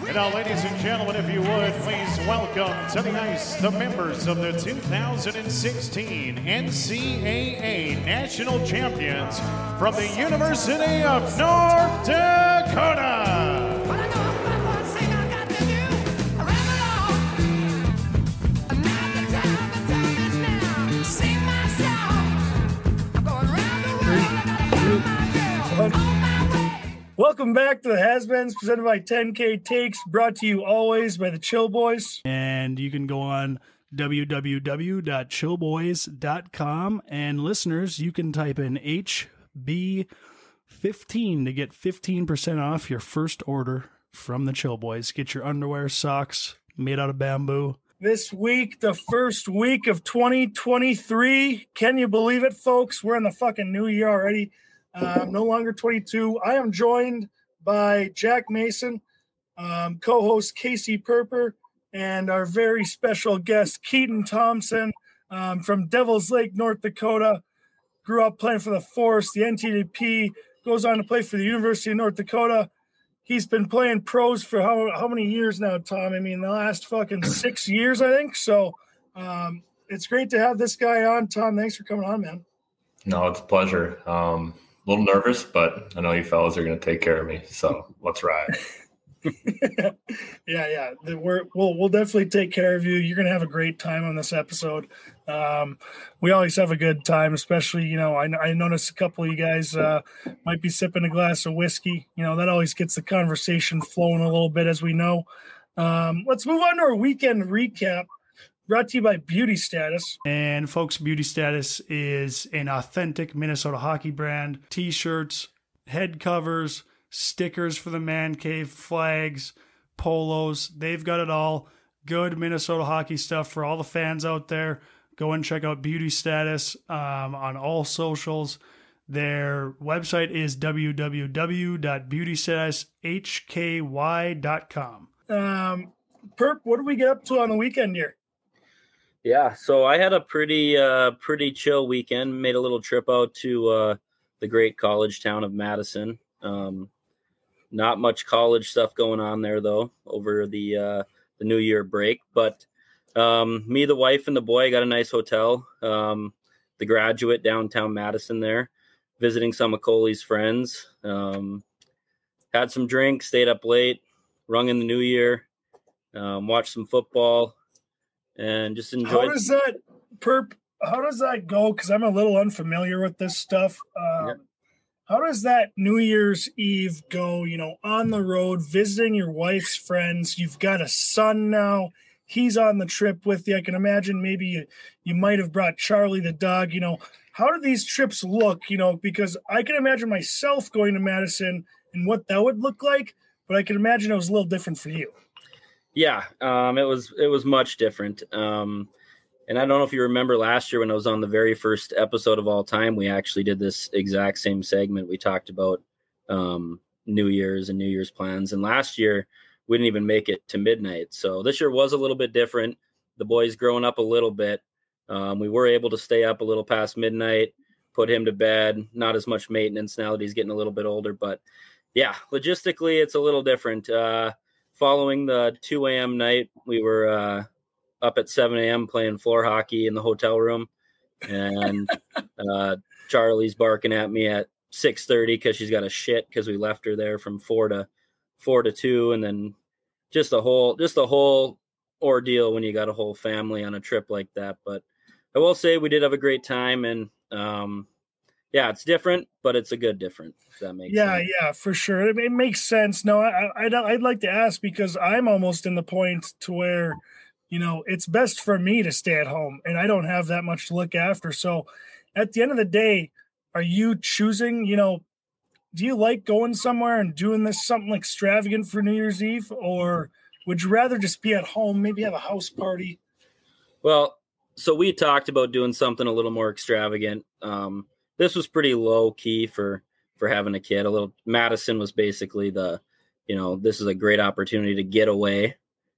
And now, ladies and gentlemen, if you would, please welcome to the ice the members of the 2016 NCAA National Champions from the University of North Dakota. Welcome back to the Has-Beens presented by 10K Takes, brought to you always by the Chill Boys. And you can go on www.chillboys.com. And listeners, you can type in HB15 to get 15% off your first order from the Chill Boys. Get your underwear, socks made out of bamboo. This week, the first week of 2023. Can you believe it, folks? We're in the fucking new year already. Um, no longer 22. I am joined by Jack Mason, um, co host Casey Purpur, and our very special guest, Keaton Thompson um, from Devil's Lake, North Dakota. Grew up playing for the Force, the NTDP, goes on to play for the University of North Dakota. He's been playing pros for how, how many years now, Tom? I mean, the last fucking six years, I think. So um, it's great to have this guy on. Tom, thanks for coming on, man. No, it's a pleasure. Um, a little nervous, but I know you fellas are going to take care of me. So let's ride. yeah, yeah. We're, we'll we'll definitely take care of you. You're gonna have a great time on this episode. Um, we always have a good time, especially you know. I, I noticed a couple of you guys uh, might be sipping a glass of whiskey. You know that always gets the conversation flowing a little bit, as we know. Um, let's move on to our weekend recap. Brought to you by Beauty Status. And folks, Beauty Status is an authentic Minnesota hockey brand. T-shirts, head covers, stickers for the man cave, flags, polos. They've got it all. Good Minnesota hockey stuff for all the fans out there. Go and check out Beauty Status um, on all socials. Their website is www.beautystatishky.com. Um, Perp, what do we get up to on the weekend here? Yeah, so I had a pretty uh pretty chill weekend. Made a little trip out to uh the great college town of Madison. Um not much college stuff going on there though over the uh the New Year break, but um me the wife and the boy got a nice hotel. Um the graduate downtown Madison there, visiting some of Coley's friends. Um had some drinks, stayed up late, rung in the new year, um, watched some football and just enjoy. How does that perp? How does that go? Because I'm a little unfamiliar with this stuff. Um, yeah. How does that New Year's Eve go? You know, on the road visiting your wife's friends. You've got a son now. He's on the trip with you. I can imagine maybe you, you might have brought Charlie the dog. You know, how do these trips look? You know, because I can imagine myself going to Madison and what that would look like, but I can imagine it was a little different for you. Yeah, um, it was it was much different. Um, and I don't know if you remember last year when I was on the very first episode of all time, we actually did this exact same segment. We talked about um, New Year's and New Year's plans. And last year we didn't even make it to midnight. So this year was a little bit different. The boys growing up a little bit. Um, we were able to stay up a little past midnight, put him to bed. Not as much maintenance now that he's getting a little bit older, but yeah, logistically it's a little different. Uh, following the 2 a.m. night, we were uh, up at 7 a.m. playing floor hockey in the hotel room, and uh, Charlie's barking at me at 6:30 because she's got a shit because we left her there from four to four to two, and then just a whole just a whole ordeal when you got a whole family on a trip like that. But I will say we did have a great time, and um, yeah, it's different, but it's a good different. If that makes yeah, sense. yeah, for sure. It, it makes sense. No, I, I'd, I'd like to ask because I'm almost in the point to where, you know, it's best for me to stay at home and I don't have that much to look after. So at the end of the day, are you choosing, you know, do you like going somewhere and doing this something extravagant for New Year's Eve or would you rather just be at home, maybe have a house party? Well, so we talked about doing something a little more extravagant. Um, this was pretty low key for for having a kid. A little Madison was basically the, you know, this is a great opportunity to get away,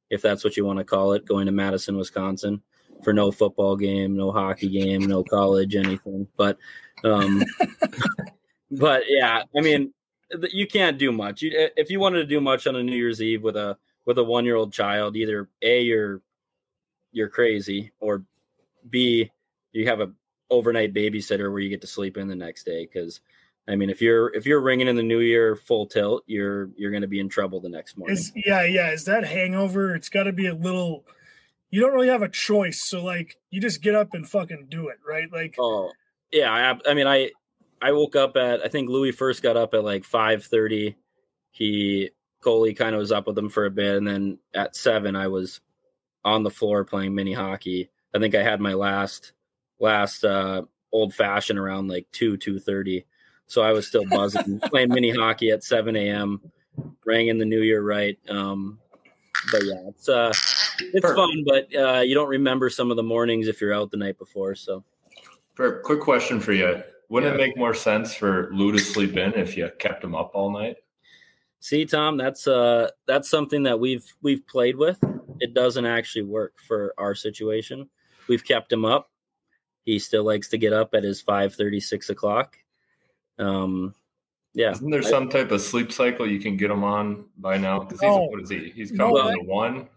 if that's what you want to call it, going to Madison, Wisconsin for no football game, no hockey game, no college, anything. But um but yeah, I mean, you can't do much. You, if you wanted to do much on a New Year's Eve with a with a one year old child, either a you're you're crazy, or b you have a overnight babysitter where you get to sleep in the next day. Because I mean, if you're if you're ringing in the New Year full tilt, you're you're going to be in trouble the next morning. Is yeah, yeah. Is that hangover? It's got to be a little. You don't really have a choice, so like you just get up and fucking do it, right? Like, oh yeah, I, I mean, I I woke up at I think Louis first got up at like five thirty. He Coley kind of was up with him for a bit, and then at seven I was on the floor playing mini hockey. I think I had my last last uh, old fashioned around like two two thirty, so I was still buzzing playing mini hockey at seven a.m. Rang in the new year right. Um, but yeah, it's uh, it's fun, but uh, you don't remember some of the mornings if you're out the night before. So, for quick question for you, wouldn't yeah. it make more sense for Lou to sleep in if you kept him up all night? See, Tom, that's uh that's something that we've we've played with. It doesn't actually work for our situation. We've kept him up. He still likes to get up at his 5 36 o'clock. Um yeah. Isn't there some type of sleep cycle you can get him on by now? Because he's no, what is he? He's coming no, to one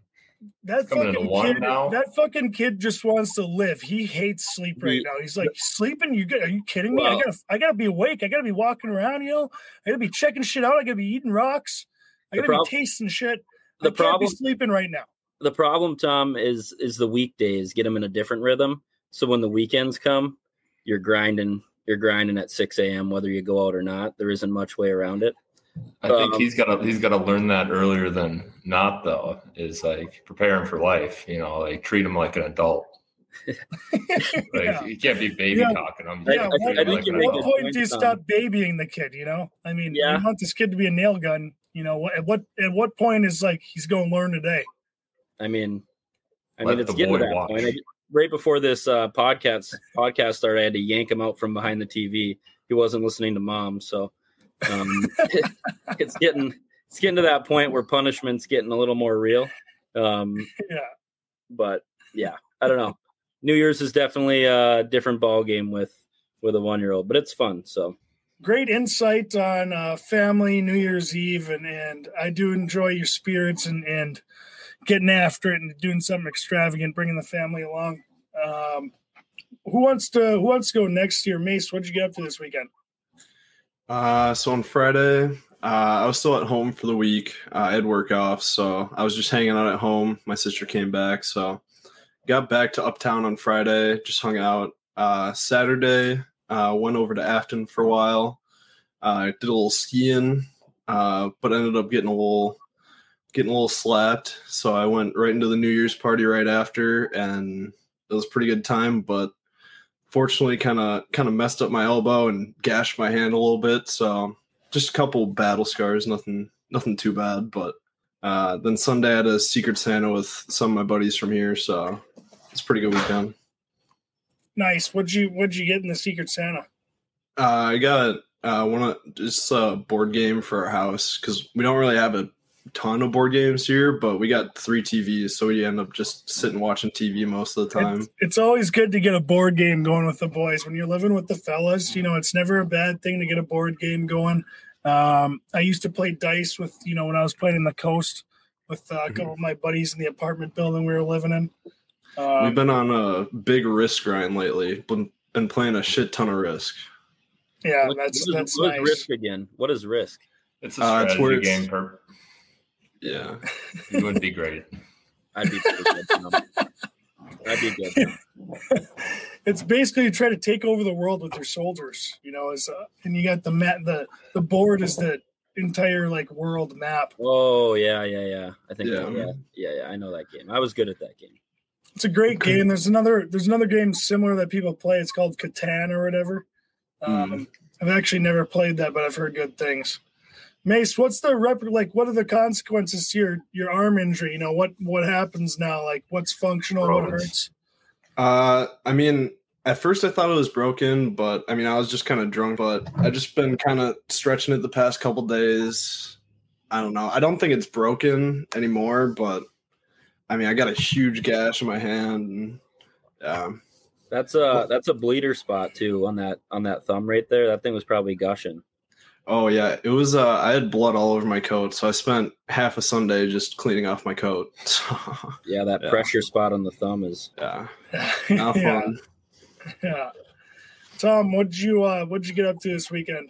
that fucking kid, now. that fucking kid just wants to live. He hates sleep right now. He's like sleeping. You are you kidding me? Well, I gotta I gotta be awake. I gotta be walking around. You know, I gotta be checking shit out. I gotta be eating rocks. I gotta prob- be tasting shit. The I problem, sleeping right now. The problem, Tom, is is the weekdays. Get him in a different rhythm. So when the weekends come, you're grinding. You're grinding at 6 a.m. whether you go out or not. There isn't much way around it. I think um, he's got to he's got to learn that earlier than not though. Is like prepare him for life. You know, like treat him like an adult. like yeah. you can't be baby yeah. talking him. Yeah, I, I, I think like at what point do you stop babying the kid? You know, I mean, yeah. you want this kid to be a nail gun. You know, at what at what point is like he's going to learn today? I mean, I Let mean, it's getting to that watch. point. Right before this uh, podcast podcast started, I had to yank him out from behind the TV. He wasn't listening to mom, so um, it's getting it's getting to that point where punishment's getting a little more real. Um, yeah. But yeah, I don't know. New Year's is definitely a different ball game with with a one year old, but it's fun. So great insight on uh, family New Year's Eve, and and I do enjoy your spirits and and getting after it and doing something extravagant, bringing the family along. Um, who wants to who wants to go next year? Mace, what'd you get up to this weekend? Uh, so on Friday, uh, I was still at home for the week. Uh, I had work off, so I was just hanging out at home. My sister came back, so got back to Uptown on Friday. Just hung out. Uh, Saturday, uh, went over to Afton for a while. I uh, did a little skiing, uh, but ended up getting a little getting a little slapped. So I went right into the New Year's party right after, and it was a pretty good time. But fortunately kind of kind of messed up my elbow and gashed my hand a little bit so just a couple battle scars nothing nothing too bad but uh, then sunday i had a secret santa with some of my buddies from here so it's pretty good weekend nice what'd you what'd you get in the secret santa uh, i got uh, one of just a board game for our house because we don't really have a ton of board games here, but we got three TVs, so we end up just sitting watching TV most of the time. It's, it's, always good to get a board game going with the boys when you're living with the fellas. You know, it's never a bad thing to get a board game going. Um, I used to play dice with you know when I was playing in the coast with uh, a couple of my buddies in the apartment building we were living in. Um, We've been on a big risk grind lately. Been been playing a shit ton of risk. Yeah, what, that's what is, that's what nice. risk again. What is risk? It's a strategy uh, it's game. Per- yeah. You would be great. I'd be good. I'd be good. it's basically you try to take over the world with your soldiers, you know, as uh, and you got the map the the board is the entire like world map. Oh yeah, yeah, yeah. I think yeah. yeah, yeah, yeah. I know that game. I was good at that game. It's a great game. There's another there's another game similar that people play. It's called Catan or whatever. Um, mm. I've actually never played that, but I've heard good things. Mace, what's the rep like? What are the consequences to your your arm injury? You know what what happens now? Like what's functional? What hurts? Uh, I mean, at first I thought it was broken, but I mean I was just kind of drunk. But I just been kind of stretching it the past couple days. I don't know. I don't think it's broken anymore, but I mean I got a huge gash in my hand. And, yeah. That's a that's a bleeder spot too on that on that thumb right there. That thing was probably gushing. Oh yeah, it was. Uh, I had blood all over my coat, so I spent half a Sunday just cleaning off my coat. yeah, that Yeah. pressure spot on the thumb is. yeah, not yeah, fun. yeah. Tom, what'd you uh, what'd you get up to this weekend?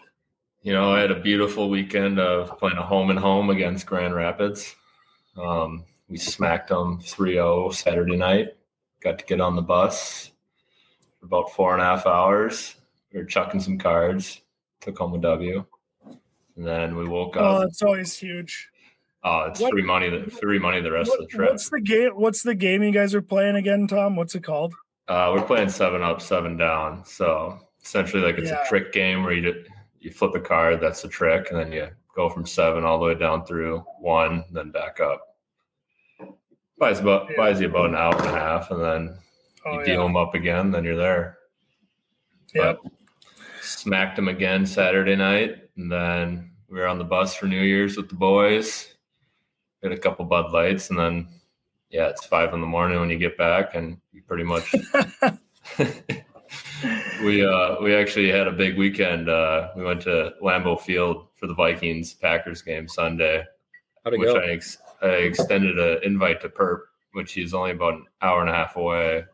You know, I had a beautiful weekend of playing a home and home against Grand Rapids. Um, we smacked them 3 0 Saturday night. Got to get on the bus for about four and a half hours. We were chucking some cards, took home a W. And then we woke up. Oh, it's always huge. Oh, it's what- free money. The free money the rest What- of the trip. what's the game? What's the game you guys are playing again, Tom? What's it called? Uh, we're playing seven up, seven down. So essentially, like it's Yeah. a trick game where you ju- you flip a card, that's the trick, and then you go from seven all the way down through one, then back up. Buys about Yeah. buys you about an hour and a half, and then Oh you deal them up again, then you're there. Yep. But smacked them again Saturday night, and then we were on the bus for New Year's with the boys. Had a couple Bud Lights, and then yeah, it's five in the morning when you get back, and you pretty much we uh we actually had a big weekend. Uh we went to Lambeau Field for the Vikings Packers game Sunday, which go? I, ex- I extended an invite to Perp, which he's only about an hour and a half away.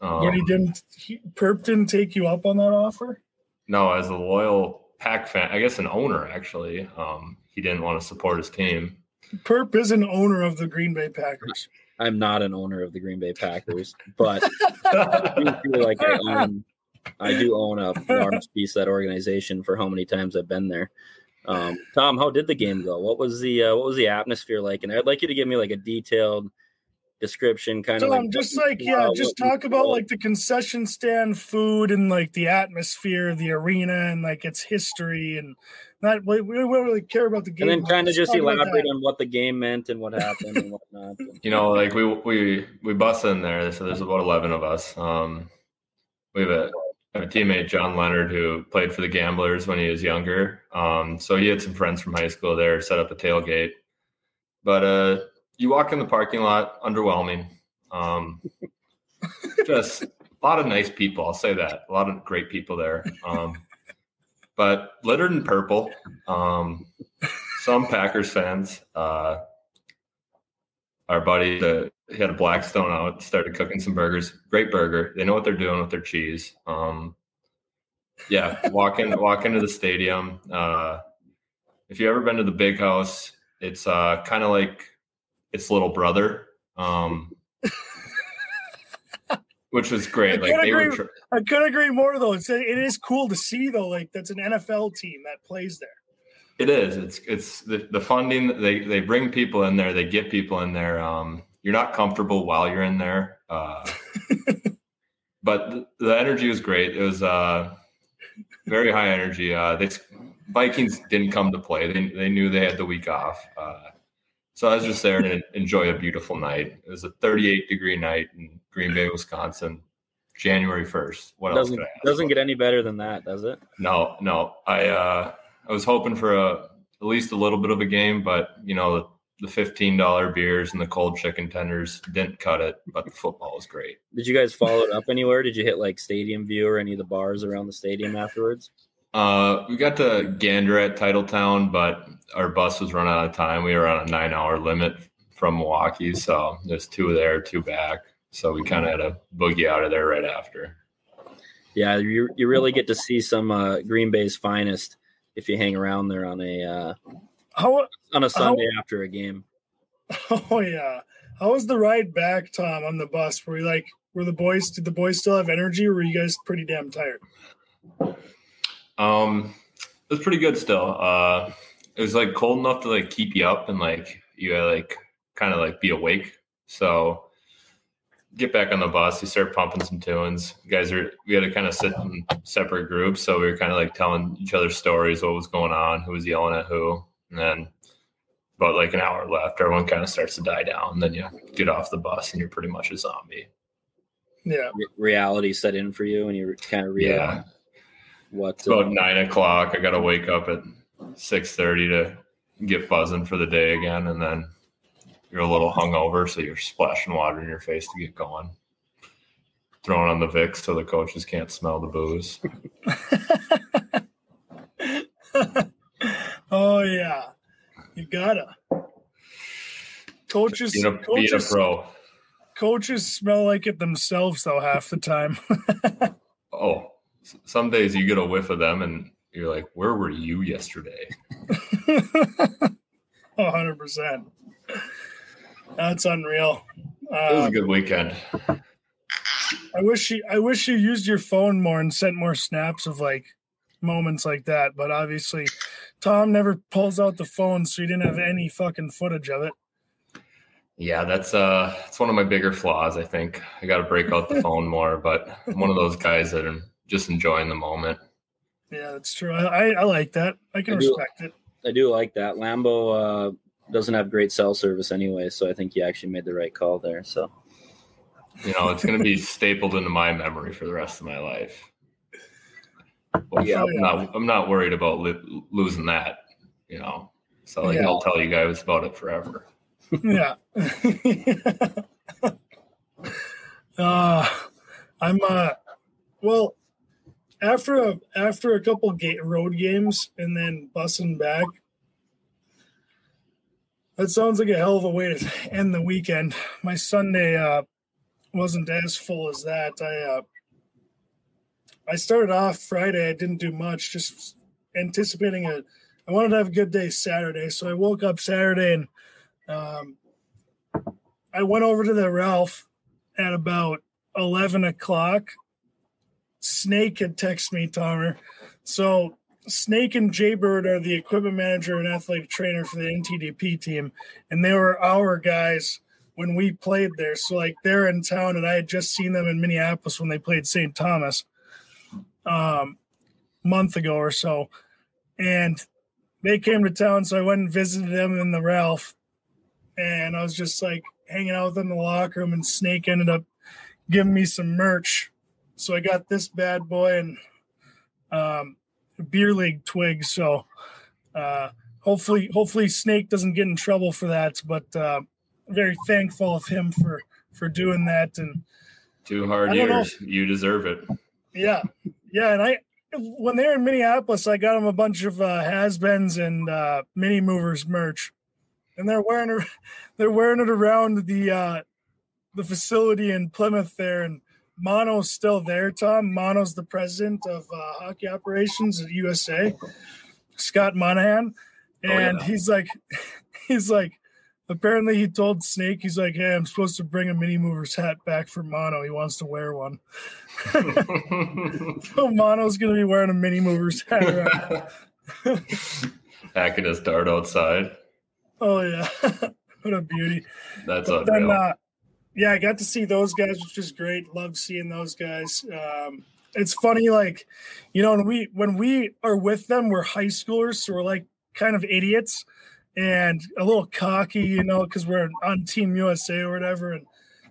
Um, But he didn't. He, Perp didn't take you up on that offer. no, as a loyal Pack fan, I guess an owner actually, um, he didn't want to support his team. Perp is an owner of the Green Bay Packers. I'm not an owner of the Green Bay Packers, but I do feel like I own. I do own a large piece of that organization for how many times I've been there. Um, Tom, how did the game go? What was the uh, what was the atmosphere like? And I'd like you to give me like a detailed description, kind of Tom, like just like yeah, uh, just talk about like the concession stand food and like the atmosphere of the arena and like its history and not we, we don't really care about the game. and then kind of just elaborate on what the game meant and what happened and whatnot. you know, like we we we bust in there. So there's about eleven of us. Um, we have a, a teammate, John Leonard, who played for the Gamblers when he was younger. Um, so he had some friends from high school there, set up a tailgate. But uh, you walk in the parking lot, underwhelming. Um, just a lot of nice people. I'll say that. A lot of great people there. Um, but littered in purple. Um, some Packers fans. Uh, our buddy the he had a Blackstone out, started cooking some burgers. Great burger. They know what they're doing with their cheese. Um, yeah, walk in, walk into the stadium. Uh, if you ever been to the Big House, it's uh, kind of like its little brother, um, which was great. I Like they were. agree. Tr- I couldn't agree more though. It's it is cool to see though. Like that's an NFL team that plays there. It is. It's it's the, the funding. They they bring people in there. They get people in there. Um, you're not comfortable while you're in there, uh, but the, the energy was great. It was uh, very high energy. Uh, they Vikings didn't come to play. They they knew they had the week off. Uh, so I was just there to enjoy a beautiful night. It was a 38 degree night in Green Bay, Wisconsin, January 1st. What else doesn't could I ask? doesn't get any better than that, does it? No, no. I uh I was hoping for a at least a little bit of a game, but you know the, the fifteen dollar beers and the cold chicken tenders didn't cut it. But the football was great. Did you guys follow it up anywhere? Did you hit like Stadium View or any of the bars around the stadium afterwards? Uh, we got to Gander at Titletown, but our bus was running out of time. We were on a nine hour limit from Milwaukee, so there's two there, two back. So we kind of had to boogie out of there right after. Yeah, you you really get to see some uh, Green Bay's finest if you hang around there on a uh, How on a Sunday after a game. oh yeah. How was the ride back, Tom, on the bus? Were you like were the boys did the boys still have energy or were you guys pretty damn tired? Um, it was pretty good still. Uh, it was like cold enough to like keep you up and like you gotta, like kind of like be awake. So get back on the bus. You start pumping some tunes. You guys are we had to kind of sit in separate groups, so we were kind of like telling each other stories, what was going on, who was yelling at who, and then about like an hour left, everyone kind of starts to die down. Then you get off the bus and you're pretty much a zombie. Yeah. Re- reality set in for you, and you kind of realize Yeah. What. It's about uh, nine o'clock. I got to wake up at six thirty to get buzzing for the day again, and then you're a little hungover, so you're splashing water in your face to get going. Throwing on the Vicks so the coaches can't smell the booze. oh yeah, you gotta. Coaches, Being a, being a pro. coaches smell like it themselves though half the time. Oh, s- some days you get a whiff of them and you're like, where were you yesterday? hundred percent. That's unreal. It was a Uh, good weekend. I wish you I wish you used your phone more and sent more snaps of like moments like that. But obviously, Tom never pulls out the phone, so you didn't have any fucking footage of it. Yeah, that's uh it's one of my bigger flaws, I think. I gotta break out the phone more, but I'm one of those guys that are just enjoying the moment. Yeah, that's true. I, I, I like that. I can I do. respect it. I do like that. Lambeau uh, doesn't have great cell service anyway, so I think you actually made the right call there. So You know, it's gonna be stapled into my memory for the rest of my life. Well, Yeah. I'm not I'm not worried about li- losing that, you know. So like, Yeah. I'll tell you guys about it forever. yeah. uh, I'm uh well after a after a couple road games and then bussing back. That sounds like a hell of a way to end the weekend. My Sunday uh wasn't as full as that. I uh I started off Friday. I didn't do much, just anticipating a I wanted to have a good day Saturday. So I woke up Saturday and um, I went over to the Ralph at about 11 o'clock. Snake had texted me, Tomer. So Snake and Jaybird are the equipment manager and athletic trainer for the NTDP team, and they were our guys when we played there. So like they're in town, and I had just seen them in Minneapolis when they played St. Thomas, um, month ago or so, and they came to town. So I went and visited them in the Ralph, and I was just like hanging out with them in the locker room, and Snake ended up giving me some merch. So I got this bad boy and um, beer league twig. So uh, hopefully, hopefully Snake doesn't get in trouble for that. But uh, very thankful of him for for doing that. And Two hard I don't know. years. You deserve it. yeah, yeah. And I when they were in Minneapolis, I got them a bunch of uh, has-beens and uh, mini movers merch, and they're wearing it. They're wearing it around the uh, the facility in Plymouth there, and Mono's still there. Tom Mono's the president of uh, hockey operations at USA. Scott Monahan, Oh, and yeah. he's like, he's like. Apparently, he told Snake, he's like, "Hey, I'm supposed to bring a mini movers hat back for Mono. He wants to wear one." So Mono's gonna be wearing a mini movers hat. around. Hacking his dart outside. oh yeah, what a beauty! That's But then, unreal. uh, yeah, I got to see those guys, which was great. Loved seeing those guys. Um, it's funny, like you know, when we when we are with them, we're high schoolers, so we're like kind of idiots and a little cocky, you know, because we're on Team USA or whatever. And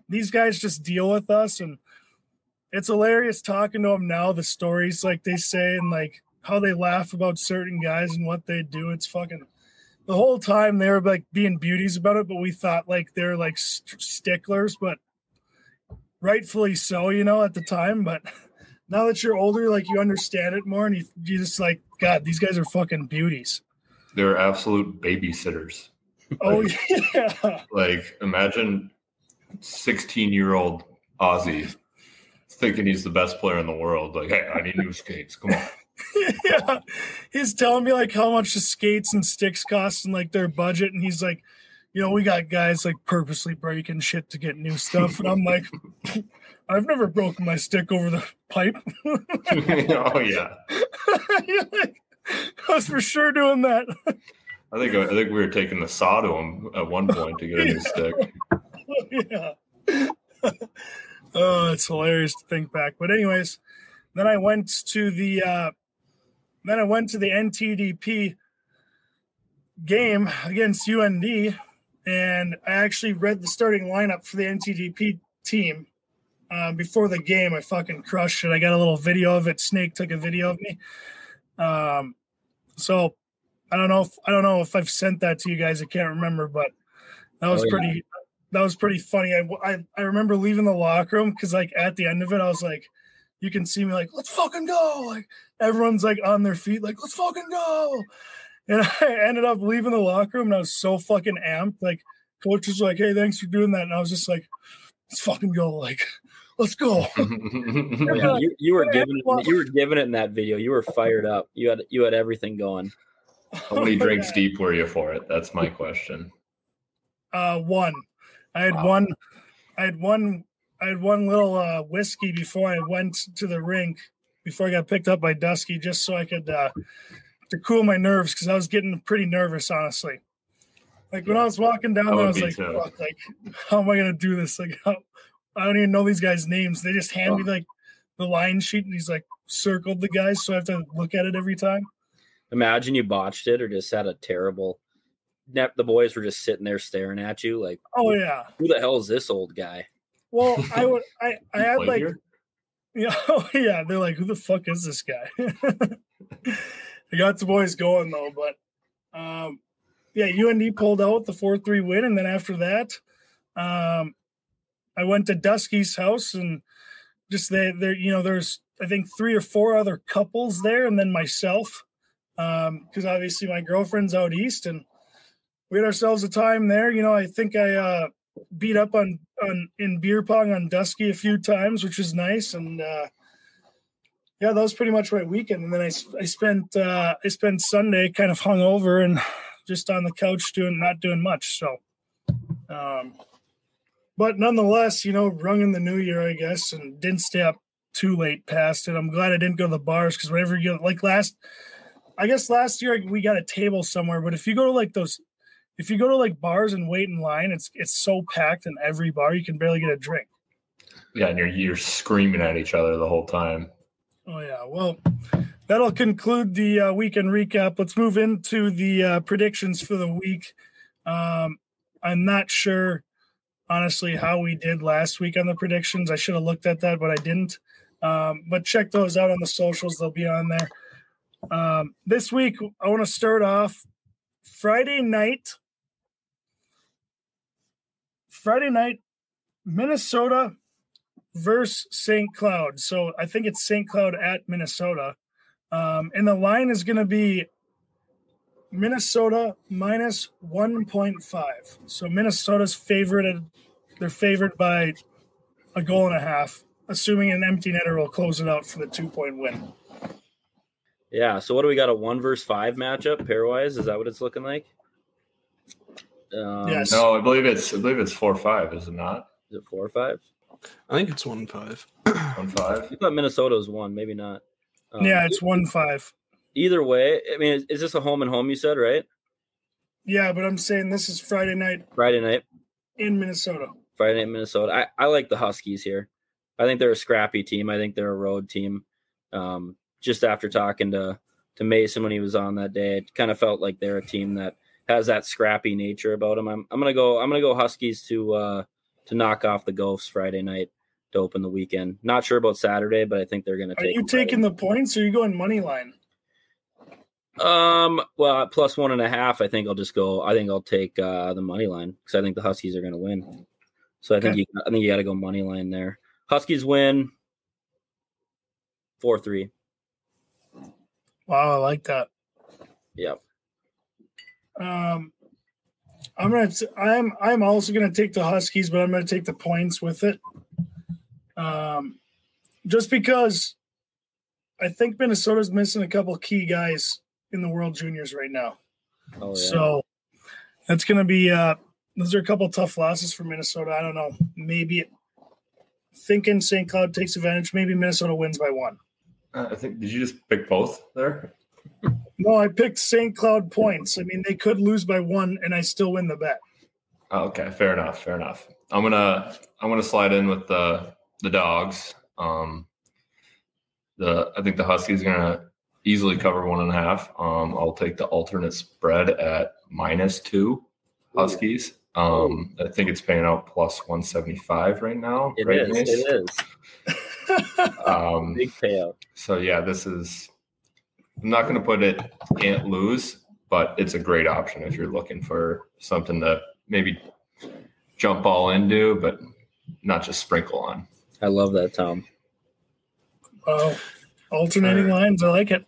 these guys just deal with us, and it's hilarious talking to them now. The stories like they say and like how they laugh about certain guys and what they do. It's fucking the whole time they were like being beauties about it, but we thought like they're like st- sticklers, but rightfully so, you know, at the time. But now that you're older, like you understand it more, and you, you just like, God, these guys are fucking beauties. They're absolute babysitters. Oh yeah, Like, imagine 16 year old Ozzy thinking he's the best player in the world. Like, hey, I need new skates. Come on. yeah. He's telling me like how much the skates and sticks cost and like their budget, and he's like, you know, we got guys like purposely breaking shit to get new stuff, and I'm like, I've never broken my stick over the pipe. oh, yeah. Like, I was for sure doing that. I think I think we were taking the saw to him at one point to get a new stick. yeah. oh, it's hilarious to think back. But anyways, then I went to the uh then I went to the NTDP game against UND and I actually read the starting lineup for the NTDP team. Um, before the game, I fucking crushed it. I got a little video of it. Snake took a video of me. Um, so I don't know if I don't know if I've sent that to you guys. I can't remember, but that was Oh, yeah. pretty that was pretty funny. I, I I remember leaving the locker room because like at the end of it, I was like, you can see me like, let's fucking go. Like everyone's like on their feet, like, let's fucking go. And I ended up leaving the locker room and I was so fucking amped. Like coach was like, hey, thanks for doing that. And I was just like, let's fucking go. Like, let's go. Yeah, you, you were giving it, you were giving it in that video. You were fired up. You had you had everything going. How many drinks deep were you for it? That's my question. Uh, one. I had Wow. one. I had one. I had one little uh, whiskey before I went to the rink. Before I got picked up by Dusky, just so I could uh, to cool my nerves because I was getting pretty nervous, honestly. Like when I was walking down I there, I was like, too. Fuck, like, how am I gonna do this? Like, how, I don't even know these guys' names. They just hand me like the line sheet, and he's like circled the guys, so I have to look at it every time. Imagine you botched it or just had a terrible. The boys were just sitting there staring at you like, Oh yeah. "Who the hell is this old guy?" Well, I would. I I had like here? Yeah, oh, yeah. They're like, who the fuck is this guy? I got the boys going though, but um, yeah, UND pulled out the four three win, and then after that, um, I went to Dusky's house and just they there, you know, there's I think three or four other couples there, and then myself, Um, because obviously my girlfriend's out east, and we had ourselves a time there. You know, I think I uh, beat up on on in beer pong on Dusky a few times, which was nice. And uh, yeah, that was pretty much my weekend. And then I, I spent uh, I spent Sunday kind of hung over and just on the couch doing not doing much. So, um, but nonetheless, you know, rung in the new year, I guess, and didn't stay up too late past it. I'm glad I didn't go to the bars because whenever you like last, I guess last year we got a table somewhere. But if you go to like those if you go to like bars and wait in line, it's it's so packed in every bar you can barely get a drink. Yeah, and you're you're screaming at each other the whole time. Oh yeah, well, that'll conclude the uh, weekend recap. Let's move into the uh, predictions for the week. Um, I'm not sure, honestly, how we did last week on the predictions. I should have looked at that, but I didn't. Um, but check those out on the socials; they'll be on there. Um, this week, I want to start off Friday night. Friday night, Minnesota versus St. Cloud. So I think it's St. Cloud at Minnesota. Um, and the line is going to be Minnesota minus 1.5. So Minnesota's favored. They're favored by a goal and a half, assuming an empty netter will close it out for the two point win. Yeah. So what do we got? A one versus five matchup pairwise? Is that what it's looking like? Um, Yes. No, I believe it's I believe it's four five, is it not? Is it four or five? I think it's one five. One five. I thought Minnesota was one, maybe not. Um, yeah, it's 1 5. either way. I mean, is, is this a home and home? You said right? Yeah, but I'm saying this is Friday night Friday night, in Minnesota. Friday night, Minnesota. I, I like the Huskies here. I think they're a scrappy team. I think they're a road team. Um, just after talking to to Mason when he was on that day, it kind of felt like they're a team that has that scrappy nature about him. I'm, I'm gonna go. I'm gonna go Huskies to uh, to knock off the Ghosts Friday night to open the weekend. Not sure about Saturday, but I think they're gonna Are take. you them Friday. taking the points or are you going money line? Um, well, plus one and a half, I think I'll just go. I think I'll take uh, the money line because I think the Huskies are going to win. So I think Okay. you, I think you got to go money line there. Huskies win four three. Wow, I like that. Yep. Um, I'm gonna. T- I'm. I'm also gonna take the Huskies, but I'm gonna take the points with it. Um, just because I think Minnesota's missing a couple key guys in the World Juniors right now. Oh yeah. So that's gonna be. Uh, those are a couple tough losses for Minnesota. I don't know. Maybe thinking St. Cloud takes advantage. Maybe Minnesota wins by one. Uh, I think did you just pick both there? No, I picked St. Cloud points. I mean, they could lose by one, and I still win the bet. Oh, okay, fair enough, fair enough. I'm gonna I'm gonna slide in with the the dogs. Um, the I think the Huskies are gonna easily cover one and a half. Um, I'll take the alternate spread at minus two Huskies. Um, I think it's paying out plus one seventy five right now. It right, is. Mace? It is. Um, Big payout. so yeah, this is. I'm not going to put it can't lose, but it's a great option if you're looking for something to maybe jump all into, but not just sprinkle on. I love that, Tom. Oh, alternating All right. lines. I like it.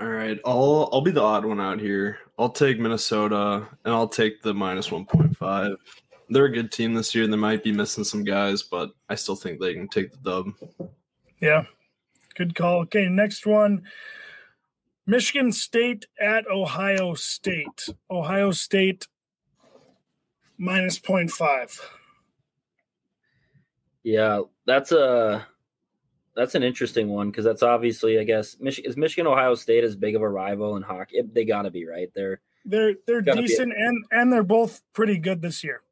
All right, I'll I'll be the odd one out here. I'll take Minnesota and I'll take the minus one point five. They're a good team this year. They might be missing some guys, but I still think they can take the dub. Yeah. Good call. Okay, next one. Michigan State at Ohio State. Ohio State minus 0.5. Yeah, that's a that's an interesting one because that's obviously, I guess, Michigan is Michigan Ohio State as big of a rival in hockey. It- they got to be right. They're They're they're Gotta decent and and they're both pretty good this year.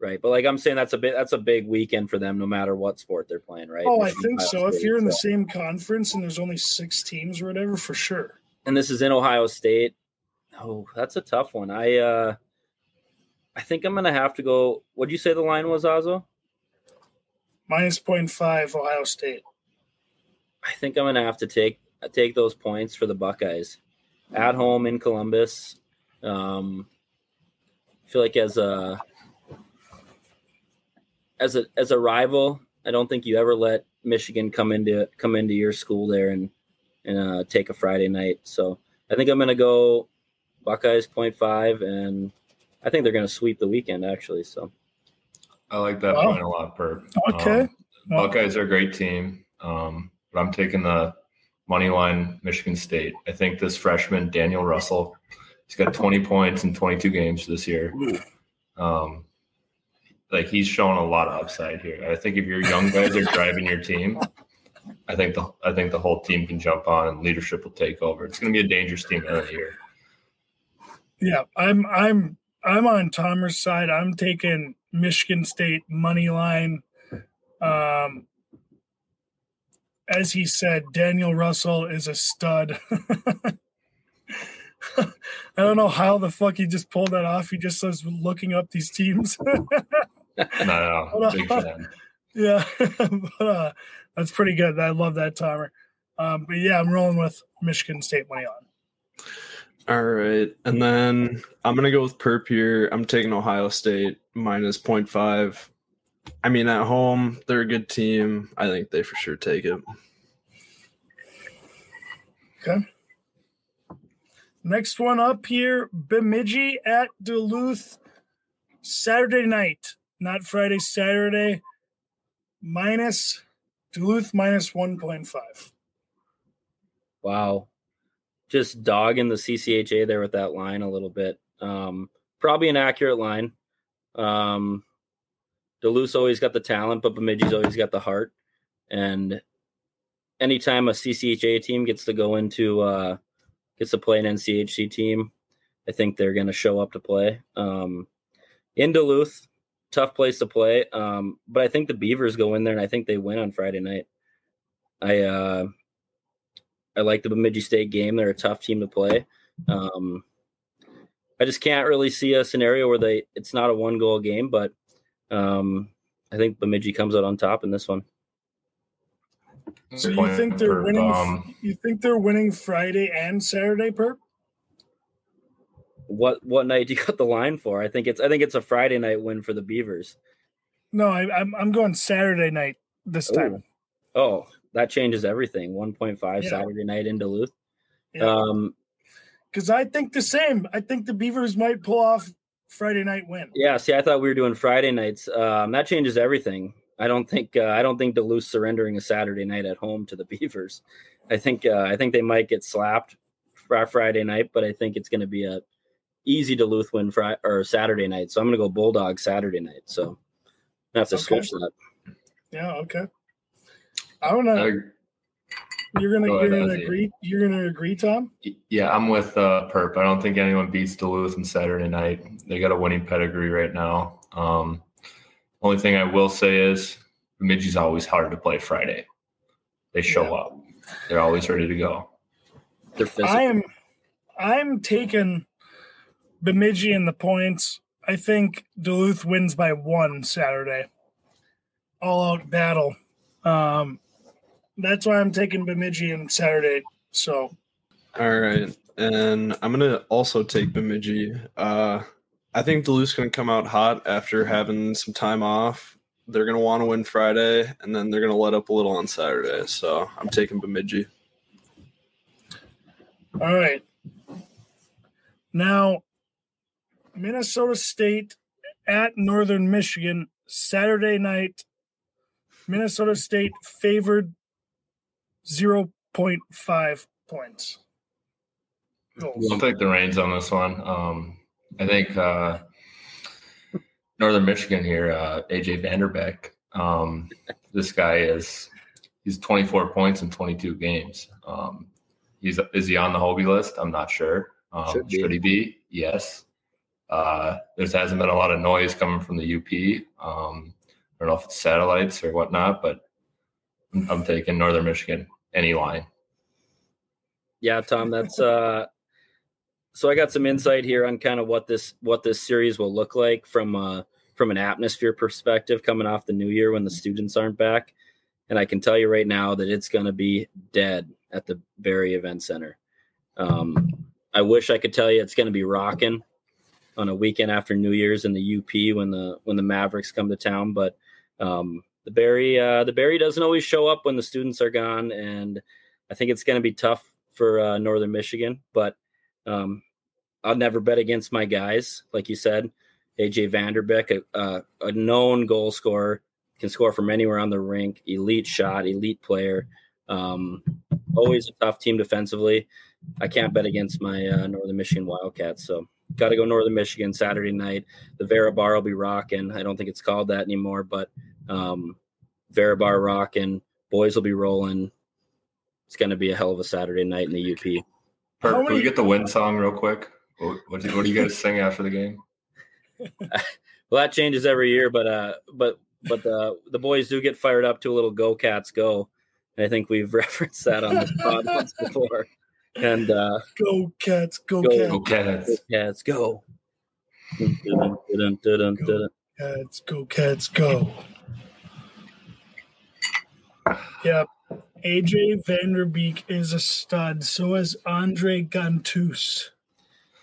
Right, but like I'm saying, that's a bit that's a big weekend for them, no matter what sport they're playing. Right? Oh, I think Ohio so. If you're in the so- same conference and there's only six teams or whatever, for sure. and this is in Ohio State. Oh, that's a tough one. I uh I think I'm gonna have to go. What'd you say the line was, Azo? Minus 0.5 Ohio State. I think I'm gonna have to take take those points for the Buckeyes at home in Columbus. Um, I feel like as a as a as a rival, I don't think you ever let Michigan come into come into your school there and and uh, take a Friday night. So I think I'm gonna go Buckeyes point five, and I think they're gonna sweep the weekend actually. So I like that Wow. point a lot, Perp. Okay. Um, Buckeyes are a great team, um, but I'm taking the money line Michigan State. I think this freshman Daniel Russell, he's got 20 points in 22 games this year. Um, like he's showing a lot of upside here. I think if your young guys are driving your team, I think the I think the whole team can jump on and leadership will take over. It's going to be a dangerous team end of year. Yeah, I'm I'm I'm on Tomer's side. I'm taking Michigan State money line. Um, as he said, Daniel Russell is a stud. I don't know how the fuck he just pulled that off. He just was looking up these teams. No, no, big fan. yeah, but, uh, that's pretty good. I love that Tomer. Um, but yeah, I'm rolling with Michigan State money on. All right, and then I'm gonna go with Perp here. I'm taking Ohio State minus 0.5. I mean, at home they're a good team. I think they for sure take it. Okay. Next one up here, Bemidji at Duluth, Saturday night, not Friday, Saturday, minus Duluth minus 1.5. Wow. Just dogging the CCHA there with that line a little bit. Um, probably an accurate line. Um, Duluth's always got the talent, but Bemidji's always got the heart. And anytime a CCHA team gets to go into uh, gets to play an NCHC team, I think they're going to show up to play. Um, in Duluth, tough place to play. Um, but I think the Beavers go in there and I think they win on Friday night. I uh, I like the Bemidji State game. They're a tough team to play. Um, I just can't really see a scenario where they it's not a one goal game, but um, I think Bemidji comes out on top in this one. So you think they're winning? um, you think they're winning Friday and Saturday, Perp? What what night do you got the line for? I think it's I think it's a Friday night win for the Beavers. No, I, I'm I'm going Saturday night this time. Oh, that changes everything. One point five Yeah. Saturday night in Duluth. Yeah. Um, Because I think the same. I think the Beavers might pull off Friday night win. Yeah, see, I thought we were doing Friday nights. Um, that changes everything. I don't think uh, I don't think Duluth surrendering a Saturday night at home to the Beavers. I think uh, I think they might get slapped for Friday night, but I think it's going to be a easy Duluth win Friday or Saturday night. So I'm going to go Bulldog Saturday night. So I have to Okay. switch that. Yeah. Okay. I don't know. I- You're gonna Go you're ahead, gonna Ozzy. agree. You're gonna agree, Tom. Yeah, I'm with uh, Perp. I don't think anyone beats Duluth on Saturday night. They got a winning pedigree right now. Um, only thing I will say is Bemidji's always hard to play Friday. They show Yeah. up. They're always ready to go. They're. I'm I'm taking Bemidji and the points. I think Duluth wins by one Saturday. All out battle. Um, that's why I'm taking Bemidji in Saturday. So All right, and I'm gonna also take Bemidji. Uh, I think Duluth's gonna come out hot after having some time off. they're going to want to win Friday, and then they're going to let up a little on Saturday. So I'm taking Bemidji. All right. Now, Minnesota State at Northern Michigan Saturday night. Minnesota State favored 0.5 points. Goals. I'll take the reins on this one. Um, I think uh, Northern Michigan here, uh, AJ Vanderbeck. Um, this guy is he's 24 points in 22 games. Um, he's is he on the Hobey list? I'm not sure. Um, Should should he be? Yes. Uh, there hasn't been a lot of noise coming from the UP. Um, I don't know if it's satellites or whatnot, but I'm, I'm taking Northern Michigan any line. Yeah, Tom, that's uh so I got some insight here on kind of what this what this series will look like from uh from an atmosphere perspective coming off the new year when the students aren't back. And I can tell you right now that it's going to be dead at the Berry Event Center. Um, I wish I could tell you it's going to be rocking on a weekend after New Year's in the UP when the when the Mavericks come to town, but um, the Berry uh, the Berry doesn't always show up when the students are gone, and I think it's going to be tough for uh, Northern Michigan. But um, I'll never bet against my guys, like you said. AJ Vanderbeck, a, a, known goal scorer, can score from anywhere on the rink. Elite shot, elite player. Um, always a tough team defensively. I can't bet against my uh, Northern Michigan Wildcats, so got to go Northern Michigan Saturday night. The Vera Bar will be rocking. I don't think it's called that anymore, but um, Vera Bar rocking. Boys will be rolling. It's going to be a hell of a Saturday night in the UP. Perk, can we get the win song real quick? What, what, do, what do you guys sing after the game? Well, that changes every year, but uh, but but the the boys do get fired up to a little "Go Cats Go," and I think we've referenced that on this pod once before. And uh, Go Cats, go, Go. Cats, Go Cats. Go Cats go! Dun, dun, dun, dun, dun, dun. Cats, go Cats, go. Yep. AJ Vanderbeck is a stud. So is Andre Ghantous.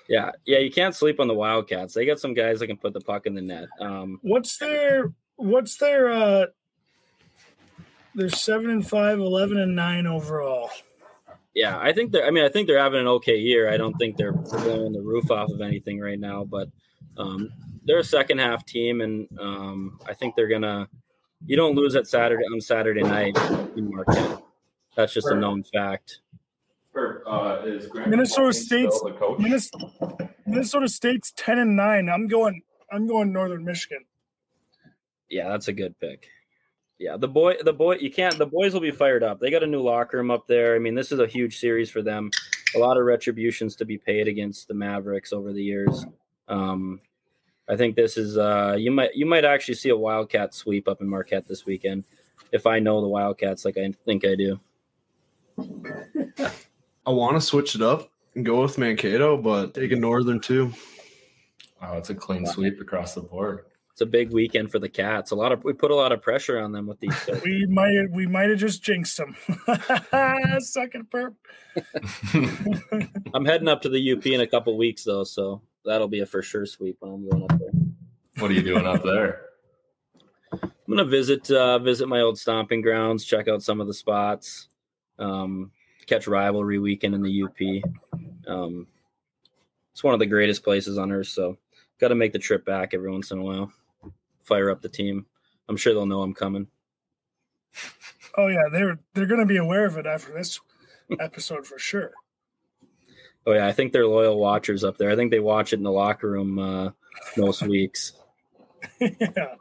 Yeah, yeah, you can't sleep on the Wildcats. They got some guys that can put the puck in the net. Um, What's their what's their uh they're seven and five, 11 and nine overall. Yeah, I think they're. I mean, I think they're having an okay year. I don't think they're blowing the roof off of anything right now, but um, they're a second half team, and um, I think they're gonna. You don't lose at Saturday on Saturday night in Marquette. That's just a known fact. Uh, is Minnesota Maloney State's- the coach? Minnesota, Minnesota State's ten and nine. I'm going I'm going Northern Michigan. Yeah, that's a good pick. Yeah, the boy, the boy, you can't. The boys will be fired up. They got a new locker room up there. I mean, this is a huge series for them. A lot of retributions to be paid against the Mavericks over the years. Um, I think this is. Uh, you might you might actually see a Wildcat sweep up in Marquette this weekend. If I know the Wildcats like I think I do. I want to switch it up and go with Mankato, but take a Northern too. Oh, it's a clean sweep across the board. It's a big weekend for the Cats. A lot of we put a lot of pressure on them with these. We might we might have just jinxed them. Second perp. I'm heading up to the UP in a couple weeks though, so that'll be a for sure sweep when I'm going up there. what are you doing up there? I'm gonna visit uh, visit my old stomping grounds, check out some of the spots, um, catch rivalry weekend in the UP. Um, it's one of the greatest places on earth, so got to make the trip back every once in a while. Fire up the team. I'm sure they'll know I'm coming. Oh yeah, they're they're gonna be aware of it after this episode for sure. Oh yeah, I think they're loyal watchers up there. I think they watch it in the locker room uh, most weeks. yeah.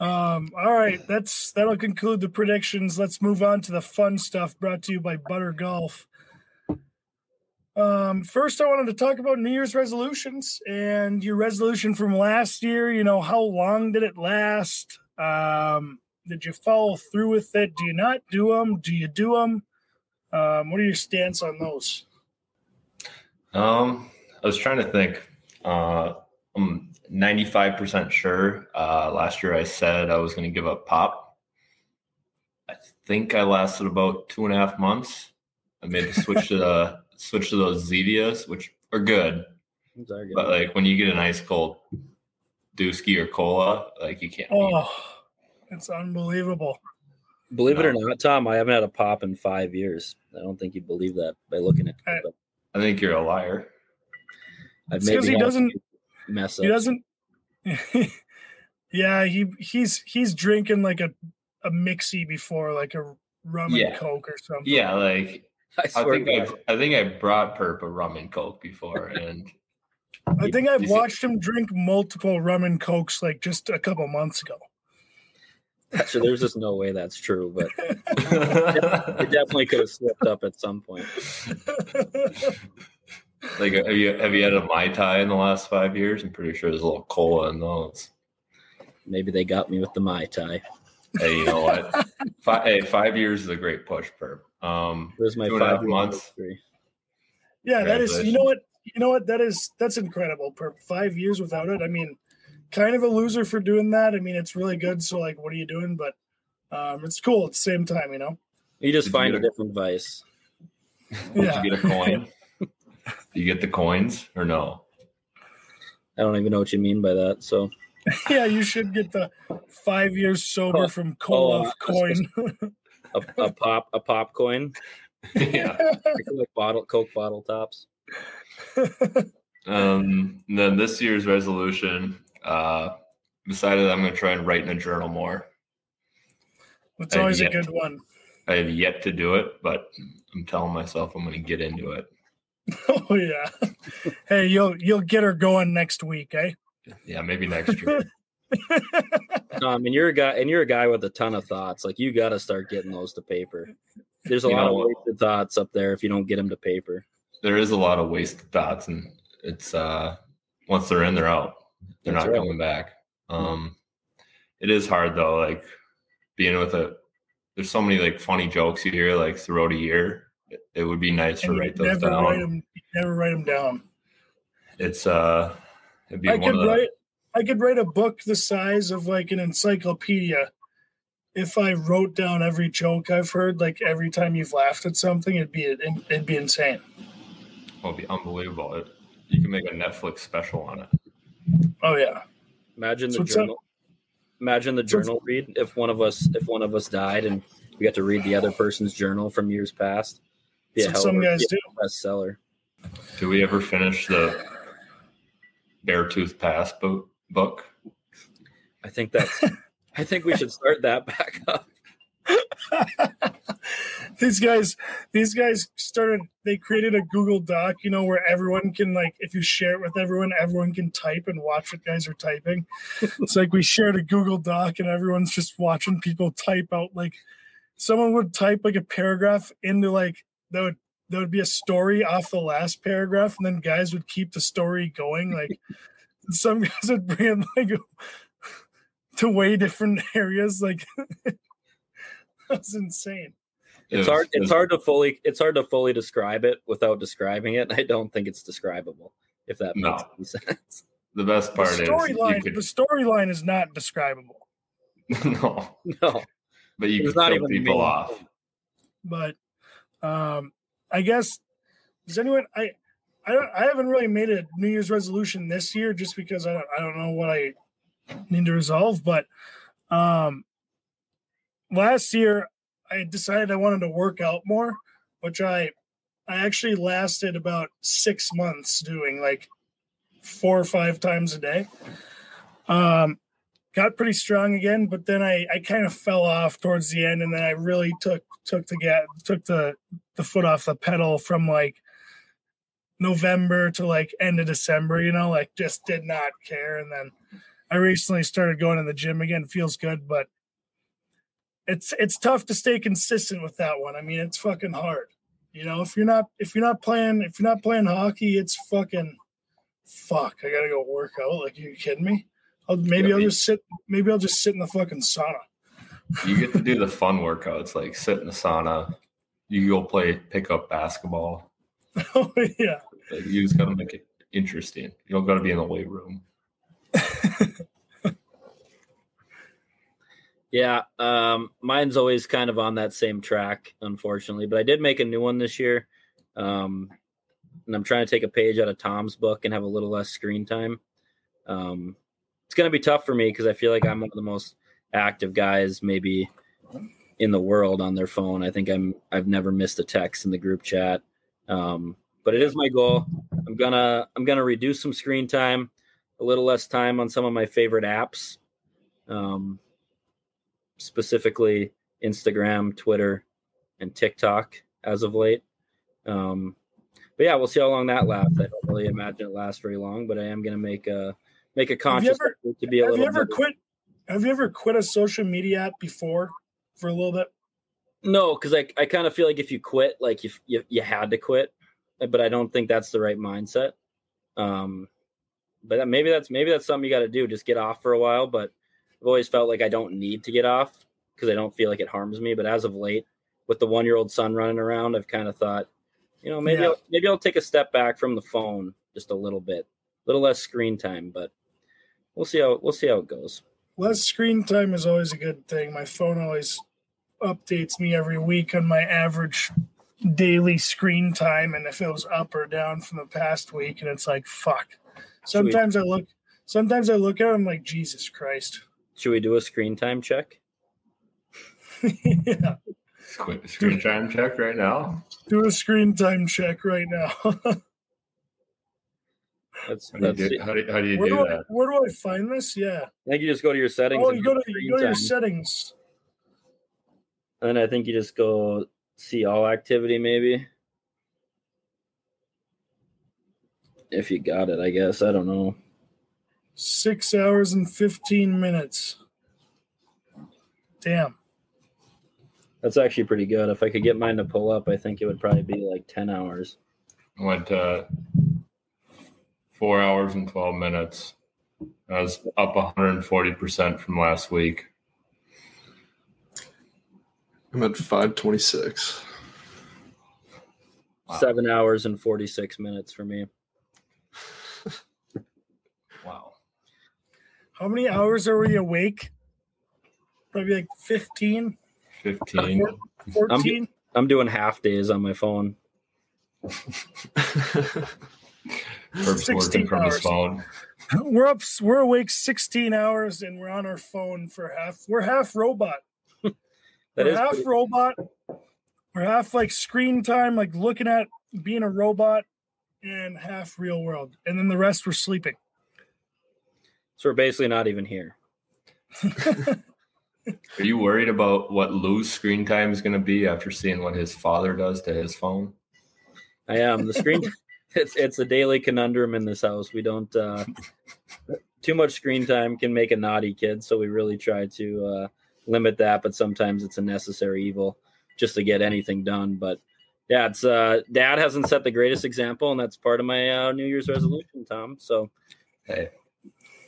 Um, all right, that's that'll conclude the predictions. Let's move on to the fun stuff brought to you by Butter Golf. Um, first, I wanted to talk about New Year's resolutions and your resolution from last year. You know, how long did it last? Um, did you follow through with it? Do you not do them? Do you do them? Um, what are your stance on those? Um, I was trying to think. Uh, I'm 95% sure. Uh, last year I said I was going to give up pop. I think I lasted about two and a half months. I made the switch to the switch to those Zevias, which are good, are good. but like when you get an ice cold Dusky or Cola, like you can't. beat Oh, it's unbelievable. Believe it or not, Tom, I haven't had a pop in five years. I don't think you'd believe that by looking at I- it. But I think you're a liar. I've It's 'cause maybe he doesn't- mess up. He doesn't. yeah, he he's he's drinking like a a mixie before, like a rum Yeah. and coke or something. Yeah, like I I think I've, I think I brought Perp a rum and coke before, and I think I've watched him drink multiple rum and cokes like just a couple months ago. So there's just no way that's true, but it definitely could have slipped up at some point. like have you have you had a mai tai in the last five years? I'm pretty sure there's a little cola in those. Maybe they got me with the Mai Tai. Hey, you know what? five, hey, five years is a great push, Perp. Um, There's my Two and a half five months. yeah, that is. You know what? You know what? That is that's incredible. Per five years without it. I mean, kind of a loser for doing that. I mean, it's really good. So like, what are you doing? But um, it's cool at the same time. You know. You just Did you find a a- different vice. did Yeah. you get a coin? You get the coins or no? I don't even know what you mean by that. So Yeah, you should get the five years sober Oh, from cola oh, coin. a, a pop a pop coin, yeah. like bottle Coke bottle tops. Um, then this year's resolution, uh, decided I'm going to try and write in a journal more. it's Uh, always a good one. I have yet to do it, but I'm telling myself I'm going to get into it. Oh yeah. hey, you'll you'll get her going next week, eh? Yeah, maybe next year. I mean you're a guy and you're a guy with a ton of thoughts. Like you got to start getting those to paper. There's a You lot of wasted thoughts up there if you don't get them to paper. there is a lot of wasted thoughts, and it's uh, once they're in, they're out. They're That's not right. coming back. Um, it is hard though, like being with a. There's so many like funny jokes you hear like throughout a year. It, it would be nice to And you write those never down. write them. Never write them down. It's uh, it'd be I one could of the. write. I could write a book the size of like an encyclopedia. If I wrote down every joke I've heard, like every time you've laughed at something, it'd be it'd be insane. Oh, It'll be unbelievable. It, you can make a Netflix special on it. Oh yeah. Imagine So the what's up? journal. Imagine the So what's- journal read if one of us if one of us died and we got to read the other person's journal from years past. Yeah, a what some guys do. bestseller. Do we ever finish the Beartooth Pass book? Book? I think that's. I think we should start that back up. these guys these guys started they created a google doc you know where everyone can like if you share it with everyone everyone can type and watch what guys are typing it's like we shared a google doc and everyone's just watching people type out like someone would type like a paragraph into like that would there would be a story off the last paragraph and then guys would keep the story going like some guys would bring it like to way different areas like that's insane It's hard. It's hard to fully. It's hard to fully describe it without describing it. I don't think it's describable. If that makes No. any sense. The best the part is you storyline could the storyline is not describable no, No, but you It's could kill people me. off. but um i guess does anyone i i i haven't really made a new year's resolution this year just because i don't, I don't know what i need to resolve but um last year i decided i wanted to work out more which i i actually lasted about six months doing like four or five times a day. Um got pretty strong again but then i i kind of fell off towards the end and then i really took took the took the the foot off the pedal from like november to like end of december you know like just did not care. And then i recently started going to the gym again. Feels good but it's it's tough to stay consistent with that one. I mean it's fucking hard. You know if you're not if you're not playing if you're not playing hockey it's fucking fuck. I gotta go work out. Like are you kidding me? I'll, maybe Yeah, i'll just sit maybe i'll just sit in the fucking sauna. You get to do the fun workouts like sit in the sauna. You go play pickup basketball. oh yeah You just got to make it interesting. You don't got to be in the weight room. Yeah, um, mine's always kind of on that same track, unfortunately. But I did make a new one this year, um, and I'm trying to take a page out of Tom's book and have a little less screen time. Um, it's going to be tough for me because I feel like I'm one of the most active guys maybe in the world on their phone. I think I'm I've never missed a text in the group chat. Um, but it is my goal. I'm gonna I'm gonna reduce some screen time, a little less time on some of my favorite apps, um, specifically Instagram, Twitter, and TikTok as of late. Um, but yeah, we'll see how long that lasts. I don't really imagine it lasts very long, but I am gonna make a make a conscious ever- effort to be a Have little. you ever quit? Have you ever quit a social media app before for a little bit? No, because I, I kind of feel like if you quit, like you, you you had to quit, but I don't think that's the right mindset. Um, but that- maybe that's maybe that's something you got to do. Just get off for a while. But I've always felt like I don't need to get off because I don't feel like it harms me. But as of late, with the one year old son running around, I've kind of thought, you know, maybe Yeah. I'll, maybe I'll take a step back from the phone just a little bit, a little less screen time. But we'll see how we'll see how it goes. Less screen time is always a good thing. My phone always updates me every week on my average daily screen time and if it was up or down from the past week and it's like fuck. Should we- Sometimes I look sometimes I look at it I'm like Jesus Christ. Should we do a screen time check? yeah. Quick screen time check right now. Do a screen time check right now. That's How do you that's. do, how do, how do, you where, do do I, that? where do I find this? Yeah. I think you just go to your settings. Oh, you go go to you go to your settings. And I think you just go see all activity, maybe. If you got it, I guess. I don't know. Six hours and fifteen minutes. Damn. That's actually pretty good. If I could get mine to pull up, I think it would probably be like 10 hours. I went uh, four hours and 12 minutes. I was up 140% from last week. I'm at 526. Wow. Seven hours and 46 minutes for me. Wow. How many hours are we awake? Probably like 15, 15. 14. I'm doing half days on my phone. Herb's 16 working from his hours. phone. We're up we're awake 16 hours and we're on our phone for half. We're half robot. That we're is half pretty- robot. We're half like screen time, like looking at being a robot, and half real world. And then the rest we're sleeping. so we're basically not even here. Are you worried about what Lou's screen time is going to be after seeing what his father does to his phone? I am. The screen it's it's a daily conundrum in this house. We don't uh too much screen time can make a naughty kid, so we really try to uh limit that, but sometimes it's a necessary evil just to get anything done. But yeah, it's uh dad hasn't set the greatest example, and that's part of my uh New Year's resolution, Tom. So Hey,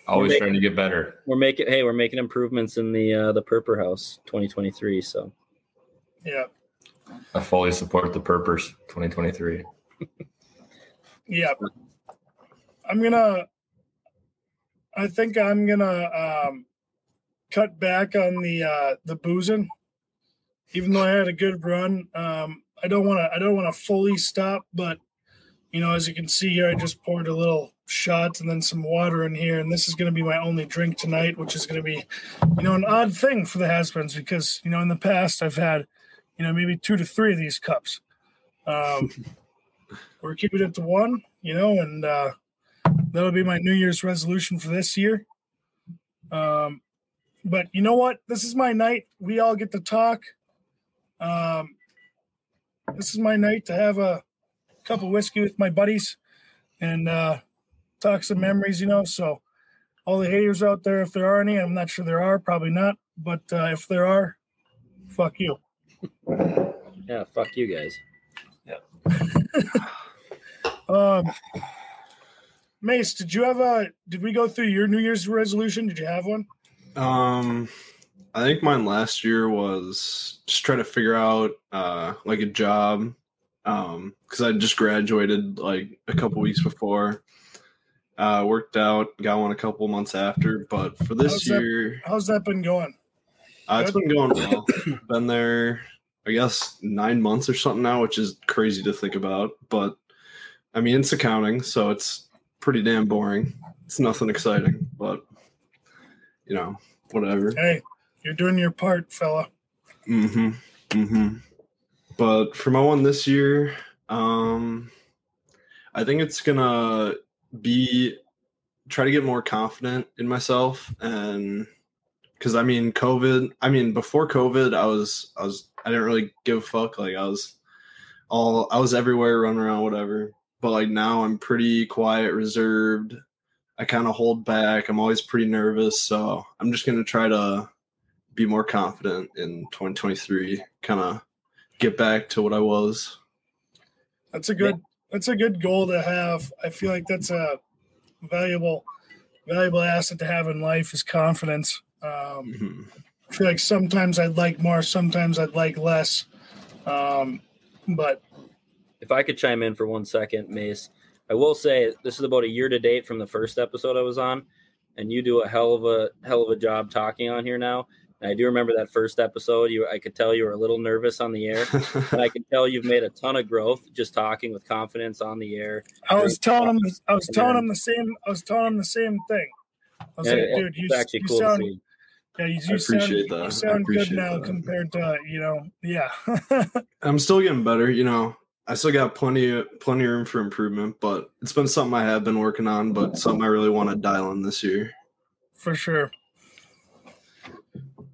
always We're trying to get better. we're making hey, we're making improvements in the uh the Purpur House 2023. So Yeah. I fully support the Purpurs 2023. Yeah. I'm gonna I think I'm gonna um cut back on the uh the boozing. Even though I had a good run. Um I don't wanna I don't wanna fully stop, but you know, as you can see here, I just poured a little shot and then some water in here, and this is gonna be my only drink tonight, which is gonna be, you know, an odd thing for the husbands because, you know, in the past I've had, you know, maybe two to three of these cups. Um we're keeping it to one, you know, and uh, that'll be my New Year's resolution for this year. Um, but you know what? This is my night. We all get to talk. Um, this is my night to have a cup of whiskey with my buddies and uh, talk some memories, you know. So, all the haters out there, if there are any, I'm not sure there are, probably not. But uh, if there are, fuck you. yeah, fuck you guys. Yeah. Um, Mace, did you have a? Did we go through your New Year's resolution? Did you have one? Um, I think mine last year was just try to figure out uh like a job, um, because I just graduated like a couple weeks before. Uh, worked out, got one a couple months after, but for this How's that- year, How's that been going? uh, it's been going well. been there, I guess, nine months or something now, which is crazy to think about. But I mean, it's accounting, so it's pretty damn boring. It's nothing exciting, but you know, whatever. Hey, you're doing your part, fella. Mm-hmm. Mm-hmm. But for my one this year, um, I think it's gonna be try to get more confident in myself and because I mean COVID I mean before COVID I was I was I didn't really give a fuck like I was all I was everywhere running around whatever but like now I'm pretty quiet reserved I kind of hold back I'm always pretty nervous so I'm just gonna try to be more confident in 2023 kind of get back to what I was That's a good that's a good goal to have. I feel like that's a valuable valuable asset to have in life is confidence. Um, Mhm. I feel like sometimes I'd like more, sometimes I'd like less. Um, but If I could chime in for one second, Mace, I will say this is about a year to date from the first episode I was on, and you do a hell of a hell of a job talking on here now. And I do remember that first episode. You, I could tell you were a little nervous on the air, and I can tell you've made a ton of growth just talking with confidence on the air. I was telling him, I was telling him the same, I was telling him the same thing. I was And like, it- dude, you, actually you cool sound, see. yeah, you, I you sound, that. You sound good now that. compared to, you know, yeah. I'm still getting better, you know. I still got plenty of plenty of room for improvement, but it's been something I have been working on, but something I really want to dial in this year. for sure.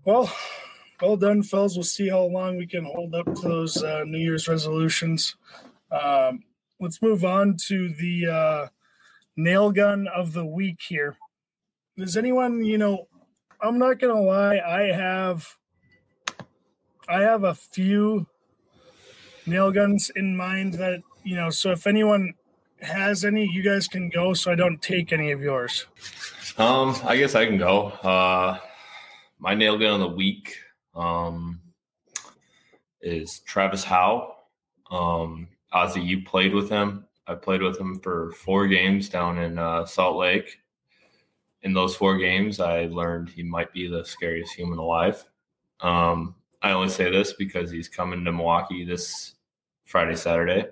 Well, well done, fellas. We'll see how long we can hold up to those uh, New Year's resolutions. Um, let's move on to the uh, nail gun of the week here. Does anyone, you know, I'm not gonna lie, I have, I have a few nail guns in mind that you know. So if anyone has any, you guys can go, so I don't take any of yours. Um, I guess I can go. Uh, my nail gun of the week um, is Travis Howe. Um, Ozzy, you played with him. I played with him for four games down in uh, Salt Lake. In those four games, I learned he might be the scariest human alive. Um, I only say this because he's coming to Milwaukee this Friday, Saturday,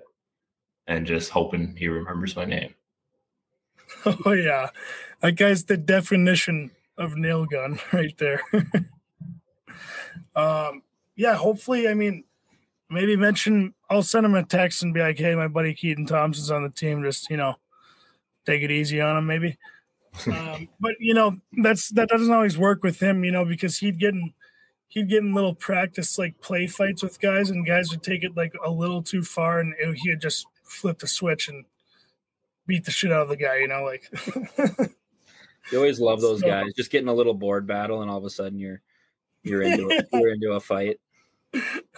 and just hoping he remembers my name. Oh yeah, that guy's the definition of nail gun right there. um, yeah, hopefully, I mean, maybe mention. I'll send him a text and be like, "Hey, my buddy Keaton Thompson's on the team. Just you know, take it easy on him, maybe." um, but you know, that's that doesn't always work with him, you know, because he'd get in he'd get in little practice like play fights with guys, and guys would take it like a little too far, and it, he'd just flip the switch and beat the shit out of the guy, you know, like. You always love those So- guys. Just getting a little board battle, and all of a sudden you're you're into it. You're into a fight.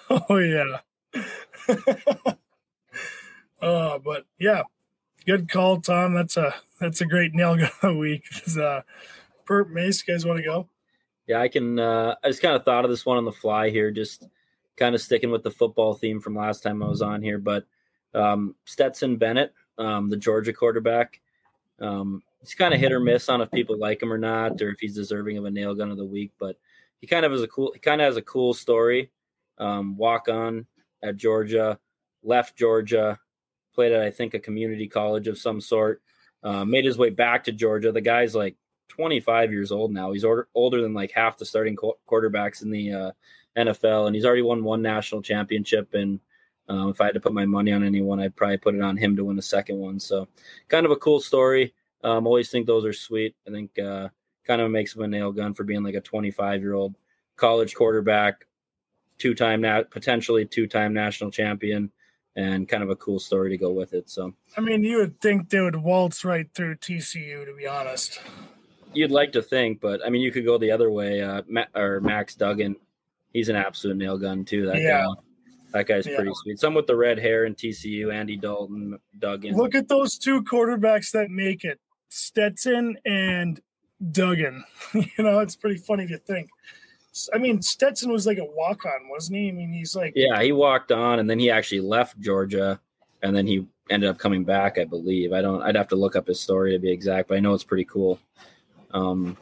Oh yeah. uh, but yeah, good call, Tom. That's a that's a great nail gun week. Uh, Perp Mace, guys want to go? Yeah, I can. Uh, I just kind of thought of this one on the fly here, just kind of sticking with the football theme from last time I was on here. But um, Stetson Bennett, um, the Georgia quarterback, um, he's kind of hit or miss on if people like him or not, or if he's deserving of a nail gun of the week. But he kind of has a cool. He kind of has a cool story. Um, walk on at Georgia, left Georgia, played at I think a community college of some sort. Uh, made his way back to Georgia. The guy's like 25 years old now. He's older, older than like half the starting qu- quarterbacks in the uh, NFL, and he's already won one national championship. And um, if I had to put my money on anyone, I'd probably put it on him to win the second one. So, kind of a cool story. Um, always think those are sweet. I think uh, kind of makes him a nail gun for being like a 25 year old college quarterback, two time na- potentially two time national champion, and kind of a cool story to go with it. So. I mean, you would think they would waltz right through TCU, to be honest. You'd like to think, but I mean, you could go the other way. Uh, Ma- or Max Duggan, he's an absolute nail gun too. That Yeah. guy, that guy's Yeah. pretty sweet. Some with the red hair and TCU, Andy Dalton, Duggan. Look at those two quarterbacks that make it Stetson and Duggan. you know, it's pretty funny to think. I mean, Stetson was like a walk on, wasn't he? I mean, he's like, yeah, he walked on, and then he actually left Georgia, and then he ended up coming back. I believe. I don't. I'd have to look up his story to be exact, but I know it's pretty cool. Um,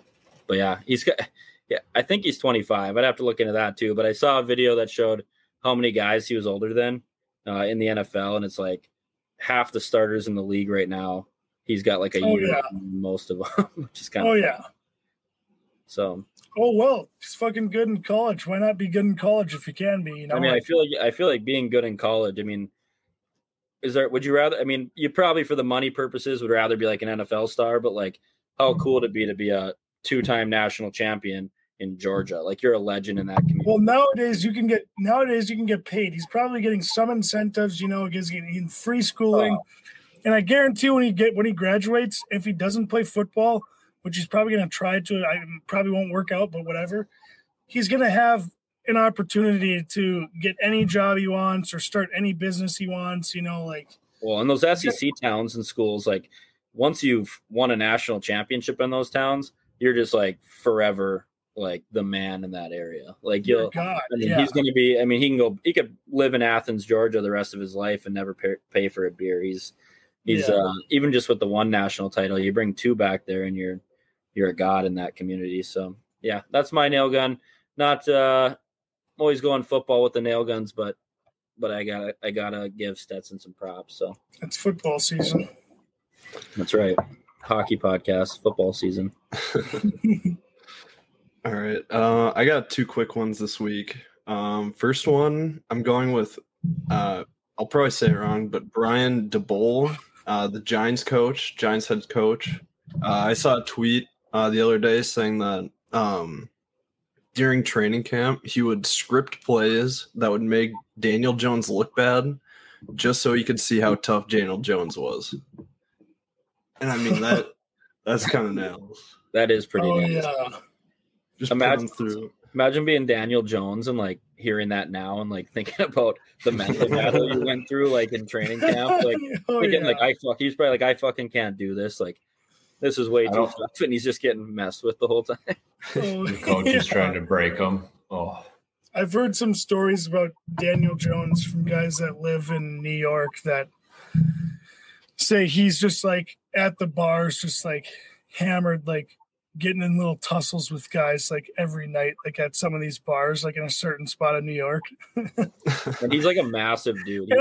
but yeah, he's got. Yeah, I think he's 25. I'd have to look into that too. But I saw a video that showed how many guys he was older than uh, in the NFL, and it's like half the starters in the league right now. He's got like a Oh, year yeah. most of them, which is kind oh of yeah. So Oh well, he's fucking good in college. Why not be good in college if you can be? You know, I mean, I feel like I feel like being good in college. I mean, is there? Would you rather? I mean, you probably for the money purposes would rather be like an NFL star, but like, how cool it be to be a two-time national champion in Georgia? Like, you're a legend in that community. well, nowadays you can get nowadays you can get paid. He's probably getting some incentives. You know, he's getting free schooling, Oh. and I guarantee when he get when he graduates, if he doesn't play football, which he's probably going to try to, I probably won't work out, but whatever, he's going to have an opportunity to get any job he wants or start any business he wants. You know, like Well, in those SEC towns and schools, like once you've won a national championship in those towns, you're just like forever like the man in that area. Like you'll God, I mean, yeah. he's going to be. I mean, he can go. He could live in Athens, Georgia, the rest of his life and never pay, pay for a beer. He's, he's Yeah. uh, even just with the one national title, you bring two back there, and you're, you're a god in that community. So yeah, that's my nail gun. Not uh, always going football with the nail guns, but, but I got to I gotta give Stetson some props. So it's football season. That's right. Hockey podcast, football season. All right. Uh, I got two quick ones this week. Um, first one, I'm going with, uh, I'll probably say it wrong, but Brian Daboll, uh, the Giants coach, Giants head coach. Uh, I saw a tweet uh, the other day saying that um, during training camp, he would script plays that would make Daniel Jones look bad just so he could see how tough Daniel Jones was. And I mean, that that's kind of nails. That is pretty. oh nice. yeah. Just Imagine- put him through. Imagine being Daniel Jones and like hearing that now and like thinking about the mental battle you went through like in training camp. Like oh, thinking yeah. like I fuck he's probably like I fucking can't do this. Like this is way I too don't- tough and he's just getting messed with the whole time. Oh, The coach is trying to break him. Oh, I've heard some stories about Daniel Jones from guys that live in New York that say he's just like at the bars, just like hammered, like getting in little tussles with guys like every night, like at some of these bars, like in a certain spot in New York. And he's like a massive dude.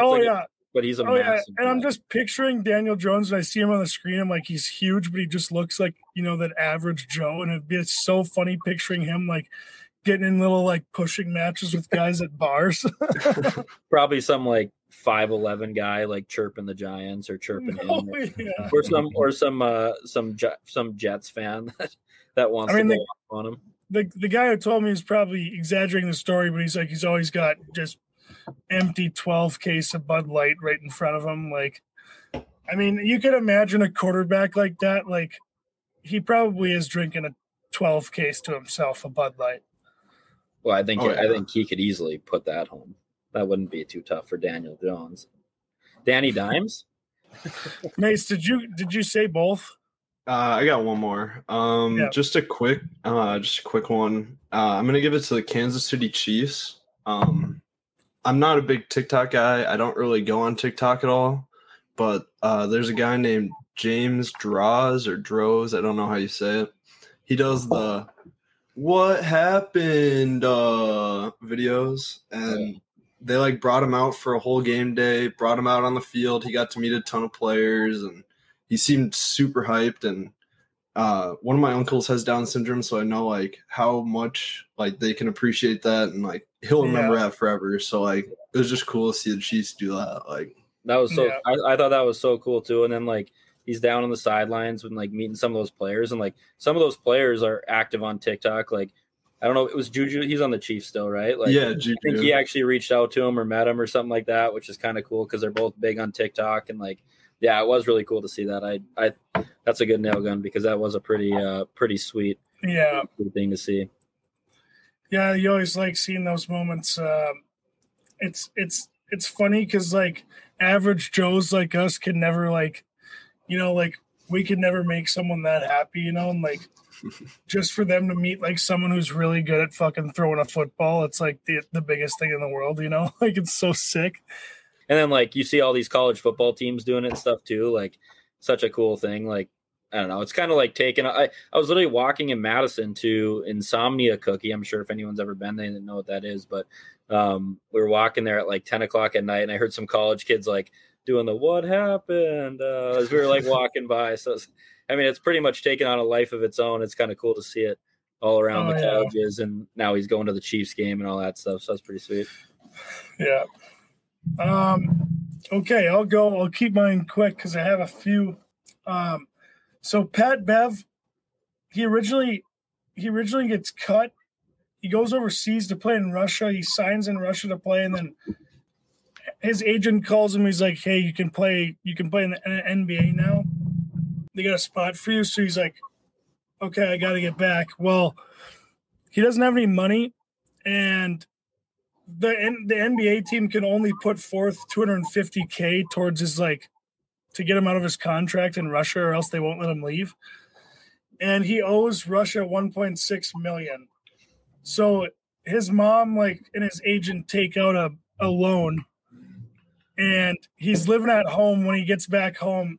Oh like a- yeah, but he's a oh yeah, and I'm just picturing Daniel Jones. And I see him on the screen. I'm like, he's huge, but he just looks like you know that average Joe. And it'd be so funny picturing him like getting in little like pushing matches with guys at bars. probably some like five eleven guy like chirping the Giants or chirping him. Oh, Or, yeah. or some or some uh some some Jets fan that, that wants I mean, to go off on him. the the guy who told me is probably exaggerating the story, but he's like he's always got just empty twelve case of Bud Light right in front of him. Like, I mean, you could imagine a quarterback like that. Like, he probably is drinking a twelve case to himself of Bud Light. Well, I think Oh, I think he could easily put that home. That wouldn't be too tough for Daniel Jones. Danny Dimes? Mace, did you did you say both? Uh, I got one more. Um, Yeah. just a quick, uh, just a quick one. Uh, I'm gonna give it to the Kansas City Chiefs. Um, I'm not a big TikTok guy. I don't really go on TikTok at all. But uh, there's a guy named James Draws or Droz. I don't know how you say it. He does the "What happened" uh, videos, and they like brought him out for a whole game day. Brought him out on the field. He got to meet a ton of players and he seemed super hyped and uh one of my uncles has down syndrome so i know like how much like they can appreciate that and like he'll remember Yeah. that forever so like it was just cool to see the chiefs do that like That was so Yeah. I, I thought that was so cool too. And then like he's down on the sidelines when like meeting some of those players and like some of those players are active on TikTok. Like I don't know, it was Juju, he's on the Chiefs still, right? Like yeah I think he actually reached out to him or met him or something like that, which is kind of cool because they're both big on TikTok and like yeah, it was really cool to see that. I I that's a good nail gun because that was a pretty uh pretty sweet, Yeah, sweet thing to see. yeah. You always like seeing those moments. Um, it's it's it's funny because like average Joes like us can never like, you know, like we could never make someone that happy, you know, and like just for them to meet like someone who's really good at fucking throwing a football, it's like the the biggest thing in the world, you know. Like it's so sick. And then like you see all these college football teams doing it and stuff too. Like such a cool thing. Like I don't know. It's kind of like taking. I I was literally walking in Madison to Insomnia Cookie. I'm sure if anyone's ever been they didn't know what that is. But um, we were walking there at like 10 o'clock at night, and I heard some college kids like doing the "What happened?" Uh, as we were like walking by. So I mean, it's pretty much taken on a life of its own. It's kind of cool to see it all around Oh, the yeah. colleges, and now he's going to the Chiefs game and all that stuff. So that's pretty sweet. Yeah. Um. Okay, I'll go. I'll keep mine quick because I have a few. Um. So Pat Bev, he originally he originally gets cut. He goes overseas to play in Russia. He signs in Russia to play, and then his agent calls him. He's like, "Hey, you can play. You can play in the NBA now. They got a spot for you." So he's like, "Okay, I got to get back." Well, he doesn't have any money, and the the NBA team can only put forth 250k towards his like to get him out of his contract in Russia, or else they won't let him leave. And he owes Russia 1.6 million. So his mom, like, and his agent take out a, a loan, and he's living at home when he gets back home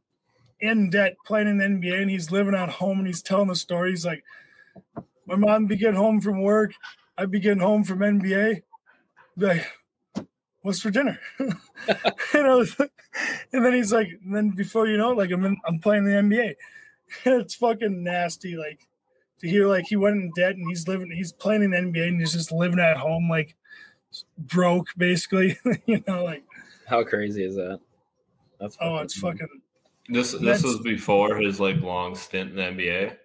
in debt, playing in the NBA, and he's living at home and he's telling the story. He's like, "My mom be getting home from work, I be getting home from NBA." be like, what's for dinner? you know, and then he's like, and then before you know like I'm in, I'm playing the NBA. it's fucking nasty, like to hear like he went in debt and he's living, he's playing in the NBA and he's just living at home like broke, basically. you know, like How crazy is that? That's oh, it's fucking This this was before his like long stint in the NBA.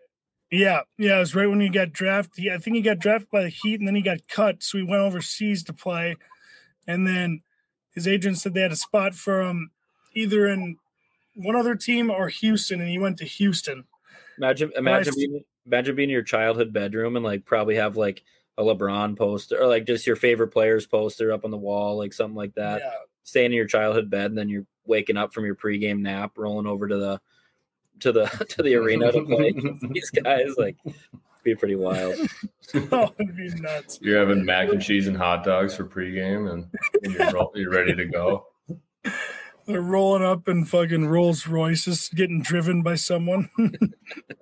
Yeah, yeah, it was right when he got drafted. Yeah, I think he got drafted by the Heat, and then he got cut, so he went overseas to play. And then his agent said they had a spot for him either in one other team or Houston, and he went to Houston. Imagine, imagine, Nice. being, imagine being in your childhood bedroom and like probably have like a LeBron poster or like just your favorite players poster up on the wall, like something like that. yeah, Staying in your childhood bed, and then you're waking up from your pregame nap, rolling over to the to the to the arena to play these guys. Like, be pretty wild. oh, it'd be nuts. You're having mac and cheese and hot dogs for pregame, and, and you're, ro- you're ready to go. They're rolling up in fucking Rolls Royces, getting driven by someone.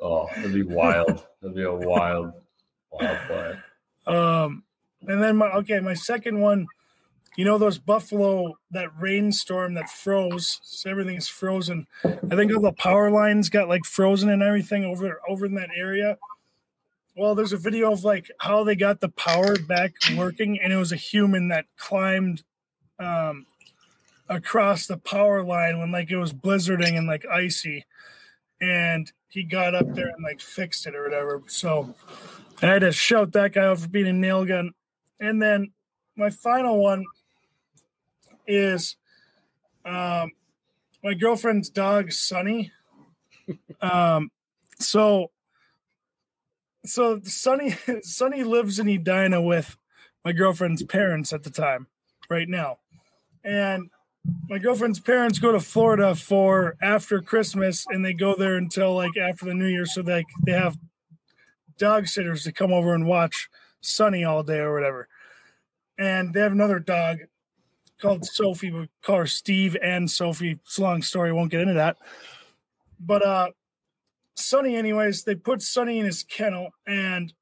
Oh, that'd be wild. That'd be a wild, wild play. Um, and then my okay, my second one, you know those Buffalo that rainstorm that froze, so everything is frozen. I think all the power lines got like frozen and everything over over in that area. Well, there's a video of like how they got the power back working, and it was a human that climbed um across the power line when like it was blizzarding and like icy, and he got up there and like fixed it or whatever. So I had to shout that guy out for being a nail gun. And then my final one is um, my girlfriend's dog, Sunny. Um, so, so Sunny, Sunny lives in Edina with my girlfriend's parents at the time, right now, and my girlfriend's parents go to Florida for after Christmas, and they go there until like after the New Year, so like they have dog sitters to come over and watch Sunny all day or whatever. And they have another dog called Sophie. We call her Steve and Sophie. It's a long story. Won't get into that. But uh Sunny, anyways, they put Sunny in his kennel, and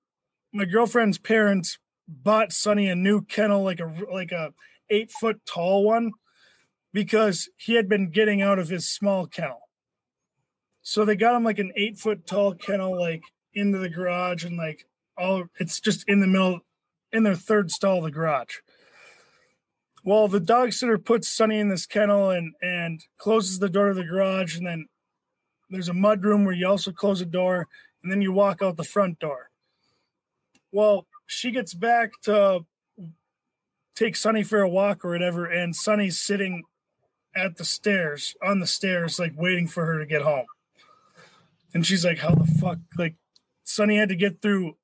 my girlfriend's parents bought Sunny a new kennel, like a like a eight foot tall one, because he had been getting out of his small kennel. So they got him like an eight foot tall kennel, like into the garage, and like all it's just in the middle, in their third stall of the garage. Well, the dog sitter puts Sunny in this kennel and and closes the door to the garage, and then there's a mud room where you also close a door, and then you walk out the front door. Well, she gets back to take Sunny for a walk or whatever, and Sunny's sitting at the stairs, on the stairs, like waiting for her to get home. And she's like, How the fuck? Like, Sunny had to get through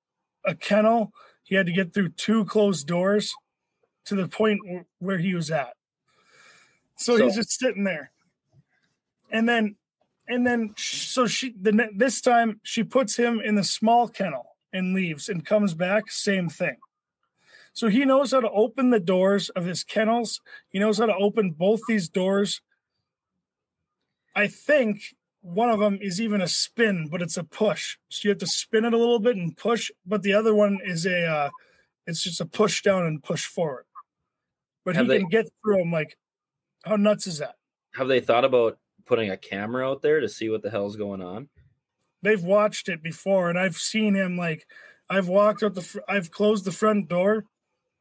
a kennel, he had to get through two closed doors to the point where he was at. So, he's just sitting there. And then, and then, so she, the this time she puts him in the small kennel and leaves and comes back, same thing. So he knows how to open the doors of his kennels. He knows how to open both these doors. I think one of them is even a spin, but it's a push. So you have to spin it a little bit and push. But the other one is a, uh, it's just a push down and push forward. But Have he they- can get through them. Like, how nuts is that? Have they thought about putting a camera out there to see what the hell's going on? They've watched it before, and I've seen him like, I've walked out the fr- I've closed the front door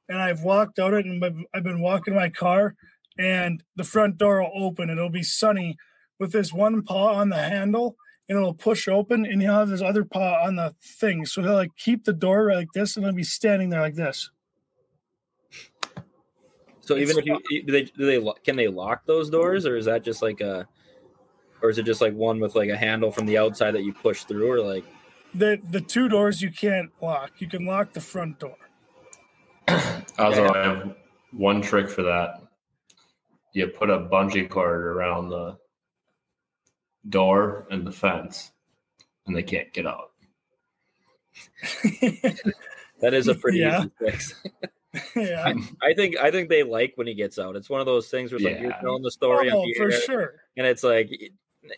and I've walked out it and I've- been walking my car and the front door will open and it'll be sunny with his one paw on the handle and it'll push open and he'll have his other paw on the thing. So he'll like keep the door like this and he'll be standing there like this. So even if you do they do they can they lock those doors or is that just like a or is it just like one with like a handle from the outside that you push through or like The the two doors you can't lock. You can lock the front door. Also, I have one trick for that. You put a bungee cord around the door and the fence, and they can't get out. that is a pretty Yeah. easy fix. yeah. I think I think they like when he gets out. It's one of those things where it's like you're telling the story on Oh, the for air, sure. and it's like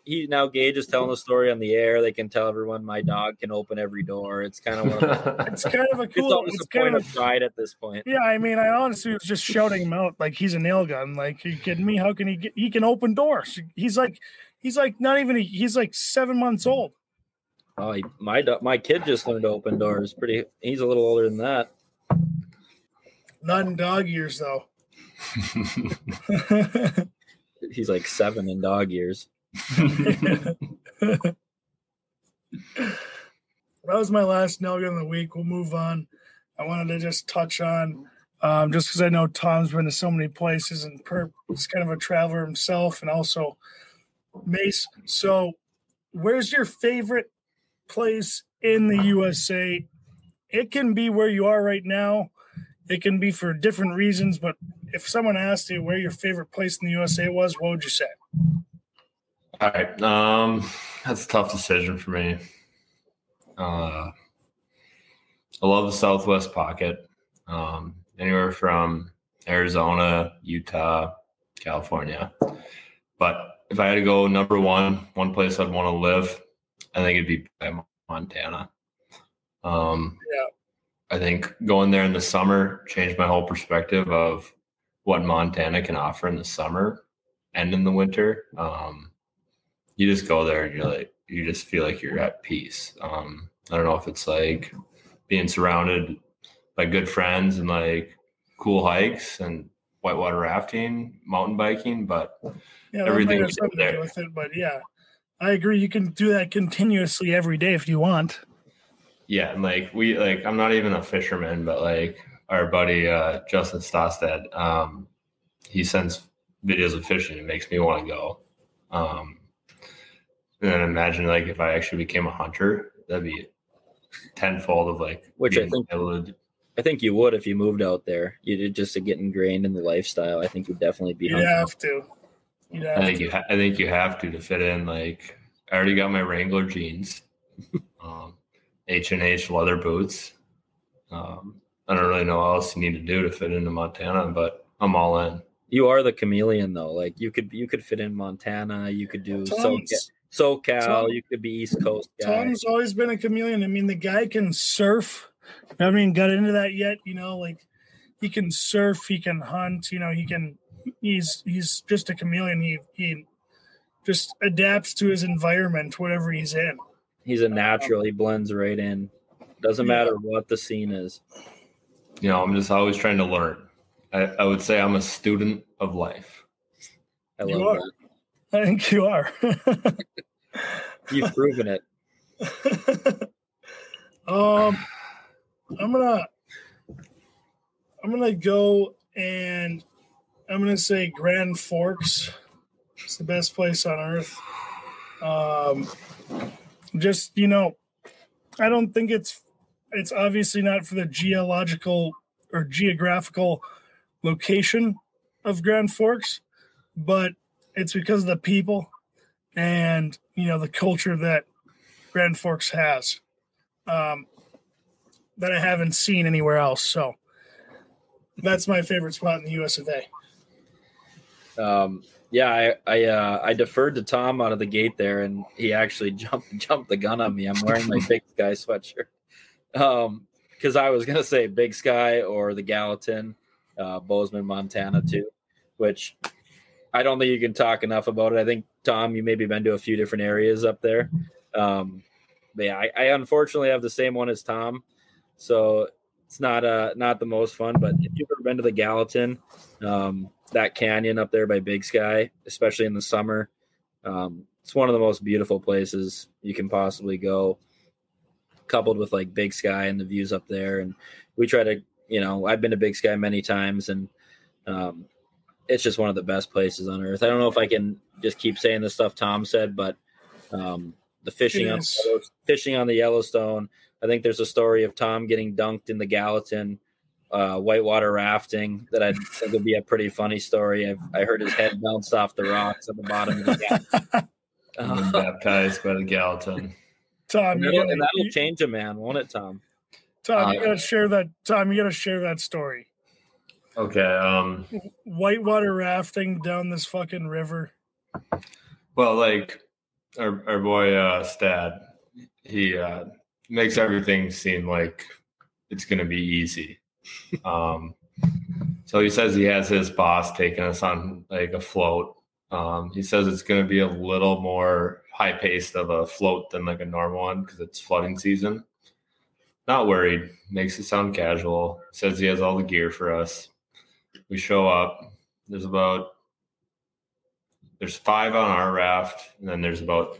he now Gage is telling the story on the air. They can tell everyone my dog can open every door. It's kind of one of those, It's kind of a cool. almost It's a point of of pride at this point. yeah. I mean, I honestly was just shouting him out like he's a nail gun. Like, are you kidding me? How can he get? He can open doors. He's like, he's like not even. He's like seven months old. Oh, he, my my kid just learned to open doors. Pretty, he's a little older than that. Not in dog years though. He's like seven in dog years. that was my last gun of the week. We'll move on. I wanted to just touch on, um, just because I know Tom's been to so many places and per, he's kind of a traveler himself, and also Mace. So, where's your favorite place in the USA? It can be where you are right now. It can be for different reasons, but if someone asked you where your favorite place in the USA was, what would you say? All right. Um, that's a tough decision for me. Uh, I love the Southwest pocket. Um, anywhere from Arizona, Utah, California. But if I had to go number one, one place I'd want to live, I think it'd be Montana. Um, Yeah. I think going there in the summer changed my whole perspective of what Montana can offer in the summer and in the winter. Um, you just go there and you're like, you just feel like you're at peace. Um, I don't know if it's like being surrounded by good friends and like cool hikes and whitewater rafting, mountain biking, but Yeah, Everything is there. with it, but yeah, I agree. You can do that continuously every day if you want. Yeah, and like we like I'm not even a fisherman, but like our buddy uh Justin Stostad, um, he sends videos of fishing. It makes me want to go. Um and then imagine like if I actually became a hunter, that'd be tenfold of like Which I being think- able to I think you would if you moved out there. You did just to get ingrained in the lifestyle. I think you'd definitely be. You'd have to. You'd have I think to. you. Ha- I think you have to to fit in. Like, I already got my Wrangler jeans, um, H and H leather boots. Um, I don't really know what else you need to do to fit into Montana, but I'm all in. You are the chameleon though. Like you could you could fit in Montana. You could do SoCal, Tom's, SoCal. Tom- you could be East Coast guy. Tom's always been a chameleon. I mean, the guy can surf. I haven't even got into that yet. You know, like he can surf, he can hunt. You know, he can. He's he's just a chameleon. He he just adapts to his environment, whatever he's in. He's a natural. He blends right in. Doesn't Yeah. matter what the scene is. You know, I'm just always trying to learn. I, I would say I'm a student of life. I You love are. that. I think you are. You've proven it. um, I'm gonna, I'm gonna go and I'm gonna say Grand Forks. It's the best place on earth. Um, just you know, I don't think it's it's obviously not for the geological or geographical location of Grand Forks, but it's because of the people and you know the culture that Grand Forks has um, that I haven't seen anywhere else. So that's my favorite spot in the US of A. Um, yeah, I I, uh, I deferred to Tom out of the gate there, and he actually jumped jumped the gun on me. I'm wearing my Big Sky sweatshirt um, because I was gonna say Big Sky or the Gallatin, uh, Bozeman, Montana too, which I don't think you can talk enough about it. I think Tom, you maybe been to a few different areas up there. Um, but yeah, I, I unfortunately have the same one as Tom. so it's not uh not the most fun. But if you've ever been to the Gallatin, um, that canyon up there by Big Sky, especially in the summer, um, it's one of the most beautiful places you can possibly go. Coupled with like Big Sky and the views up there, and we try to, you know, I've been to Big Sky many times, and um, it's just one of the best places on earth. I don't know if I can just keep saying the stuff Tom said, but um, the fishing on fishing on the Yellowstone. I think there's a story of Tom getting dunked in the Gallatin, uh, whitewater rafting that I think would be a pretty funny story. I've, I heard his head bounced off the rocks at the bottom of the Gallatin. I've been baptized by the Gallatin. Tom, and you that'll, gotta, and that'll you- change a man, won't it, Tom? Tom, you Uh, gotta share that. Tom, you gotta share that story. Okay. Um. Whitewater rafting down this fucking river. Well, like our our boy uh, Stad, he uh, makes everything seem like it's gonna be easy. Um. So he says he has his boss taking us on like a float. Um, he says it's going to be a little more high paced of a float than like a normal one because it's flooding season. Not worried. Makes it sound casual. Says he has all the gear for us. We show up. There's about there's five on our raft, and then there's about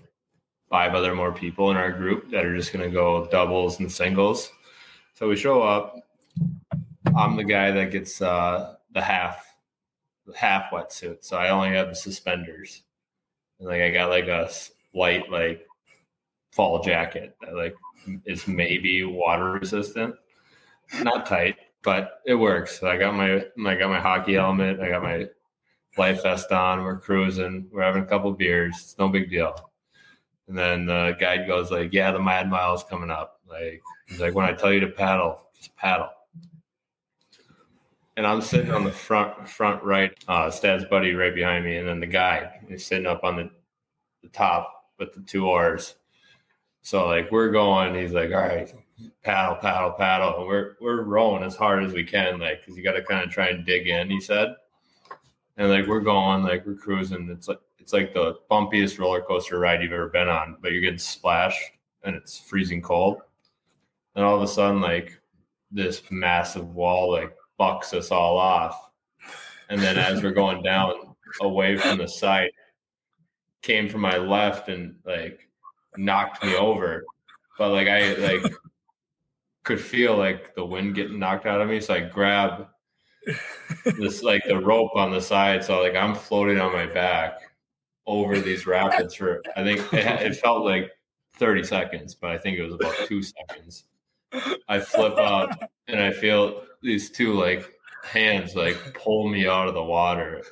five other more people in our group that are just going to go doubles and singles. So we show up. I'm the guy that gets uh, the half half wetsuit, so I only have the suspenders. And like I got like a light like fall jacket that like is maybe water resistant, not tight, but it works. So I got my I got my hockey helmet. I got my life vest on. We're cruising. We're having a couple beers. It's no big deal. And then the guide goes like, "Yeah, the Mad Mile is coming up." Like he's like, "When I tell you to paddle, just paddle." And I'm sitting on the front front right, uh, Stad's buddy right behind me, and then the guy is sitting up on the the top with the two oars. So like we're going, he's like, "All right, paddle, paddle, paddle," and we're we're rowing as hard as we can, like because you got to kind of try and dig in. He said, and like we're going, like we're cruising. It's like it's like the bumpiest roller coaster ride you've ever been on, but you're getting splashed and it's freezing cold. And all of a sudden, like this massive wall like bucks us all off. And then as we're going down away from the site, came from my left and like knocked me over. But like I like could feel like the wind getting knocked out of me. So I grab this like the rope on the side. So like I'm floating on my back over these rapids for I think it, it felt like 30 seconds, but I think it was about two seconds. I flip out and I feel these two like hands like pull me out of the water.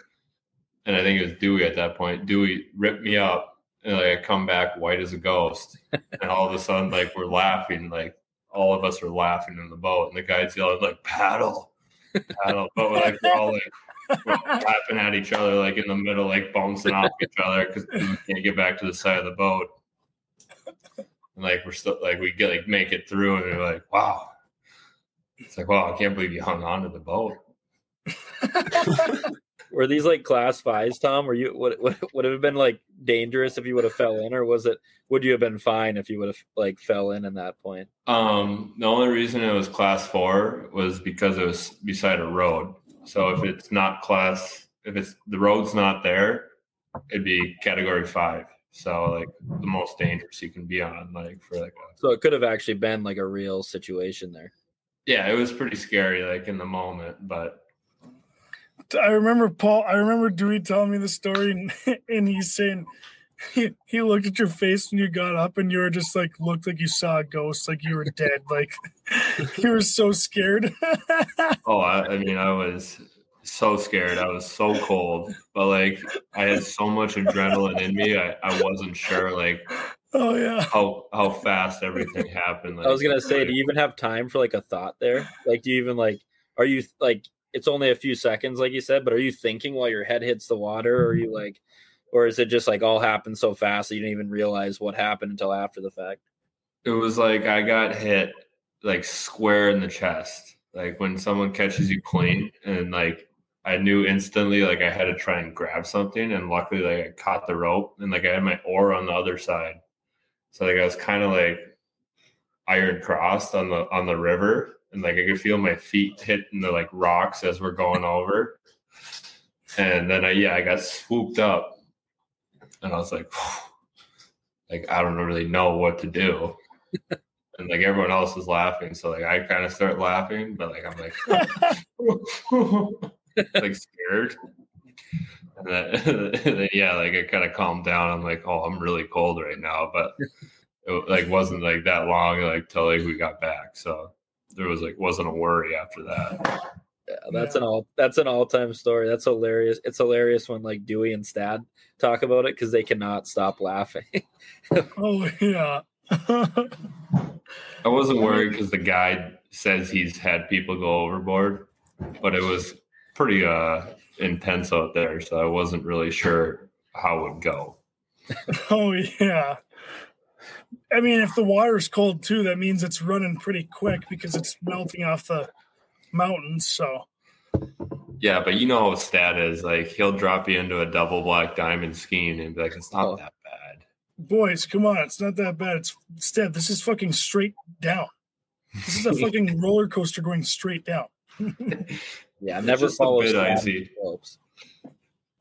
And I think it was Dewey at that point. Dewey ripped me up and like I come back white as a ghost. And all of a sudden, like we're laughing, like all of us are laughing in the boat, and the guys yelling like paddle, paddle. But we're like we're all like we're laughing at each other, like in the middle, like bouncing off each other because we can't get back to the side of the boat. And like we're still like we get like make it through, and we're like, wow. It's like, wow, I can't believe you hung on to the boat. Were these like class fives, Tom? Were you would would would have been like dangerous if you would have fell in, or was it would you have been fine if you would have like fell in in that point? Um, the only reason it was class four was because it was beside a road. So if it's not class, if it's the road's not there, it'd be category five. So like the most dangerous you can be on, like for like a So it could have actually been like a real situation there. Yeah, it was pretty scary, like in the moment, but I remember Paul. I remember Dewey telling me the story, and, and he's saying he, he looked at your face when you got up, and you were just like looked like you saw a ghost, like you were dead, like you were so scared. oh, I, I mean, I was so scared. I was so cold, but like I had so much adrenaline in me. I, I wasn't sure like oh yeah, how how fast everything happened. Like, I was gonna say, do you even have time for like a thought there? Like, do you even like? Are you like? It's only a few seconds, like you said, but are you thinking while your head hits the water? Or are you mm-hmm. like, or is it just like all happened so fast that you didn't even realize what happened until after the fact? it was like I got hit like square in the chest. Like when someone catches you clean and like I knew instantly like I had to try and grab something and luckily like I caught the rope and like I had my oar on the other side. So like I was kind of like iron crossed on the on the river, and like I could feel my feet hitting the like rocks as we're going over. And then I yeah, I got swooped up, and I was like, like I don't really know what to do. and like everyone else is laughing, so like I kind of start laughing, but like I'm like like scared. And then, yeah, like it kind of calmed down. I'm like, oh, I'm really cold right now, but it like wasn't like that long like till like we got back. So there was like wasn't a worry after that. Yeah, that's yeah. an all that's an all time story. That's hilarious. It's hilarious when like Dewey and Stad talk about it because they cannot stop laughing. oh yeah. I wasn't worried because the guy says he's had people go overboard, but it was pretty uh intense out there, so I wasn't really sure how it would go. oh yeah. I mean, if the water's cold too, that means it's running pretty quick because it's melting off the mountains. So yeah, but you know how Stad is. Like he'll drop you into a double black diamond skiing and be like, it's not oh. that bad. Boys, come on, it's not that bad. It's Stad, this is fucking straight down. This is a fucking roller coaster going straight down. yeah, I've never followed a icy.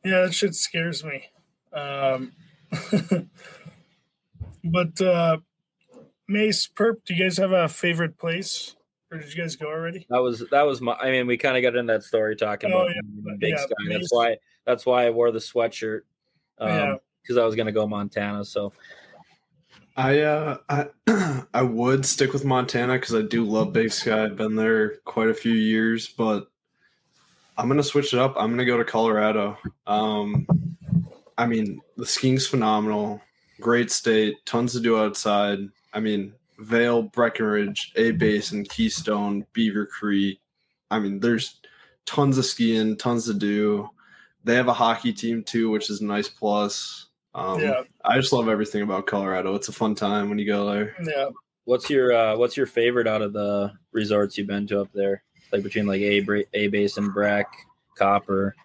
Yeah, that shit scares me. Um, but uh, Mace Perp, do you guys have a favorite place? Or did you guys go already? That was that was my. I mean, we kind of got in that story talking oh, about yeah. Big yeah, Sky. Mace. That's why that's why I wore the sweatshirt. Um, yeah, because I was gonna go Montana. So I uh I I would stick with Montana because I do love Big Sky. I've been there quite a few years, but I'm gonna switch it up. I'm gonna go to Colorado. Um, I mean the skiing's phenomenal, great state, tons to do outside. I mean Vail, Breckenridge, A Basin, Keystone, Beaver Creek. I mean there's tons of skiing, tons to do. They have a hockey team too, which is a nice plus. Um, yeah, I just love everything about Colorado. It's a fun time when you go there. Yeah. What's your uh, What's your favorite out of the resorts you've been to up there? Like between like A A base and Breck, Copper.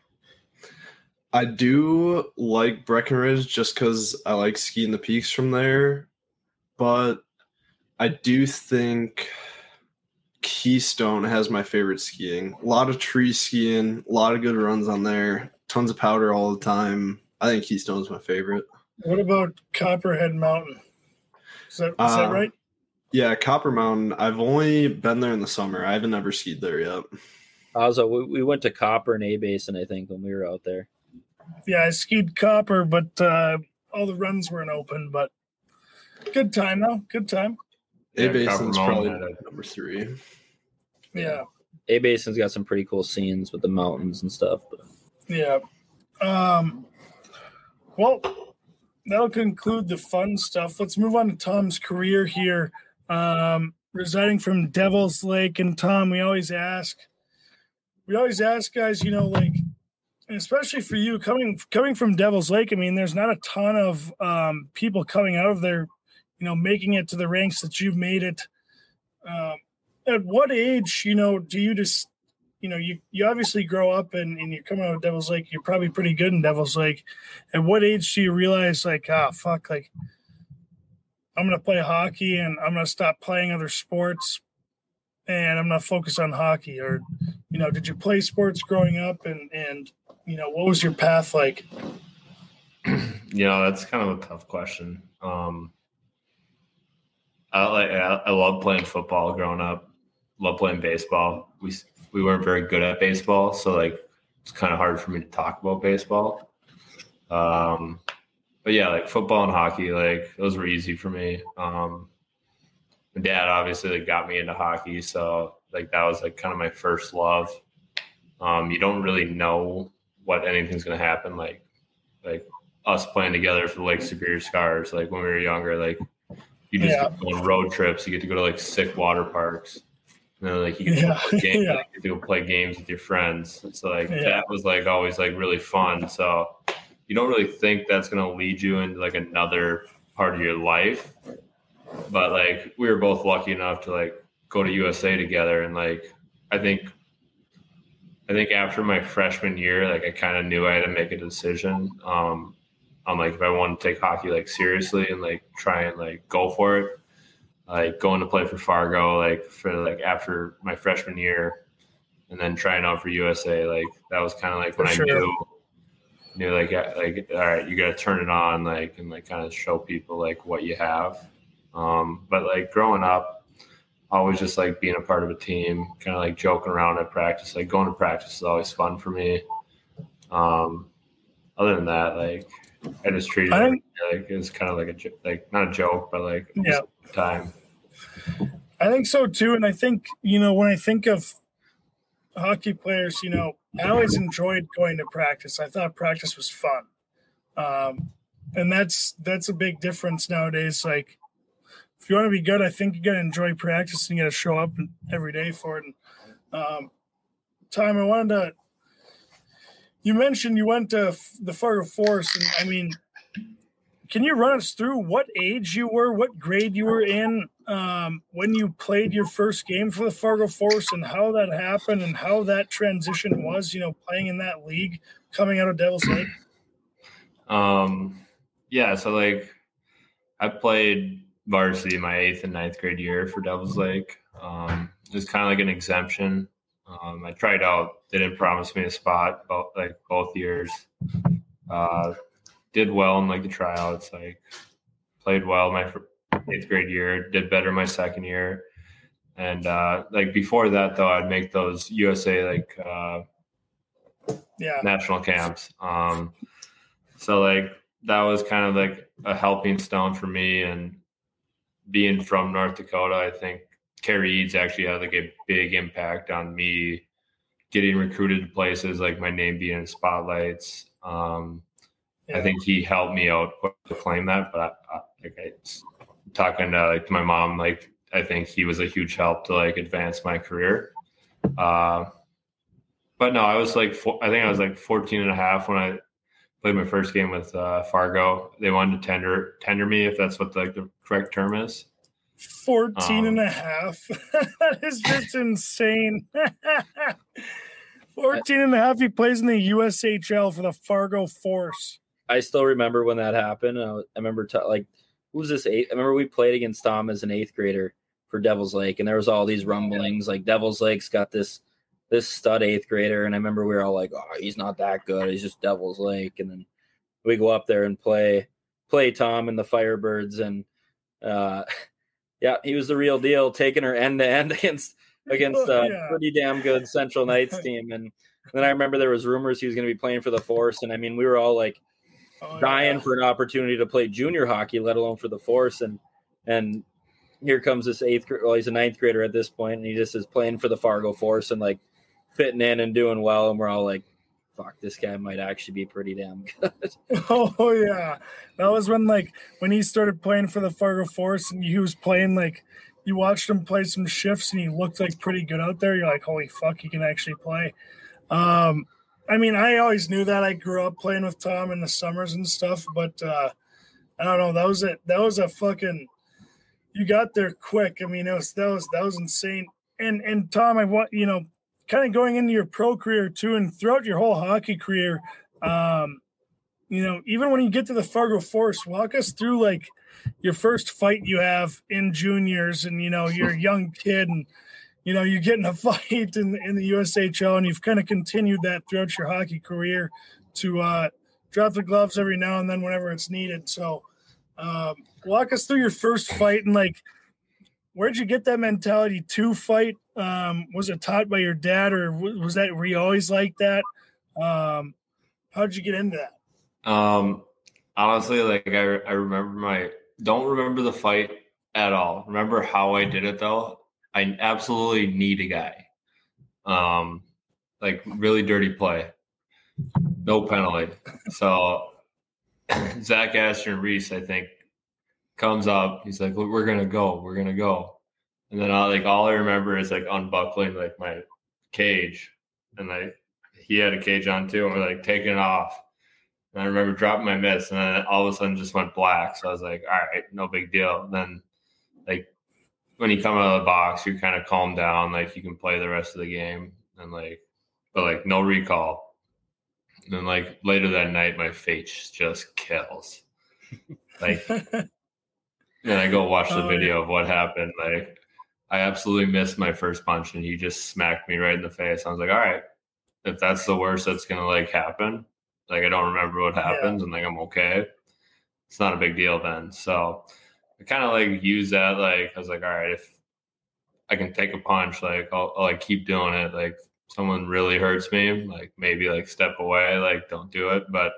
I do like Breckenridge just because I like skiing the peaks from there, but I do think Keystone has my favorite skiing. A lot of tree skiing, a lot of good runs on there, tons of powder all the time. I think Keystone's my favorite. What about Copperhead Mountain? Is that, is uh, that right? Yeah, Copper Mountain. I've only been there in the summer. I haven't ever skied there yet. Also, we, we went to Copper and A Basin, I think, when we were out there. Yeah, I skied Copper, but uh, all the runs weren't open. But good time though. Good time. A yeah, Basin's probably number three. Yeah. A Basin's got some pretty cool scenes with the mountains and stuff. But. Yeah. Um, well, that'll conclude the fun stuff. Let's move on to Tom's career here. Um, residing from Devil's Lake, and Tom, we always ask, we always ask guys, you know, like, especially for you coming coming from Devil's Lake. I mean, there's not a ton of um, people coming out of there, you know, making it to the ranks that you've made it. Um, at what age, you know, do you just you know, you, you obviously grow up and, and you're coming out of Devil's Lake, you're probably pretty good in Devil's Lake. At what age do you realize, like, ah, fuck, like, I'm going to play hockey and I'm going to stop playing other sports and I'm going to focus on hockey? Or, you know, did you play sports growing up and, and, you know, what was your path like? You know, that's kind of a tough question. Um, I like I, love playing football growing up. Love playing baseball. We we weren't very good at baseball, so like it's kind of hard for me to talk about baseball. Um, but yeah, like football and hockey, like those were easy for me. Um, my dad obviously like got me into hockey, so like that was like kind of my first love. Um, you don't really know what anything's gonna happen, like like us playing together for the Lake Superior Scars, like when we were younger, like you just yeah. go on road trips, you get to go to like sick water parks. You know, like you yeah. Games, yeah. like, you play games with your friends. So like yeah. that was like always like really fun. So you don't really think that's gonna lead you into like another part of your life. But like we were both lucky enough to like go to USA together and like I think I think after my freshman year, like I kind of knew I had to make a decision. Um on like if I want to take hockey like seriously and like try and like go for it. like going to play for Fargo, like for like after my freshman year, and then trying out for USA. Like that was kind of like when For I knew knew like like all right, you got to turn it on, like and like kind of show people like what you have. Um, but like growing up, always just like being a part of a team, kind of like joking around at practice. Like going to practice is always fun for me. Um, other than that, like I just treated I it like it's kind of like a like not a joke, but like Yeah. time. I think so too. And I think, you know, when I think of hockey players, you know, I always enjoyed going to practice. I thought practice was fun. Um, and that's that's a big difference nowadays. Like if you want to be good, I think you gotta enjoy practice and you gotta show up every day for it. And um Tom, I wanted to you mentioned you went to the Fargo Force, and I mean, can you run us through what age you were, what grade you were in um, when you played your first game for the Fargo Force, and how that happened, and how that transition was? You know, playing in that league, coming out of Devil's Lake. Um, yeah, so like I played varsity my eighth and ninth grade year for Devils Lake. Um, it was kind of like an exemption. Um, I tried out; they didn't promise me a spot, both like both years. Uh, did well in like the tryouts, like played well my eighth grade year. Did better my second year, and uh, like before that though, I'd make those USA like uh, Yeah, national camps. Um, so like that was kind of like a helping stone for me, and being from North Dakota, I think Kerry Eads actually had like a big impact on me getting recruited to places like my name being in spotlights. Um, I think he helped me out to claim that, but I, I, like I, talking to like to my mom, like I think he was a huge help to like advance my career. Uh, but no, I was like, four, I think I was like 14 and a half when I played my first game with uh, Fargo. They wanted to tender tender me, if that's what like the correct term is. 14 and Um, a half. that is just insane. 14 and a half. He plays in the USHL for the Fargo Force. I still remember when that happened. I, I remember t- like who was this eight? I remember we played against Tom as an eighth grader for Devil's Lake, and there was all these rumblings like Devil's Lake's got this this stud eighth grader, and I remember we were all like, "Oh, he's not that good. He's just Devil's Lake." And then we go up there and play play Tom and the Firebirds, and uh, yeah, he was the real deal, taking her end to end against against Oh, a yeah. pretty damn good Central Knights team, and then I remember there was rumors he was going to be playing for the Force, and I mean we were all like Oh, dying yeah. for an opportunity to play junior hockey, let alone for the Force. And and here comes this eighth grade. Well, he's a ninth grader at this point, and he just is playing for the Fargo Force and like fitting in and doing well. And we're all like, "Fuck, this guy might actually be pretty damn good." Oh yeah, that was when like when he started playing for the Fargo Force, and he was playing like you watched him play some shifts, and he looked like pretty good out there. You're like, holy fuck, he can actually play. Um, I mean, I always knew that. I grew up playing with Tom in the summers and stuff, but uh, I don't know. That was it. That was a fucking. You got there quick. I mean, it was that was that was insane. And and Tom, I want you know, kind of going into your pro career too, and throughout your whole hockey career. Um, you know, even when you get to the Fargo Force, walk us through like your first fight you have in juniors, and you know you're a young kid, and you know you get in a fight in in the USHL, and you've kind of continued that throughout your hockey career to uh, drop the gloves every now and then whenever it's needed. So, um, walk us through your first fight and like where'd you get that mentality to fight? Um, was it taught by your dad, or was that were you always like that? Um, how'd you get into that? Um, honestly, like I, I remember my don't remember the fight at all. Remember how I did it though. I absolutely need a guy. Um, like really dirty play, no penalty. So Zach Astor and Reese, I think, comes up. He's like, "Look, "We're gonna go. We're gonna go." And then I like all I remember is like unbuckling like my cage, and like he had a cage on too, and we're like taking it off. And I remember dropping my mitts, and then all of a sudden just went black. So I was like, all right, no big deal. then, like, when you come out of the box, you're kind of calm down, like you can play the rest of the game, and like, but like no recall. And then like later that night, my face just kills. Like and I go watch the Oh, video of what happened. Like, I absolutely missed my first punch, and he just smacked me right in the face. I was like, all right, if that's the worst that's gonna like happen, like I don't remember what happens, and like I'm okay. It's not a big deal then. So I kind of like use that. Like I was like, all right, if I can take a punch, like I'll, I'll like keep doing it. Like someone really hurts me, like maybe like step away, like don't do it. But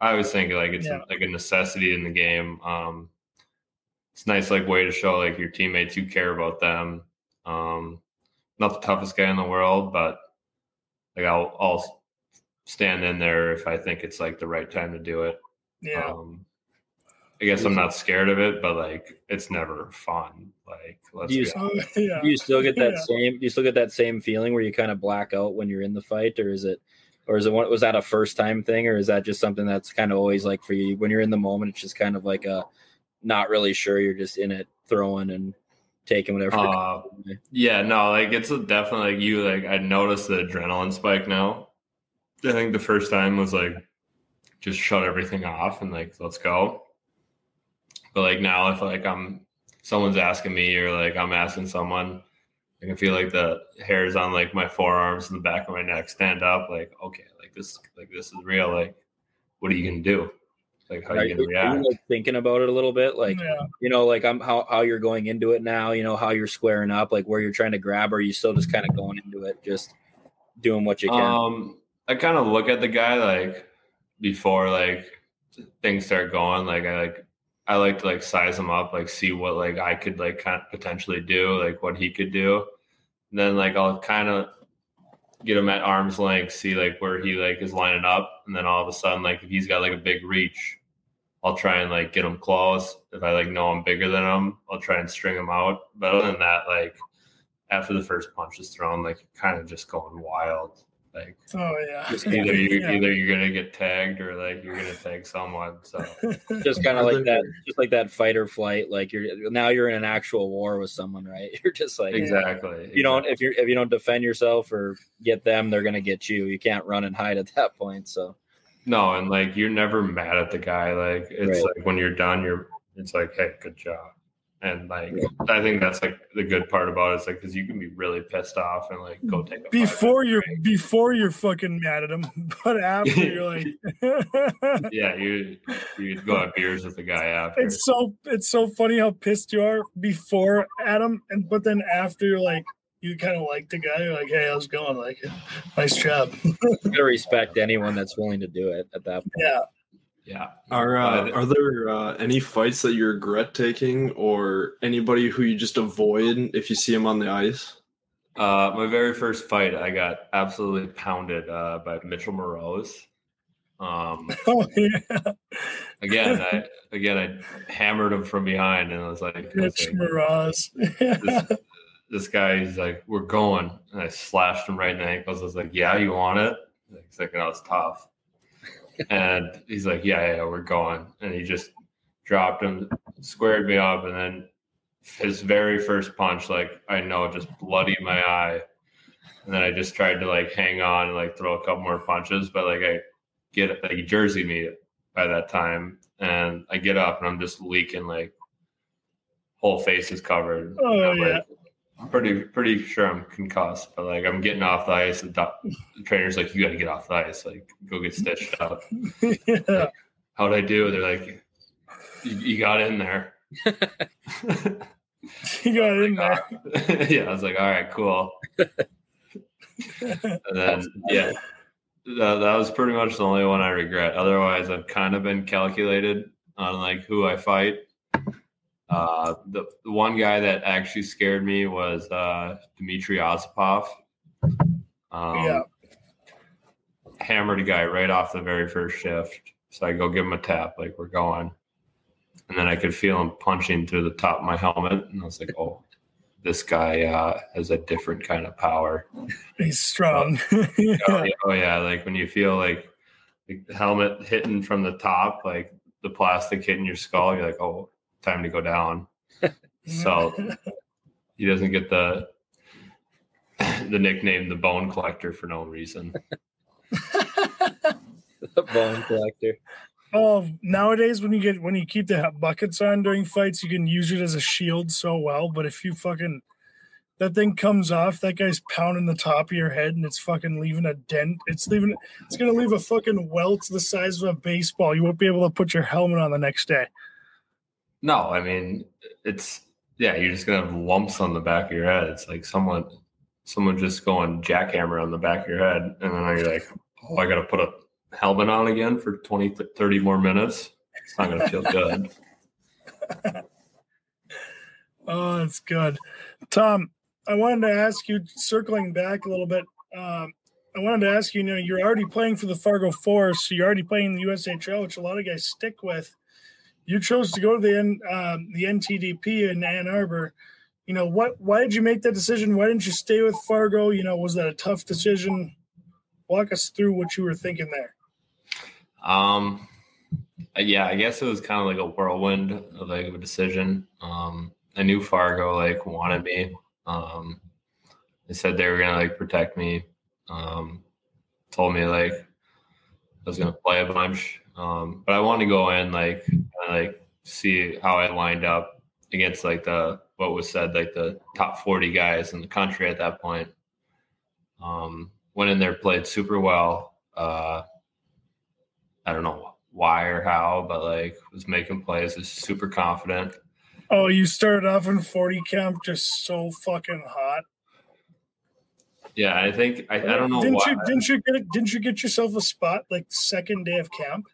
I always think like it's Yeah. like a necessity in the game. Um, it's a nice like way to show like your teammates you care about them. Um, not the toughest guy in the world, but like I'll I'll stand in there if I think it's like the right time to do it. Yeah. Um, I guess I'm not scared of it, but like it's never fun. Like let's Do you be s- honest. Oh, yeah. Do you still get that Yeah. same? Do you still get that same feeling where you kind of black out when you're in the fight, or is it, or is it one? Was that a first time thing, or is that just something that's kind of always like for you when you're in the moment? It's just kind of like a not really sure. You're just in it, throwing and taking whatever. Uh, yeah, no, like it's a definitely like you like I noticed the adrenaline spike now. I think the first time was like just shut everything off and like let's go. But like now if like I'm someone's asking me or like I'm asking someone, I can feel like the hairs on like my forearms and the back of my neck stand up like okay, like this like this is real like what are you gonna do? Like how are are you you, gonna are you, react? like, thinking about it a little bit, like yeah. you know, like I'm how how you're going into it now. You know how you're squaring up, like where you're trying to grab, or are you still just kind of going into it, just doing what you can? Um, I kind of look at the guy like before like things start going. Like I like I like to like size him up, like see what like I could like kind of potentially do, like what he could do. And then like I'll kind of get him at arm's length, see like where he like is lining up, and then all of a sudden like if he's got like a big reach, I'll try and like get him close. If I like know I'm bigger than him, I'll try and string him out. But other than that, like after the first punch is thrown, like kind of just going wild. Like Oh yeah. Just either you Yeah. either you're gonna get tagged or like you're gonna tag someone. So just kind of like that, just like that fight or flight. Like you're now you're in an actual war with someone, right? You're just like exactly. if you don't if you if you don't defend yourself or get them, they're gonna get you. You can't run and hide at that point. So No, and like you're never mad at the guy. Like it's Right. like when you're done, you're it's like, hey, good job. And like I think that's like the good part about it is like because you can be really pissed off and like go take a before you're break. before you're fucking mad at him, but after you're like, yeah you you go have beers with the guy after. it's so it's so funny how pissed you are before Adam, and but then after you're like, you kind of like the guy. You're like, hey, how's it going? Like, nice job. you gotta respect anyone that's willing to do it at that point. yeah. Yeah. Are uh, But- are there uh, any fights that you regret taking, or anybody who you just avoid if you see him on the ice? Uh, my very first fight, I got absolutely pounded uh, by Mitchell Morose. Um, Oh yeah. again, I again I hammered him from behind, and I was like, I was Mitch like, Mraz. this, this guy, he's like, we're going, and I slashed him right in the ankles. I was like, yeah, you want it? He's like, no, it's tough. And he's like, yeah, yeah, we're going, and he just dropped him, squared me up, and then his very first punch, like I know, just bloodied my eye. And then I just tried to like hang on and like throw a couple more punches, but like I get like he jerseyed me by that time, and I get up and I'm just leaking like whole face is covered. Oh, yeah. like, I'm pretty pretty sure I'm concussed, but like I'm getting off the ice. The, doc- the trainer's like, "You got to get off the ice. Like, go get stitched up." yeah. How'd I do? They're like, "You, you got in there." You got in there. yeah, I was like, "All right, cool." and then yeah, that, that was pretty much the only one I regret. Otherwise, I've kind of been calculated on like who I fight. Uh, the, the one guy that actually scared me was uh, Dmitry Osipov. Um, Yeah. Hammered a guy right off the very first shift. So I go give him a tap, like we're going. And then I could feel him punching through the top of my helmet. And I was like, oh, this guy uh, has a different kind of power. He's strong. Oh, yeah. yeah, oh yeah, like when you feel like the helmet hitting from the top, like the plastic hitting your skull, you're like, oh, time to go down. So he doesn't get the the nickname the bone collector for no reason. The bone collector. Oh, nowadays when you get when you keep the buckets on during fights, you can use it as a shield so well. But if you fucking that thing comes off, that guy's pounding the top of your head and it's fucking leaving a dent. It's leaving it's gonna leave a fucking welt the size of a baseball. You won't be able to put your helmet on the next day. No, I mean it's yeah, you're just gonna have lumps on the back of your head. It's like someone someone just going jackhammer on the back of your head, and then you're like, oh, I gotta put a helmet on again for 20, 30 more minutes. It's not gonna feel good. oh, that's good. Tom, I wanted to ask you, circling back a little bit, um, I wanted to ask you, you know, you're already playing for the Fargo Force, so you're already playing the USHL, which a lot of guys stick with you chose to go to the N, um, the NTDP in Ann Arbor. You know what? Why did you make that decision? Why didn't you stay with Fargo? You know, was that a tough decision? Walk us through what you were thinking there. Um, yeah, I guess it was kind of like a whirlwind of a decision. Um, I knew Fargo like wanted me. Um, they said they were gonna like protect me. Um, told me like I was gonna play a bunch. Um, but I wanted to go in like like see how I lined up against like the what was said like the top 40 guys in the country at that point. Um, went in there, played super well. Uh, I don't know why or how, but like was making plays, was super confident. Oh, you started off in 40 camp just so fucking hot. Yeah, I think I, I don't know didn't why. You, didn't you get didn't you get yourself a spot like second day of camp?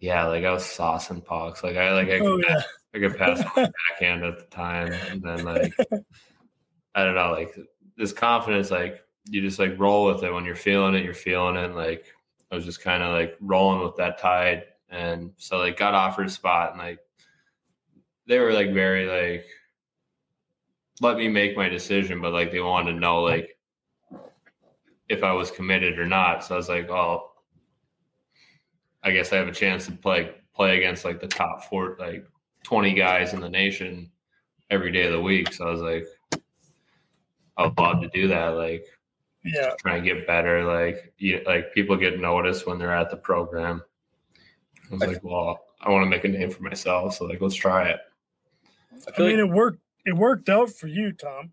Yeah, like I was saucing pucks. Like I like I oh, could, Oh, pass. I could pass my backhand at the time, and then like I don't know, like this confidence, like you just like roll with it when you're feeling it. You're feeling it. Like I was just kind of like rolling with that tide, and so like got offered a spot, and like they were like very like let me make my decision, but like they wanted to know like if I was committed or not. So I was like, oh, I guess I have a chance to play play against like the top four, like twenty guys in the nation every day of the week. So I was like, I would love to do that. Like, Yeah. try and get better. Like, you, like people get noticed when they're at the program. I was like, well, I want to make a name for myself, so like, let's try it. I I mean, like it worked. It worked out for you, Tom.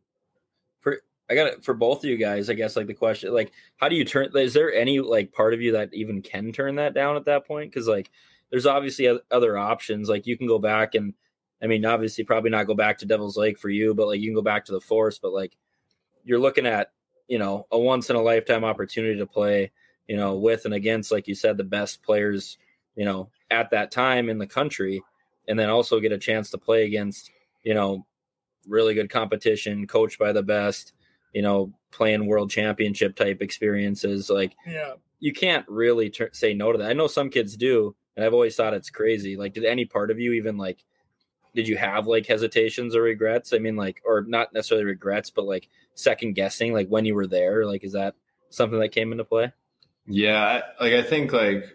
I got it for both of you guys. I guess like the question, like, how do you turn? Is there any like part of you that even can turn that down at that point? Because like, there's obviously other options. Like, you can go back and, I mean, obviously, probably not go back to Devil's Lake for you, but like, you can go back to the Force. But like, you're looking at, you know, a once in a lifetime opportunity to play, you know, with and against, like you said, the best players, you know, at that time in the country, and then also get a chance to play against, you know, really good competition, coached by the best, you know, playing world championship type experiences. Like Yeah. you can't really tur say no to that. I know some kids do, and I've always thought it's crazy. Like, did any part of you even like, did you have like hesitations or regrets? I mean, like, or not necessarily regrets, but like second guessing, like when you were there. Like, is that something that came into play? Yeah, I- like I think like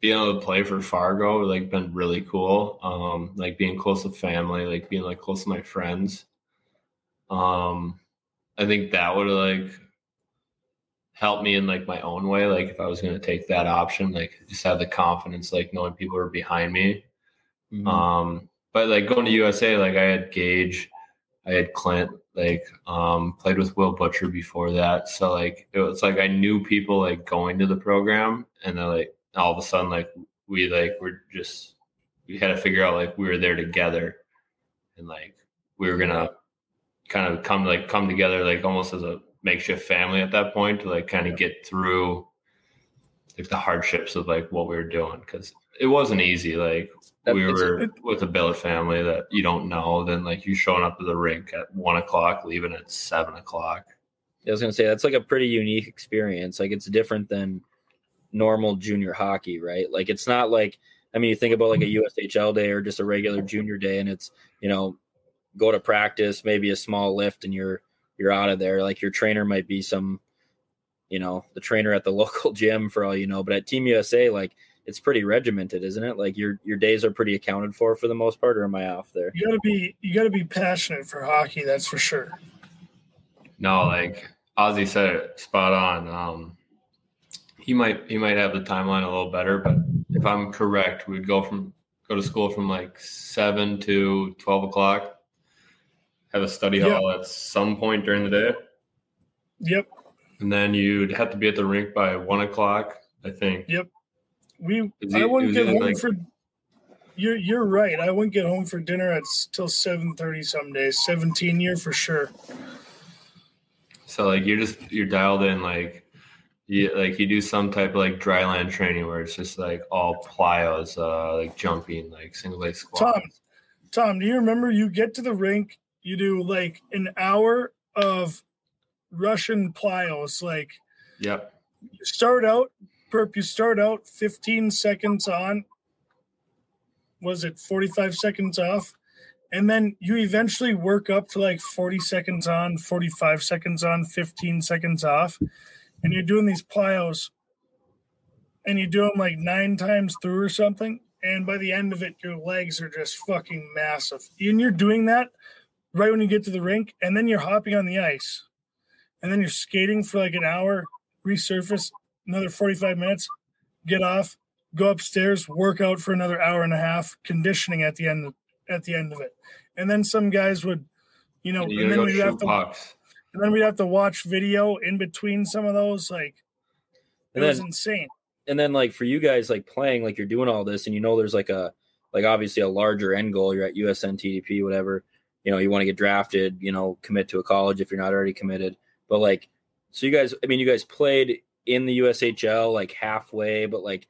being able to play for Fargo like been really cool. Um, like being close to family, like being like close to my friends. Um, I think that would like help me in like my own way. Like if I was gonna take that option, like just have the confidence, like knowing people are behind me. Mhm. Um, but like going to USA, like I had Gage, I had Clint, like um, played with Will Butcher before that. So like it was like I knew people like going to the program, and then like all of a sudden like we like were just we had to figure out like we were there together, and like we were gonna kind of come like come together like almost as a makeshift family at that point to like kind of get through like the hardships of like what we were doing because it wasn't easy like we were with a billet family that you don't know then like you showing up to the rink at one o'clock leaving at seven o'clock I was gonna say that's like a pretty unique experience. Like it's different than normal junior hockey, right? Like it's not like I mean you think about like a mm-hmm. USHL day or just a regular junior day and it's, you know, go to practice, maybe a small lift and you're you're out of there. Like your trainer might be some, you know, the trainer at the local gym for all you know. But at Team USA, like it's pretty regimented, isn't it? Like your your days are pretty accounted for for the most part, or am I off there? You gotta be. You gotta be passionate for hockey. That's for sure. no like ozzy said it spot on um he might he might have the timeline a little better but if I'm correct, we'd go from go to school from like seven to twelve o'clock. Have a study hall at some point during the day, Yep. and then you'd have to be at the rink by one o'clock. I think. Yep. We I wouldn't get home like- for you're you're right. I wouldn't get home for dinner at till seven thirty some days. Seventeen year for sure. So like you're just you're dialed in like you like you do some type of like dry land training where it's just like all plyos, uh, like jumping, like single leg squats. Tom, Tom, do you remember you get to the rink, you do like an hour of Russian plyos, like Yep. you start out perp you start out 15 seconds on was it 45 seconds off? And then you eventually work up to like 40 seconds on 45 seconds on 15 seconds off. And you're doing these plyos and you do them like nine times through or something and by the end of it your legs are just fucking massive. And you're doing that right when you get to the rink and then you're hopping on the ice and then you're skating for like an hour resurface another 45 minutes, get off, go upstairs, work out for another hour and a half, conditioning at the end at the end of it. And then some guys would, you know, You and then we'd have to pucks. and then we'd have to watch video in between some of those. Like it And was then insane. and then like for you guys like playing like you're doing all this and you know there's like a like obviously a larger end goal you're at USNTDP whatever you know you want to get drafted you know commit to a college if you're not already committed. But like so you guys i mean you guys played in the ushl like halfway but like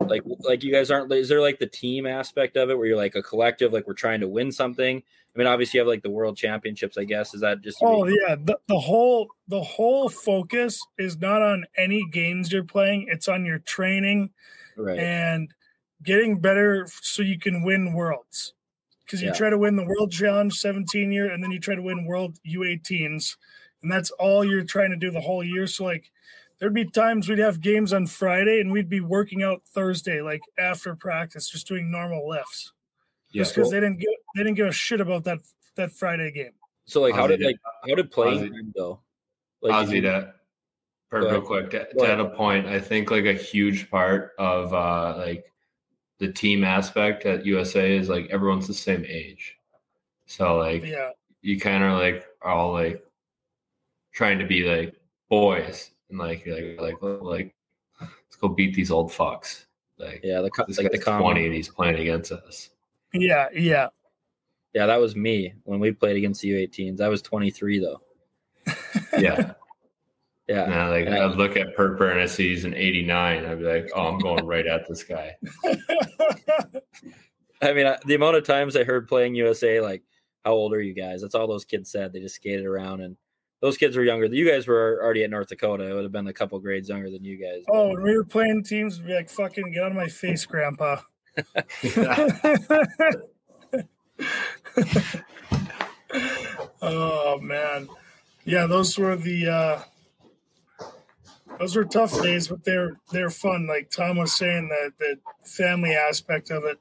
like like you guys aren't is there like the team aspect of it where you're like a collective like we're trying to win something? I mean obviously you have like the world championships i guess. Is that just Oh yeah, the, the whole the whole focus is not on any games you're playing, it's on your training right. and getting better so you can win worlds. Because you Yeah. try to win the world challenge 17 year and then you try to win world U18s. And that's all you're trying to do the whole year. So like there'd be times we'd have games on Friday and we'd be working out Thursday, like after practice, just doing normal lifts. Yeah. Just because they didn't give they didn't give a shit about that that Friday game. so like how Ozzy did did- like how did playing Ozzy- time go like did Ozzy, you- to, per, real quick, to, Go to add a point, I think like a huge part of uh, like the team aspect at USA is like everyone's the same age. So like Yeah. you kind of like are all like trying to be like boys and like you're like like like let's go beat these old fucks. Like yeah the co- this like the guy's common. twenty and he's playing against us. Yeah, yeah. Yeah, that was me when we played against the U18s. I was 23 though. Yeah. Yeah. And I, like And I- I'd look at Purpur and I see he's an eighty nine. I'd be like, oh, I'm going right at this guy. I mean, I, the amount of times I heard playing USA, like, how old are you guys? That's all those kids said. They just skated around, and those kids were younger. You guys were already at North Dakota. It would have been a couple grades younger than you guys. oh, when we were playing teams, we'd be like, fucking get out of my face, grandpa. oh man. Yeah, those were the uh those were tough days, but they're they're fun. Like Tom was saying, that the family aspect of it.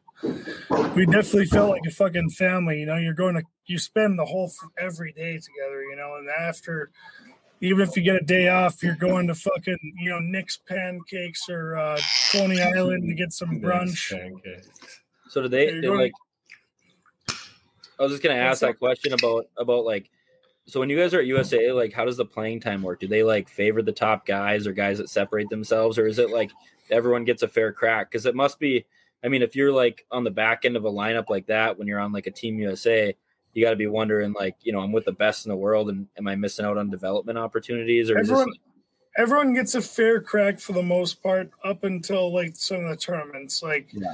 We definitely felt like a fucking family. You know, you're going to you spend the whole every day together. You know, and after, even if you get a day off, you're going to fucking you know Nick's Pancakes or uh, Coney Island to get some brunch. So did they, they like? I was just gonna ask that question about about like. So when you guys are at USA, like, how does the playing time work? Do they like favor the top guys or guys that separate themselves, or is it like everyone gets a fair crack? Because it must be. I mean, if you're like on the back end of a lineup like that, when you're on like a Team USA, you got to be wondering like, you know, I'm with the best in the world, and am I missing out on development opportunities? Or is this Everyone, everyone gets a fair crack for the most part up until like some of the tournaments. Like Yeah.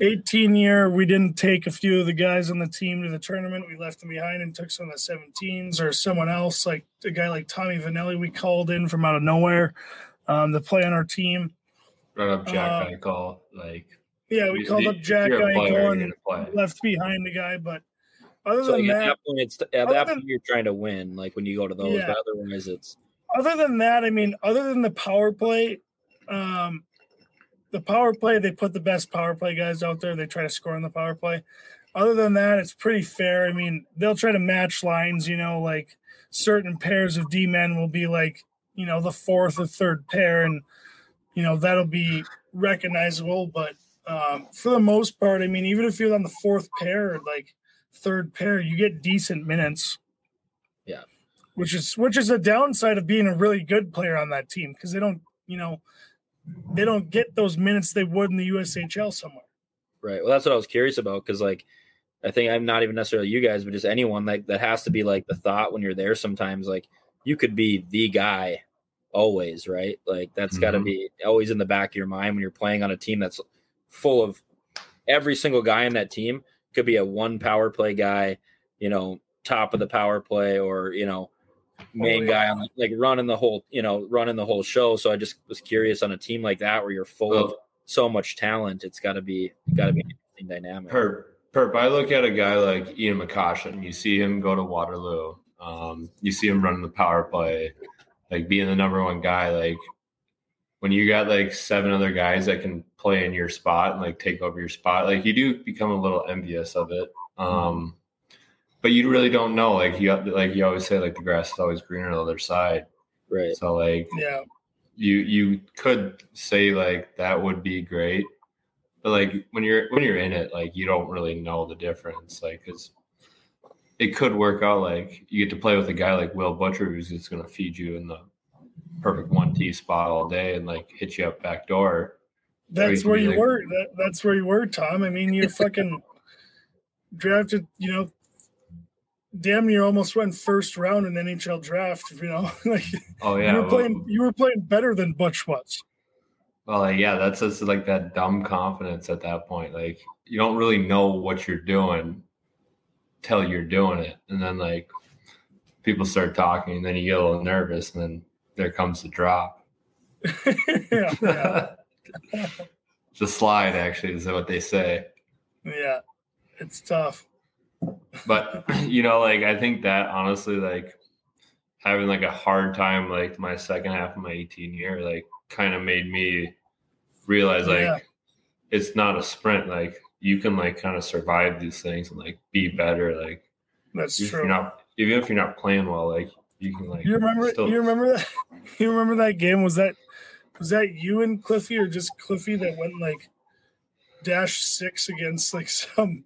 18 year, we didn't take a few of the guys on the team to the tournament. We left them behind and took some of the 17s or someone else, like a guy like Tommy Vannelli, we called in from out of nowhere um, to play on our team. Run up Jack Uh, Eichel, like Yeah, we called you- up Jack you're a player, Eichel and gonna left behind the guy. But other so than like, at that, that point, it's at other that than- point you're trying to win, like when you go to those. Yeah. But otherwise, it's other than that, I mean, other than the power play, um, the power play, they put the best power play guys out there. They try to score on the power play. Other than that, it's pretty fair. I mean, they'll try to match lines, you know, like certain pairs of D men will be like, you know, the fourth or third pair, and, you know, that'll be recognizable. But um, for the most part, I mean, even if you're on the fourth pair, like third pair, you get decent minutes. Yeah. Which is which is a downside of being a really good player on that team because they don't, you know, they don't get those minutes they would in the USHL somewhere. Right. Well, that's what I was curious about because, like, I think I'm not even necessarily you guys, but just anyone like that has to be like the thought when you're there. Sometimes, like, you could be the guy always, right? Like, that's got to mm-hmm. be always in the back of your mind when you're playing on a team that's full of every single guy in that team could be a one power play guy, you know, top of the power play, or you know, main Oh, guy on like running the whole, you know, running the whole show. So I just was curious on a team like that where you're full of so much talent. It's got to be got to be an interesting dynamic. Perp, Perp, I look at a guy like Ian McCoshen. You see him go to Waterloo. Um, you see him running the power play, like being the number one guy. Like when you got like seven other guys that can play in your spot and like take over your spot, like you do become a little envious of it. Um, but you really don't know. Like you like you always say, like the grass is always greener on the other side. Right. So like Yeah. you you could say like that would be great but like when you're when you're in it like you don't really know the difference like because it could work out like you get to play with a guy like will butcher who's just going to feed you in the perfect one t spot all day and like hit you up back door That's where you like- were. That, that's where you were, Tom. I mean, you fucking drafted, you know, damn near almost went first round in NHL draft. You know, like oh you yeah were well- playing, you were playing better than Butch was. Well, like, yeah, that's just like that dumb confidence at that point. Like you don't really know what you're doing till you're doing it, and then like people start talking, and then you get a little nervous, and then there comes the drop. yeah, yeah, the slide actually is what they say. yeah. It's tough. But you know, like I think that honestly, like having like a hard time, like my second half of my 18 year, like kind of made me realize like Yeah. it's not a sprint. Like you can like kind of survive these things and like be better. Like That's true. you're not even if you're not playing well, like you can like You remember? still- You remember that? You remember that game? Was that was that you and Cliffy, or just Cliffy that went like dash six against like some?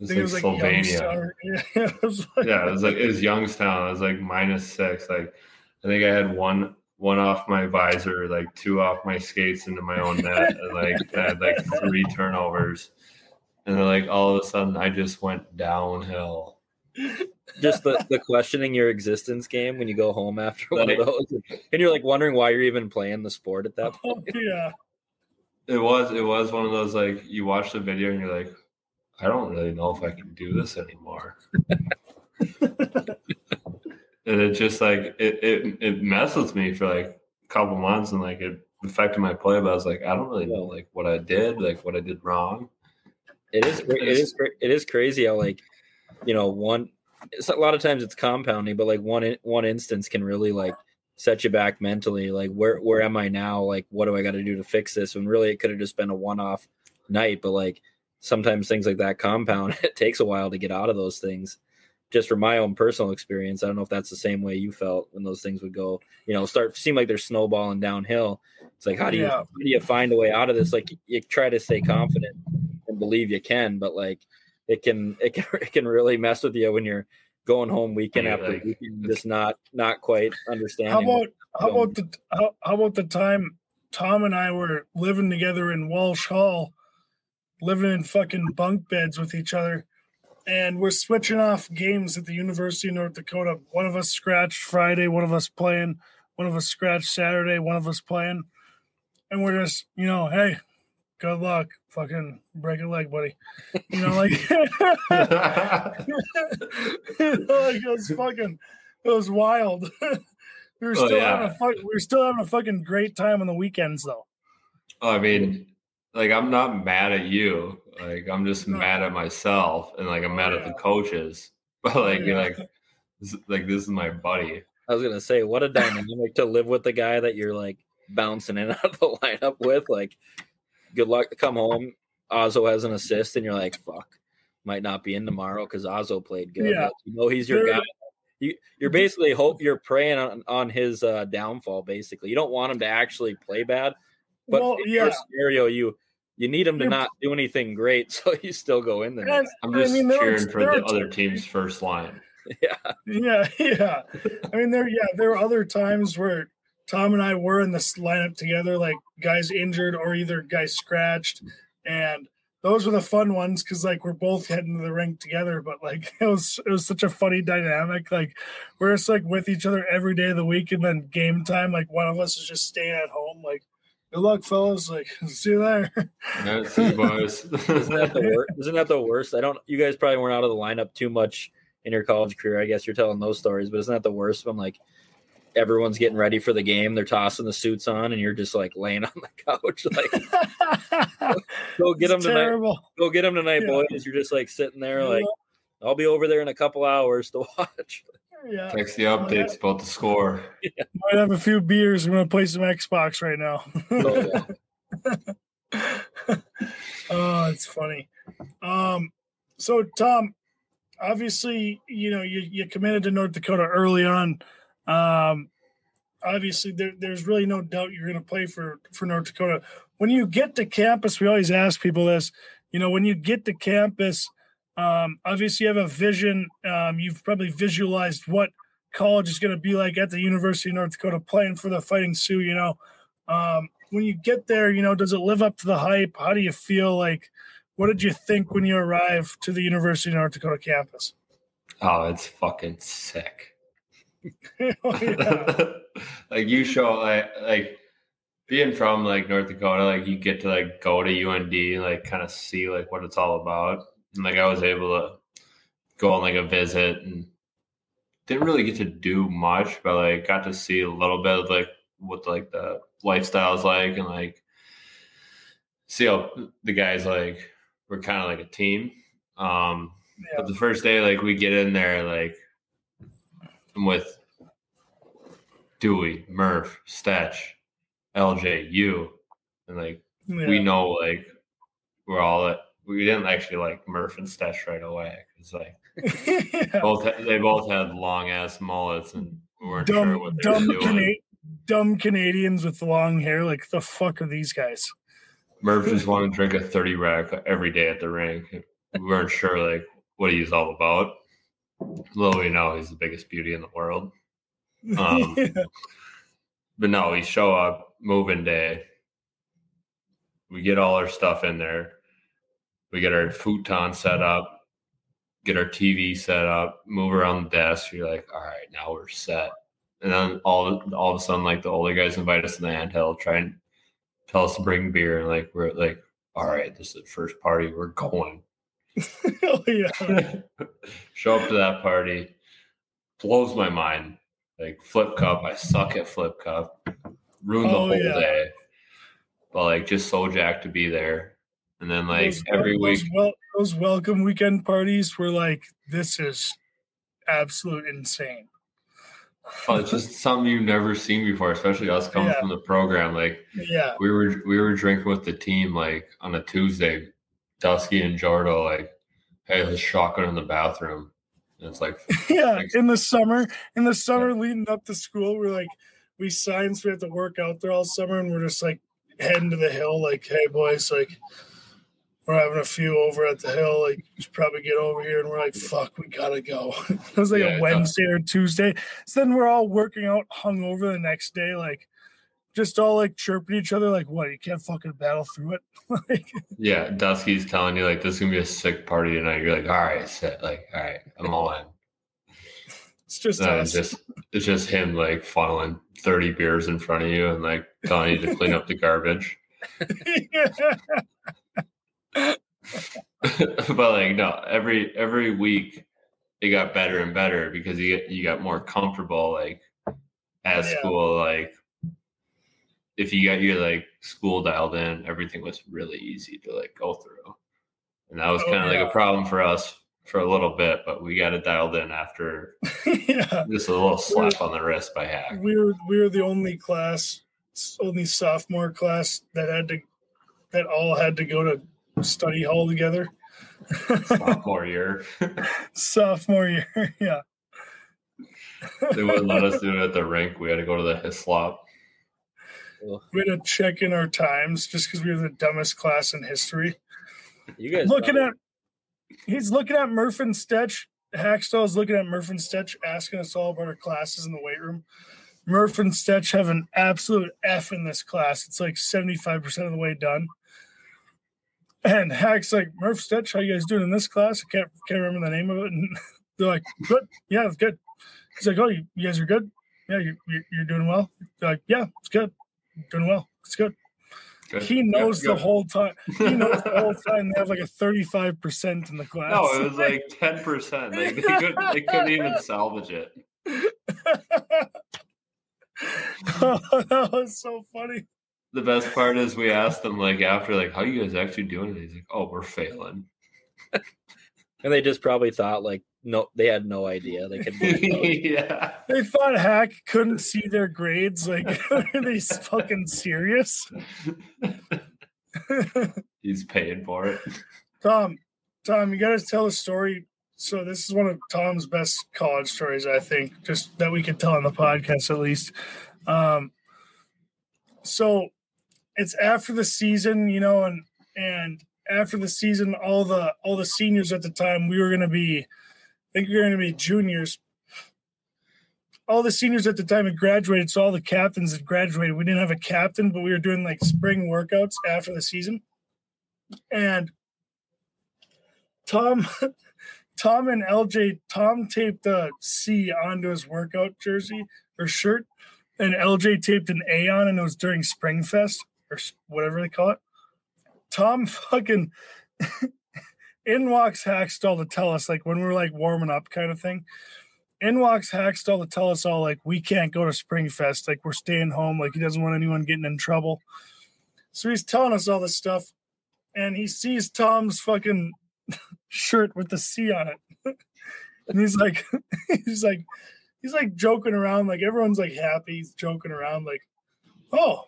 I it's think it like was like Slovenia. Yeah, it was like, yeah, it was like it was Youngstown. It was like minus six. Like I think I had one one off my visor, like two off my skates into my own net, and like I had like three turnovers. And then like all of a sudden I just went downhill. Just the, the questioning your existence game when you go home after one Like- of those, and you're like wondering why you're even playing the sport at that oh, point. oh, yeah. It was it was one of those like you watch the video and you're like, I don't really know if I can do this anymore. and it just like it, it it messed with me for like a couple months and like it affected my play, but I was like, I don't really know like what I did, like what I did wrong. It is it is it is crazy how like you know one it's a lot of times it's compounding, but like one one instance can really like set you back mentally. Like where where am I now? Like what do I got to do to fix this? When really it could have just been a one off night, but like sometimes things like that compound. It takes a while to get out of those things. Just from my own personal experience, I don't know if that's the same way you felt when those things would go. You know, start seem like they're snowballing downhill. It's like how do you Yeah. how do you find a way out of this? Like you try to stay confident and believe you can, but like it can it can it can really mess with you when you're going home weekend Yeah, after like, weekend, just not not quite understanding. How about how about the how, how about the time Tom and I were living together in Walsh Hall, living in fucking bunk beds with each other, and we're switching off games at the University of North Dakota. One of us scratched Friday, one of us playing, one of us scratched Saturday, one of us playing, and we're just you know, hey, good luck, fucking break a leg, buddy. You know, like. like it was fucking it was wild. we were Oh, still yeah. having a fuck, we were still having a fucking great time on the weekends though. Oh, I mean, like I'm not mad at you. Like I'm just No. mad at myself, and like I'm mad at the coaches. But like, Yeah. like, this, like this is my buddy. I was gonna say, what a dynamic to live with the guy that you're like bouncing in and out of the lineup with. Like, good luck to come home. Ozzo has an assist, and you're like, fuck, might not be in tomorrow because Ozzo played good. Yeah. Like, you know he's your guy. You, you're basically hope you're praying on, on his uh, downfall. Basically, you don't want him to actually play bad, but well, in your yeah, scenario, you you need them to You're- not do anything great, so you still go in there. And, I'm I just mean, there are- cheering for the other team's first line. yeah, Yeah, yeah. I mean, there, yeah, there are other times where Tom and I were in this lineup together, like guys injured or either guys scratched, and those were the fun ones because like we're both heading to the rink together. But like it was, it was such a funny dynamic. Like we're just like with each other every day of the week, and then game time, like one of us is just staying at home, like. Good luck, fellas. Like, see you there. Yeah, see you boys. isn't that the worst? Isn't that the worst? I don't. You guys probably weren't out of the lineup too much in your college career. I guess you're telling those stories, but isn't that the worst? When like everyone's getting ready for the game, they're tossing the suits on, and you're just like laying on the couch, like go get them It's tonight. terrible. Go get them tonight, Yeah. boys. You're just like sitting there, like I'll be over there in a couple hours to watch. Yeah, Text the updates about the score. might have a few beers. I'm gonna play some Xbox right now. So, yeah. oh, it's funny. Um, so Tom, obviously, you know, you, you committed to North Dakota early on. Um, obviously, there, there's really no doubt you're going to play for for North Dakota. When you get to campus, we always ask people this. You know, when you get to campus, um, obviously you have a vision. Um, you've probably visualized what college is going to be like at the University of North Dakota, playing for the Fighting Sioux. You know, um, when you get there, you know, does it live up to the hype? How do you feel? Like, what did you think when you arrived to the University of North Dakota campus? Oh, it's fucking sick. Oh, like you show like like being from like North Dakota, like you get to like go to UND and like kind of see like what it's all about. And like I was able to go on like a visit and didn't really get to do much, but like got to see a little bit of like what like the lifestyle's like and like see how the guys like we're kind of like a team. Um Yeah. but the first day, like we get in there, like I'm with Dewey, Murph, Stetch, LJ, you, and like Yeah. we know like we're all at. We didn't actually like Murph and Stetch right away because like Yeah. both they both had long ass mullets and we weren't sure dumb, what they were doing. Cana- dumb Canadians with long hair. Like, the fuck are these guys? Murph just wanted to drink a thirty rack every day at the rink. We weren't sure like what he's all about. Little we know he's the biggest beauty in the world. Um, But no, we show up, moving day. We get all our stuff in there. We get our futon set mm-hmm. up, get our TV set up, move around the desk. You're like, all right, now we're set. And then all all of a sudden, like the older guys invite us to the handheld, try and tell us to bring beer, and like we're like, all right, this is the first party, we're going. oh, yeah. Show up to that party, blows my mind. Like flip cup, I suck at flip cup. Ruined the Oh, whole yeah. day. But like just so jacked to be there. And then like Those- every week, those, wel- those welcome weekend parties were like, this is absolute insane. oh, it's just something you've never seen before, especially us coming Yeah. from the program. Like Yeah. we were we were drinking with the team like on a Tuesday, Dusky and Jordo like, hey, let's shotgun in the bathroom. And it's like Yeah. Thanks. In the summer, in the summer leading up to school, we're like, we signed, so we have to work out there all summer, and we're just like heading to the hill, like, hey, boys, like, we're having a few over at the hill. Like, you should probably get over here. And we're like, fuck, we gotta go. it was like Yeah, a Wednesday or Tuesday. So then we're all working out hungover the next day, like, just all like chirping each other, like, what? You can't fucking battle through it. like, Yeah, Dusky's telling you like this is gonna be a sick party tonight. You're like, all right, sit. Like, all right, I'm all in. it's just No, it's just it's just him like funneling thirty beers in front of you and like telling you to clean up the garbage. but like no, every every week it got better and better because you get you got more comfortable like at Yeah. school. Like if you got your like school dialed in, everything was really easy to like go through. And that was Oh, kind of like a problem for us for a little bit, but we got it dialed in after yeah. just a little slap on the wrist by Hack. we were we were the only class only sophomore class that had to that all had to go to study hall together Sophomore year, sophomore year yeah they wouldn't let us do it at the rink. We had to go to the Hyslop. Ugh. we had to check in our times just because we were the dumbest class in history. You guys looking at he's looking at Murph and Stetch. Hakstol's looking at Murph and Stetch, asking us all about our classes in the weight room. Murph and Stetch have an absolute F in this class. It's like 75% of the way done. And Hack's like, Murph Stetch, how you guys doing in this class? I can't, can't remember the name of it. And they're like, good. Yeah, it's good. He's like, oh, you, you guys are good? Yeah, you, you, you're doing well? They're like, yeah, it's good. Doing well. It's good. Good. He knows Good, the whole time. He knows the whole time they have like a 35% in the class. No, it was like ten percent. Like they couldn't, they couldn't even salvage it. Oh, that was so funny. The best part is we asked them like after like how you guys actually doing it. He's like, oh, we're failing. and they just probably thought like no, they had no idea they could. yeah. They thought Hack couldn't see their grades. Like, are they fucking serious? He's paying for it. Tom, Tom, you got to tell a story. So this is one of Tom's best college stories, I think, just that we could tell on the podcast at least. Um, so it's after the season, you know, and and after the season, all the all the seniors at the time, we were going to be, I think we were going to be juniors. All the seniors at the time had graduated, so all the captains had graduated. We didn't have a captain, but we were doing like spring workouts after the season, and Tom, Tom and LJ, Tom taped a C onto his workout jersey or shirt, and LJ taped an A on, and it was during Spring Fest or whatever they call it. Tom fucking in walks Hakstol to tell us, like when we were like warming up kind of thing. In walks Hakstol to tell us all, like, we can't go to Spring Fest. Like, we're staying home. Like, he doesn't want anyone getting in trouble. So he's telling us all this stuff. And he sees Tom's fucking shirt with the C on it. and he's like, he's like, he's like joking around. Like, everyone's like happy. He's joking around, like, oh,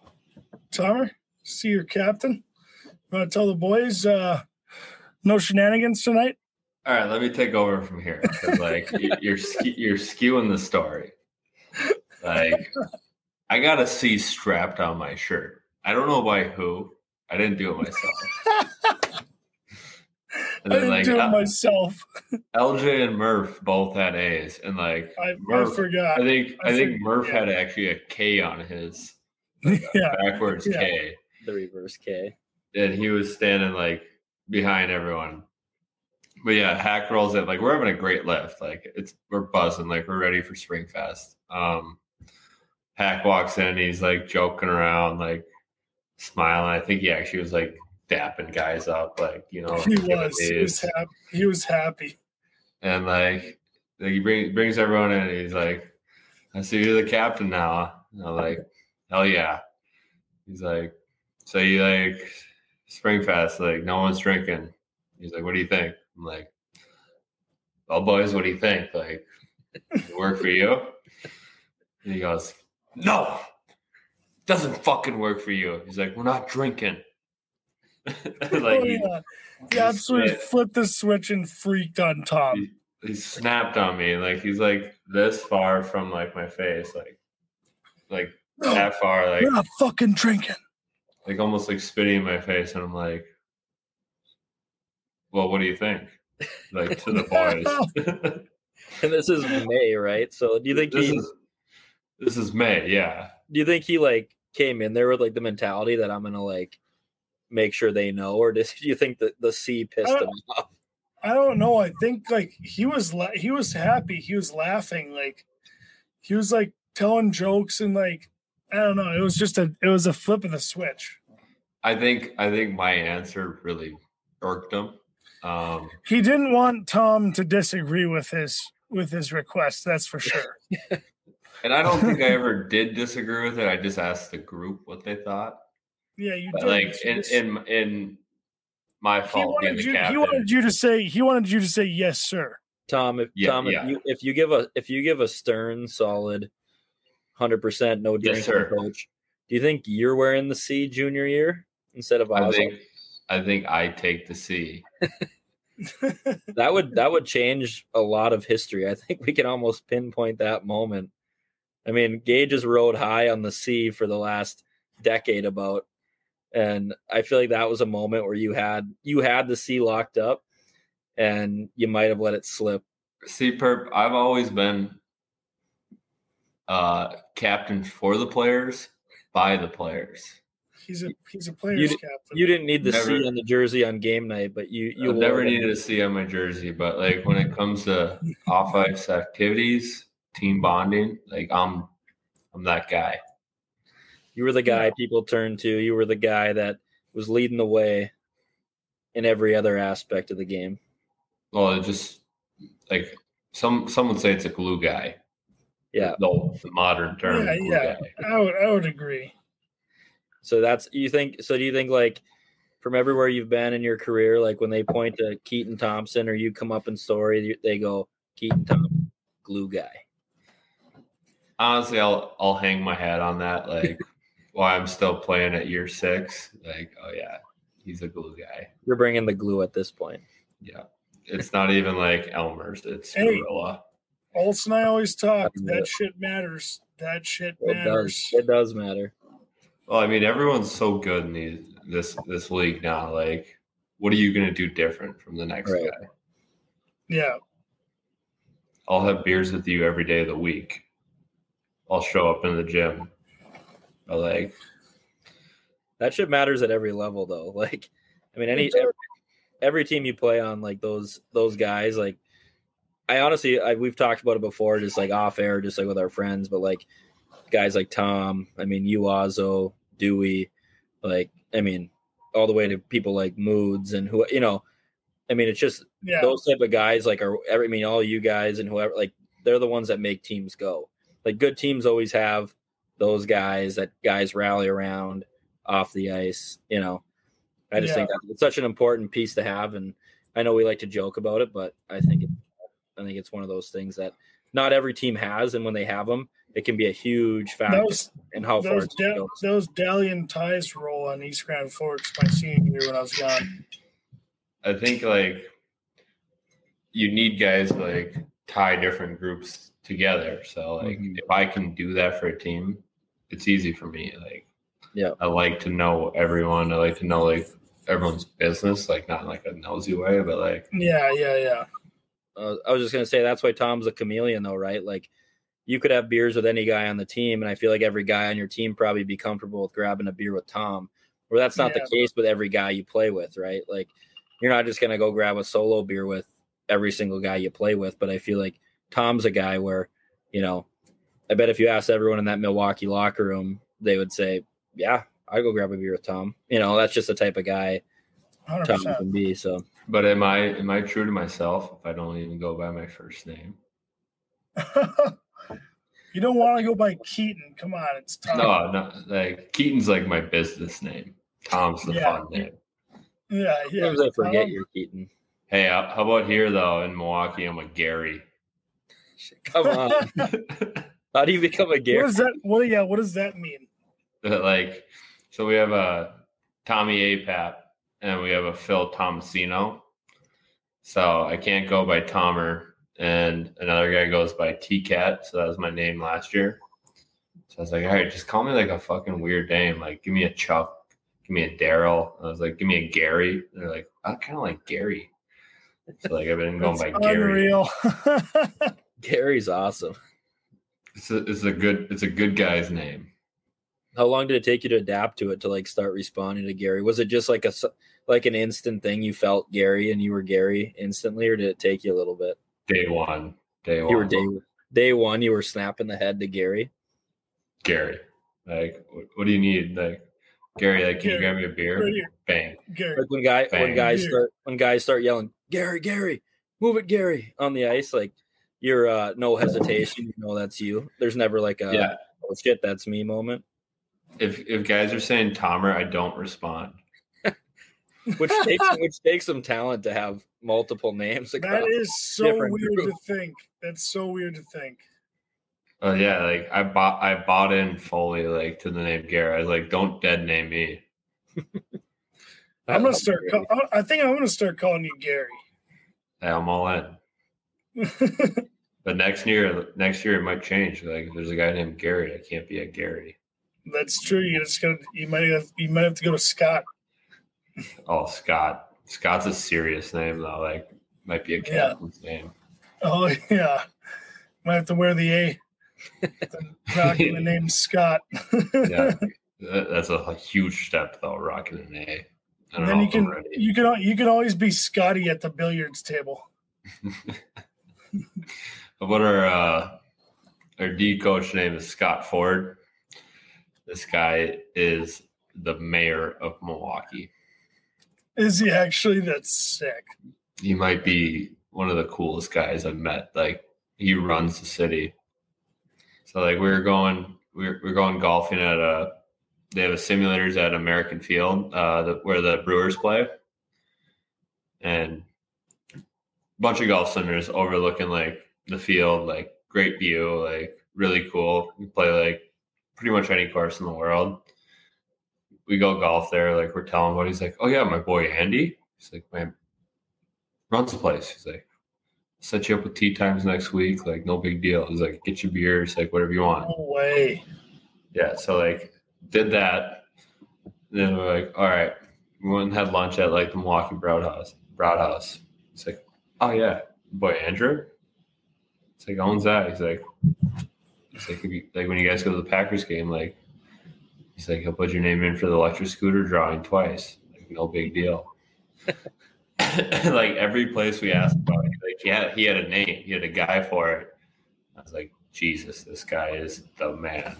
Tomer, see your captain. You want to tell the boys uh, no shenanigans tonight? All right, let me take over from here. like you- you're you're skewing the story. Like I got a C strapped on my shirt. I don't know by who. I didn't do it myself. And I didn't like do it myself. LJ and Murph both had A's, and like I, I Murph, forgot. I think I I think think- Murph had actually a K on his yeah, backwards Yeah. K, the reverse K. and he was standing like behind everyone. But yeah, hack rolls it like we're having a great lift. Like it's we're buzzing, like we're ready for Spring Fest. Um Hack walks in, he's like joking around, like smiling. I think he actually was like dapping guys up, like you know, he was. He was these. happy. He was happy. and like, like he bring, brings everyone in. And he's like, "I see you're the captain now." And I'm like, "Hell yeah!" He's like, "So you like Spring Fest? Like no one's drinking." He's like, "What do you think?" I'm like, "Well, boys, what do you think? Like, work for you?" And he goes, "No, doesn't fucking work for you." He's like, "We're not drinking." like oh, he, yeah. He he absolutely spit. flipped the switch and freaked on Tom. he snapped on me like he's like this far from like my face like like No, that far like we're not fucking drinking. like almost like spitting in my face and i'm like well what do you think like to the boys And this is May, right? So do you think this he is this is may yeah do you think he like came in there with like the mentality that I'm gonna like make sure they know, or does do you think that the C pissed him off? I don't know. I think like he was la- he was happy. He was laughing. Like he was like telling jokes and like I don't know. It was just a it was a flip of the switch. i think i think my answer really irked him um He didn't want Tom to disagree with his with his request. That's for sure. and i don't think i ever did disagree with it i just asked the group what they thought Yeah, you But did. like in in in my he fault being wanted the you. He wanted you to say. He wanted you to say yes, sir. Tom, if Yeah, Tom, yeah. if you if you give a if you give a stern, solid, hundred percent no drinking Yes, sir. coach, do you think you're wearing the C junior year instead of I Ozzy? think I think I take the C. that would that would change a lot of history. I think we can almost pinpoint that moment. I mean, Gage has rode high on the C for the last decade about. And I feel like that was a moment where you had you had the C locked up, and you might have let it slip. See, Perp, I've always been uh, captain for the players by the players. He's a he's a player's You, captain. you didn't need the Never- C on the jersey on game night, but you you I've never it. needed a C on my jersey, but like when it comes to off ice activities, team bonding, like I'm I'm that guy. You were the guy people turned to. You were the guy that was leading the way in every other aspect of the game. Well, it just like some some would say it's a glue guy. Yeah. The, the modern term. Yeah, glue yeah. guy. I would I would agree. So that's you think. So do you think like from everywhere you've been in your career, like when they point to Keaton Thompson or you come up in story, they go Keaton Thompson, glue guy. Honestly, I'll I'll hang my hat on that. Like while I'm still playing at year six, like oh yeah, he's a glue guy. You're bringing the glue at this point. Yeah, it's not even like Elmer's. It's Hey. Gorilla. Olson and I always talk. Yeah. That shit matters. That shit It matters. does. It does matter. Well, I mean, everyone's so good in these this this league now. Like, what are you gonna do different from the next Right. guy? Yeah. I'll have beers with you every day of the week. I'll show up in the gym. But like, That shit matters at every level, though. Like, I mean, any every, every team you play on, like those those guys, like I honestly, I, we've talked about it before, just like off air, just like with our friends, but like guys like Tom, I mean, you, Uazo, Dewey, like I mean, all the way to people like Moods and who you know. I mean, it's just Yeah. those type of guys like are I mean all you guys and whoever like they're the ones that make teams go. Like good teams always have those guys that guys rally around off the ice, you know. I just think that it's such an important piece to have and I know we like to joke about it, but I think it, I think it's one of those things that not every team has and when they have them, it can be a huge factor Those in how far those a da- goes. those Dalian ties roll on East Grand Forks my senior year when I was gone. I think like you need guys like tie different groups together. So like, Mhm. if I can do that for a team, it's easy for me. Like, Yeah. I like to know everyone. I like to know like everyone's business, like not in like a nosy way, but like Yeah, yeah, yeah. Uh, I was just gonna say that's why Tom's a chameleon, though, right? Like you could have beers with any guy on the team, and I feel like every guy on your team probably be comfortable with grabbing a beer with Tom. Where that's not Yeah. the case with every guy you play with, right? Like you're not just gonna go grab a solo beer with every single guy you play with. But I feel like Tom's a guy where, you know, I bet if you asked everyone in that Milwaukee locker room, they would say, "Yeah, I'd go grab a beer with Tom." You know, that's just the type of guy Hundred Tom can be. So but am I am I true to myself if I don't even go by my first name? you don't want to go by Keaton. Come on, it's Tom. No, no like Keaton's like my business name. Tom's the Yeah. fun name. Yeah, yeah. sometimes I forget Tom. you're Keaton. Hey, how how about here though in Milwaukee? I'm a Gary. Come on. How do you become a What Gary? does that? What? Yeah. What does that mean? like so we have uh, a Tommy Apap and we have a Phil Tomasino. So I can't go by Tomer and another guy goes by T Cat. So that was my name last year. So I was like, all right, just call me like a fucking weird name. Like give me a Chuck, give me a Daryl. I was like, give me a Gary. And they're like, I kind of like Gary. So like I've been going That's by Gary. unreal. Gary's awesome. It's a, it's a good it's a good guy's name. How long did it take you to adapt to it to like start responding to Gary? Was it just like a like an instant thing you felt Gary and you were Gary instantly, or did it take you a little bit? Day one. Day one. You were day day one. You were snapping the head to Gary. Gary. Like, what, what do you need? Like, Gary, like, can you grab me a beer? right. Bang. Gary. Like when guy when guys Gary. start when guys start yelling Gary Gary move it Gary on the ice like you're uh no hesitation you know that's you. There's never like a yeah. oh shit that's me moment. If if guys are saying Tomer, I don't respond. which takes which takes some talent to have multiple names. That is so weird group. to think. That's so weird to think. Oh yeah, like I bought I bought in fully like to the name Gary. I was like, don't dead name me. I'm gonna start. Call, I think I'm gonna start calling you Gary. Hey, I'm all in. But next year, next year it might change. Like, if there's a guy named Gary, I can't be a Gary. That's true. You just gotta you might have you might have to go to Scott. Oh, Scott. Scott's a serious name though. Like might be a Yeah. name. Oh yeah. Might have to wear the A. Rocking the name Scott. Yeah. That's a huge step though, rocking an A. I And don't then know you can ready. you can you can always be Scotty at the billiards table. About our uh, our D coach name is Scott Ford. This guy is the mayor of Milwaukee. Is he actually? That's sick. He might be one of the coolest guys I've met. Like he runs the city. So like we were going we were, we were going golfing at a they have a simulators at American Field, uh, the, where the Brewers play, and a bunch of golf centers overlooking like the field, like great view, like really cool. We play like pretty much any course in the world. We go golf there, like we're telling what he's like, oh yeah, my boy Andy. He's like, man, runs the place. He's like, set you up with tee times next week, like no big deal. He's like, get your beers, like whatever you want. No way. Yeah, so like did that. Then we're like, all right, we went and had lunch at like the Milwaukee Brat House. Brat House. It's like, oh yeah, boy Andrew. It's like owns that. He's like, it's like you, like when you guys go to the Packers game, like he's like, he'll put your name in for the electric scooter drawing twice. Like no big deal. like every place we asked about, it, like he had he had a name, he had a guy for it. I was like, Jesus, this guy is the man.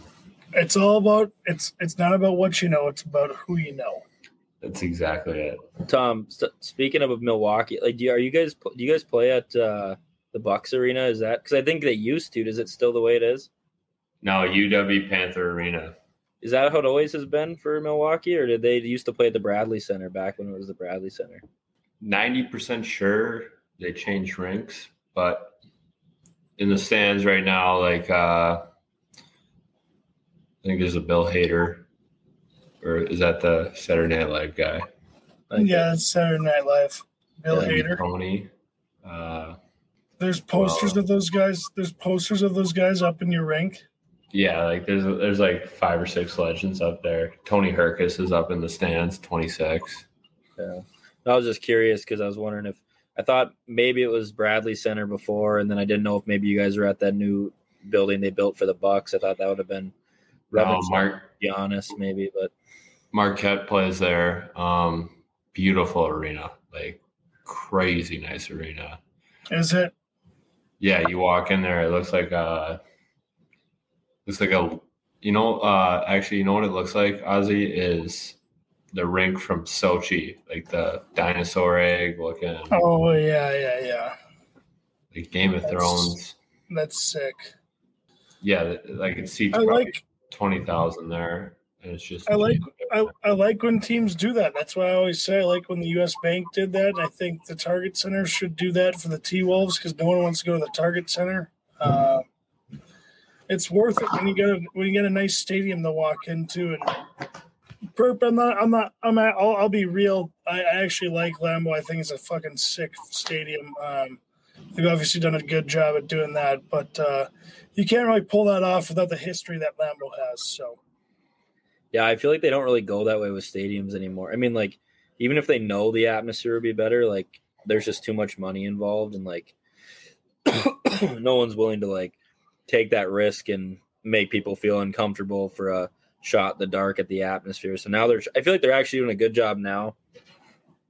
It's all about it's it's not about what you know, it's about who you know. That's exactly it. Tom, st- speaking of Milwaukee, like, do you, are you guys do you guys play at uh, the Bucks Arena? Is that because I think they used to? Is it still the way it is? No, UW Panther Arena. Is that how it always has been for Milwaukee, or did they used to play at the Bradley Center back when it was the Bradley Center? Ninety percent sure they changed rinks, but in the stands right now, like uh I think there's a Bill Hader, or is that the Saturday Night Live guy? Like, yeah, it's Saturday Night Live. Bill Yeah, Hader. Tony. Uh, There's posters of those guys. There's posters of those guys up in your rink. Yeah, like there's there's like five or six legends up there. Tony Hrkac is up in the stands, twenty six. Yeah. I was just curious because I was wondering if I thought maybe it was Bradley Center before, and then I didn't know if maybe you guys were at that new building they built for the Bucks. I thought that would have been No, Robinson, Mark to be honest, maybe, but Marquette plays there. Um, beautiful arena, like crazy nice arena. Is it? Yeah, you walk in there, it looks like uh looks like a you know, uh actually you know what it looks like, Ozzy, is the rink from Sochi, like the dinosaur egg looking Oh yeah, yeah, yeah. like Game of That's- Thrones. That's sick. Yeah, like it seats I like twenty thousand there. And it's just I like I, I like when teams do that. That's why I always say I like when the U.S. Bank did that. I think the Target Center should do that for the T Wolves because no one wants to go to the Target Center. Uh, it's worth it when you get a when you get a nice stadium to walk into. And Perp, I'm not I'm not I'm at, I'll, I'll be real. I, I actually like Lambeau. I think it's a fucking sick stadium. Um, they've obviously done a good job at doing that, but uh, you can't really pull that off without the history that Lambeau has. So. yeah, I feel like they don't really go that way with stadiums anymore. I mean, like even if they know the atmosphere would be better, like there's just too much money involved, and like no one's willing to like take that risk and make people feel uncomfortable for a shot in the dark at the atmosphere. So now they're I feel like they're actually doing a good job now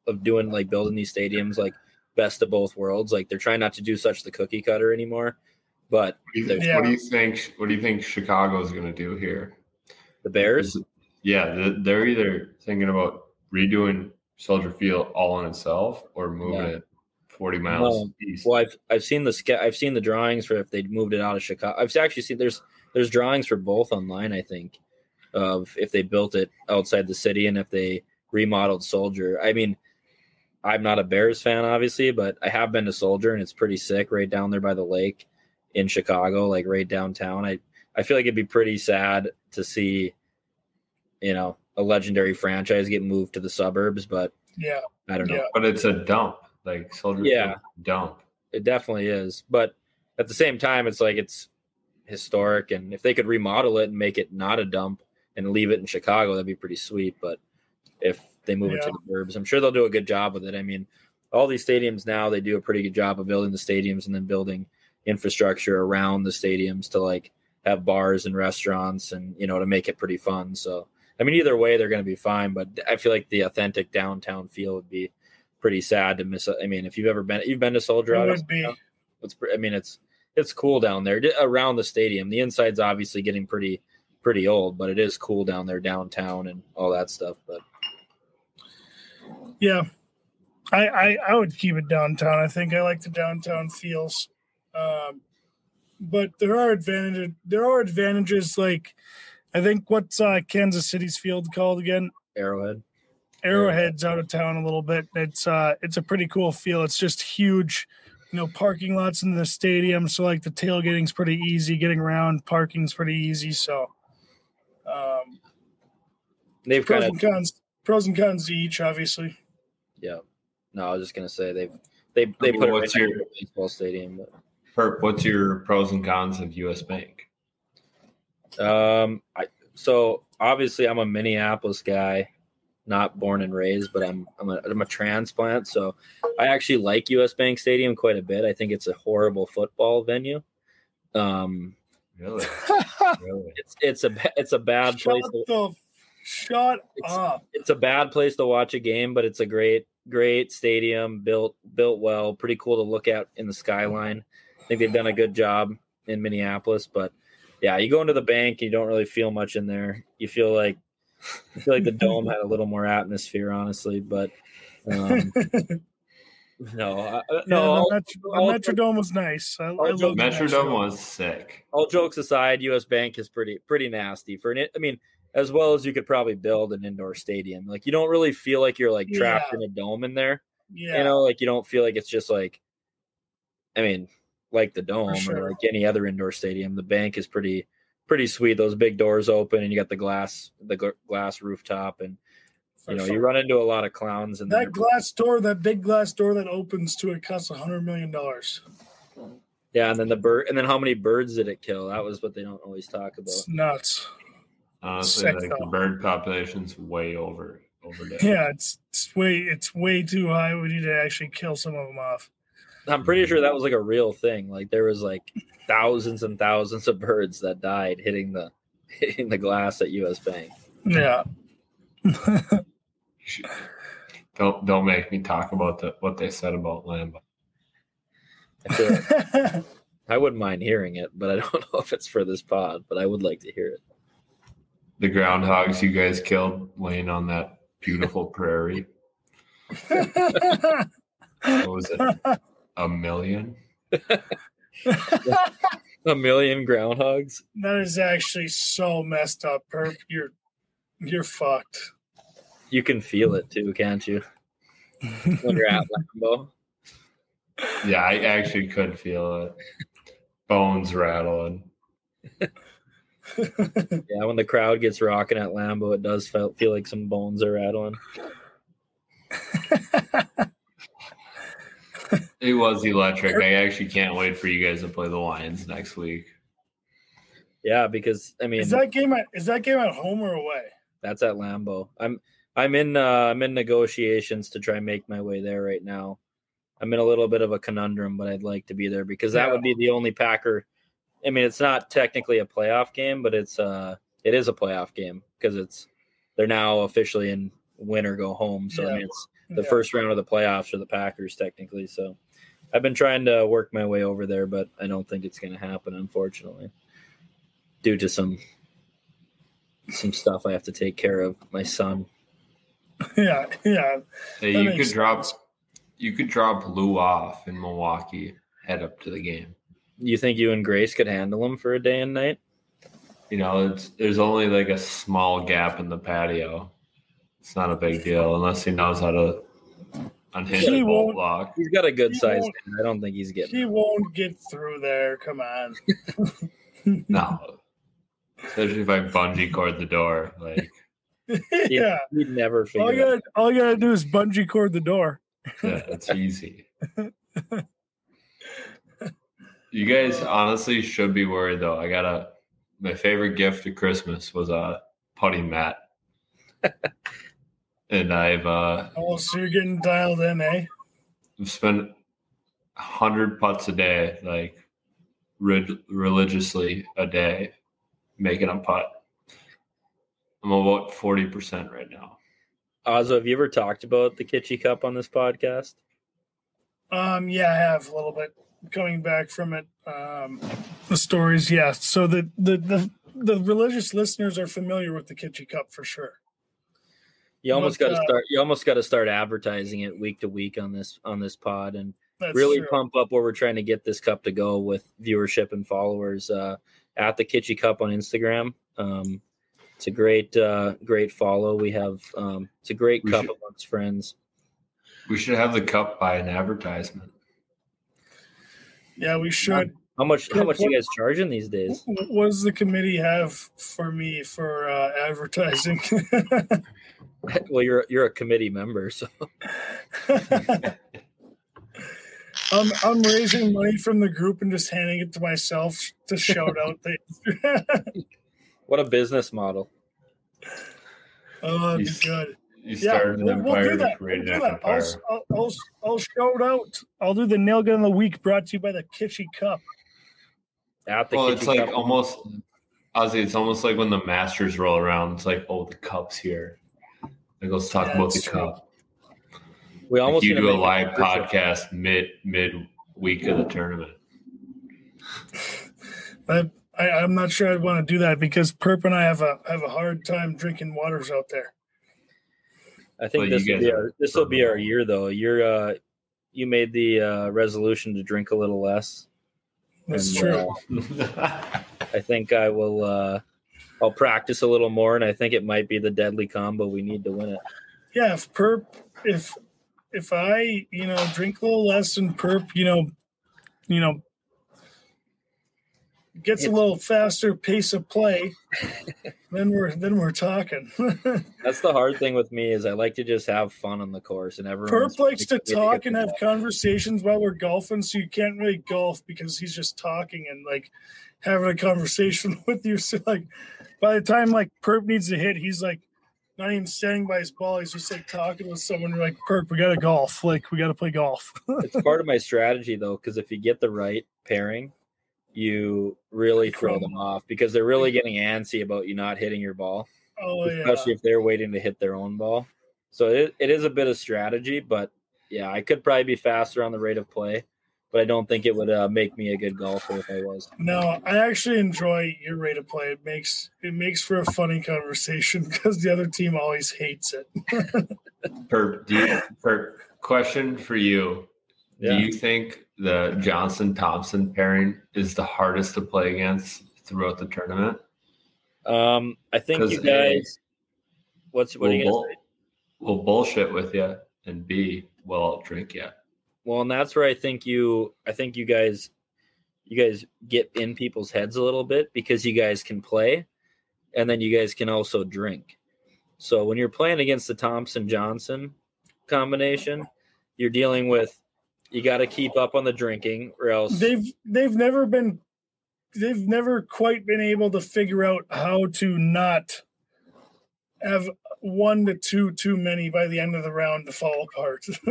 of doing like building these stadiums like best of both worlds. Like they're trying not to do such the cookie cutter anymore. But What do you, Yeah. what do you think? What do you think Chicago's going to do here? the Bears, Yeah, they're either thinking about redoing Soldier Field all on itself or moving Yeah. it forty miles No. east. Well, I've I've seen the ske- I've seen the drawings for if they'd moved it out of Chicago. I've actually seen there's there's drawings for both online. I think of if they built it outside the city and if they remodeled Soldier. I mean, I'm not a Bears fan, obviously, but I have been to Soldier and it's pretty sick right down there by the lake in Chicago, like right downtown. I I feel like it'd be pretty sad to see, you know, a legendary franchise get moved to the suburbs, but Yeah, I don't know. Yeah. But it's a dump, like Soldier Yeah. Field dump. It definitely is. But at the same time, it's like it's historic. And if they could remodel it and make it not a dump, and leave it in Chicago, that'd be pretty sweet. But if they move it to the burbs, I'm sure they'll do a good job with it. I mean, all these stadiums now they do a pretty good job of building the stadiums and then building infrastructure around the stadiums to like have bars and restaurants and you know to make it pretty fun. So I mean, either way they're going to be fine. But I feel like the authentic downtown feel would be pretty sad to miss. I mean, if you've ever been, you've been to Soldier It would be. It's, I mean, it's it's cool down there around the stadium. The inside's obviously getting pretty pretty old, but it is cool down there downtown and all that stuff. But Yeah, I, I I would keep it downtown. I think I like the downtown feels, um, but there are advantages. There are advantages like I think what's uh, Kansas City's field called again? Arrowhead, Arrowhead's out of town a little bit. It's uh it's a pretty cool feel. It's just huge, you know, parking lots in the stadium. So like the tailgating's pretty easy, getting around, parking's pretty easy. So um they've pros kind and of cons pros and cons to each, obviously. yeah. No, I was just gonna say they've they they put it right What's next your- the baseball stadium. But Herb, what's your pros and cons of US Bank? Um, I so obviously I'm a Minneapolis guy, not born and raised, but I'm I'm a, I'm a transplant, so I actually like US Bank Stadium quite a bit. I think it's a horrible football venue. Um, Really? really? it's it's a it's a bad shut place. To, shut It's- up. it's a bad place to watch a game, but it's a great great stadium built built well, pretty cool to look at in the skyline. I think they've done a good job in Minneapolis, but yeah, you go into the bank, you don't really feel much in there. You feel like I feel like the dome had a little more atmosphere, honestly, but um, no, I, I- Yeah, no. the, Metro, the all- Metrodome was nice. I, I all love joke- the Metrodome was sick. all jokes aside, U.S. Bank is pretty pretty nasty for an. I mean, as well as you could probably build an indoor stadium. Like you don't really feel like you're like trapped Yeah. in a dome in there. Yeah, You know, like you don't feel like it's just like. I mean, like the dome sure. or like any other indoor stadium, the bank is pretty pretty sweet. Those big doors open and you got the glass the gl- glass rooftop and for you know sure. you run into a lot of clowns and that glass door, that big glass door that opens to it costs a hundred million dollars. yeah, and then the bird and then how many birds did it kill? That was what they don't always talk about. It's nuts. Honestly, Sick, I the bird population's way over overdone. Yeah, it's it's way it's way too high. We need to actually kill some of them off. I'm pretty sure that was like a real thing. Like there was like thousands and thousands of birds that died hitting the hitting the glass at US Bank. Yeah. Don't don't make me talk about the, what they said about Lambeau. I, like- I wouldn't mind hearing it, but I don't know if it's for this pod, but I would like to hear it. The groundhogs you guys killed laying on that beautiful prairie. What was it? A million? A million groundhogs. that is actually so messed up, Perp. You're you're fucked. You can feel it too, can't you? When you're at Lambeau. Yeah, I actually could feel it. Bones rattling. Yeah, when the crowd gets rocking at Lambeau, it does feel, feel like some bones are rattling. It was electric. I actually can't wait for you guys to play the Lions next week. Yeah, because I mean is that game at is that game at home or away? That's at Lambeau. I'm I'm in uh, I'm in negotiations to try and make my way there right now. I'm in a little bit of a conundrum, but I'd like to be there because that Yeah. would be the only Packer. I mean, it's not technically a playoff game, but it's uh it is a playoff game because it's they're now officially in win or go home. So I mean, it's the Yeah. first round of the playoffs for the Packers technically. So I've been trying to work my way over there, but I don't think it's going to happen, unfortunately, due to some some stuff I have to take care of. My son. Yeah, yeah. Hey, you makes could drop you could drop Lou off in Milwaukee, head up to the game. You think you and Grace could handle him for a day and night? You know, it's there's only like a small gap in the patio. It's not a big deal unless he knows how to unhinge He a won't. lock. He's got a good He size. I don't think he's getting. He won't get through there. Come on. No. Especially if I bungee cord the door. Like yeah. He'd never All you, gotta, all you gotta do is bungee cord the door. yeah, it's easy. You guys honestly should be worried though. I got a my favorite gift at Christmas was a putting mat, and I've uh, Oh, so you're getting dialed in, eh? I've spent hundred putts a day, like rid- religiously a day, making a putt. I'm about forty percent right now. Ozzo, have you ever talked about the Kitschy Cup on this podcast? Um, yeah, I have a little bit coming back from it. Um, the stories, yeah. So the the the the religious listeners are familiar with the Kitschy Cup for sure. You almost got to uh, start. You almost got to start advertising it week to week on this on this pod, and really true. pump up where we're trying to get this cup to go with viewership and followers uh, at the Kitschy Cup on Instagram. Um, it's a great, uh, great follow. We have um, it's a great We cup should- amongst friends. We should have the cup by an advertisement. Yeah, we should. How much? How much what- you guys charging these days? What does the committee have for me for uh, advertising? well, you're you're a committee member, so I'm I'm raising money from the group and just handing it to myself to shout out things. what a business model. oh, that'd be You s- good. You Yeah, started an we'll, we'll do that. We'll do that. I'll. I'll, I'll, I'll shout out. I'll do the nail gun of the week brought to you by the Kitschy Cup. At the Well, Kitschy it's like Cup. almost, Ozzy. It's almost like when the Masters roll around. It's like, oh, the cup's here. Like, let's talk Yeah, about the cup. we Like, almost you do a live membership. podcast mid mid week of the tournament. I, I, I'm not sure I'd want to do that because Perp and I have a have a hard time drinking waters out there. I think Well, this you will be our this will be our year though. You're uh you made the uh resolution to drink a little less. That's And, true. uh, I think I will uh I'll practice a little more and I think it might be the deadly combo we need to win it. yeah, if Perp, if if I, you know, drink a little less and Perp, you know, you know, gets a little faster pace of play, then we're then we're talking. That's the hard thing with me is I like to just have fun on the course and everyone Perp likes to talk and have conversations while we're golfing, so you can't really golf because he's just talking and like having a conversation with you. So like by the time like Perp needs to hit, he's like not even standing by his ball. He's just like talking with someone. You're like, Perp, we gotta golf. Like we gotta play golf. it's part of my strategy though, because if you get the right pairing, you really throw them off because they're really getting antsy about you not hitting your ball. oh yeah. especially if they're waiting to hit their own ball. So it, it is a bit of strategy, but yeah, I could probably be faster on the rate of play, but I don't think it would uh, make me a good golfer if I was. No, I actually enjoy your rate of play. It makes it makes for a funny conversation because the other team always hates it. per, do you, per question for you. Yeah. Do you think the Johnson Thompson pairing is the hardest to play against throughout the tournament? Um, I think you 'Cause A, guys. What's what are you gonna say? bull- we'll bullshit with you, and B, we'll all drink you. Well, and that's where I think you. I think you guys, you guys get in people's heads a little bit because you guys can play, and then you guys can also drink. So when you're playing against the Thompson Johnson combination, you're dealing with. You got to keep up on the drinking, or else they've they've never been they've never quite been able to figure out how to not have one to two too many by the end of the round to fall apart.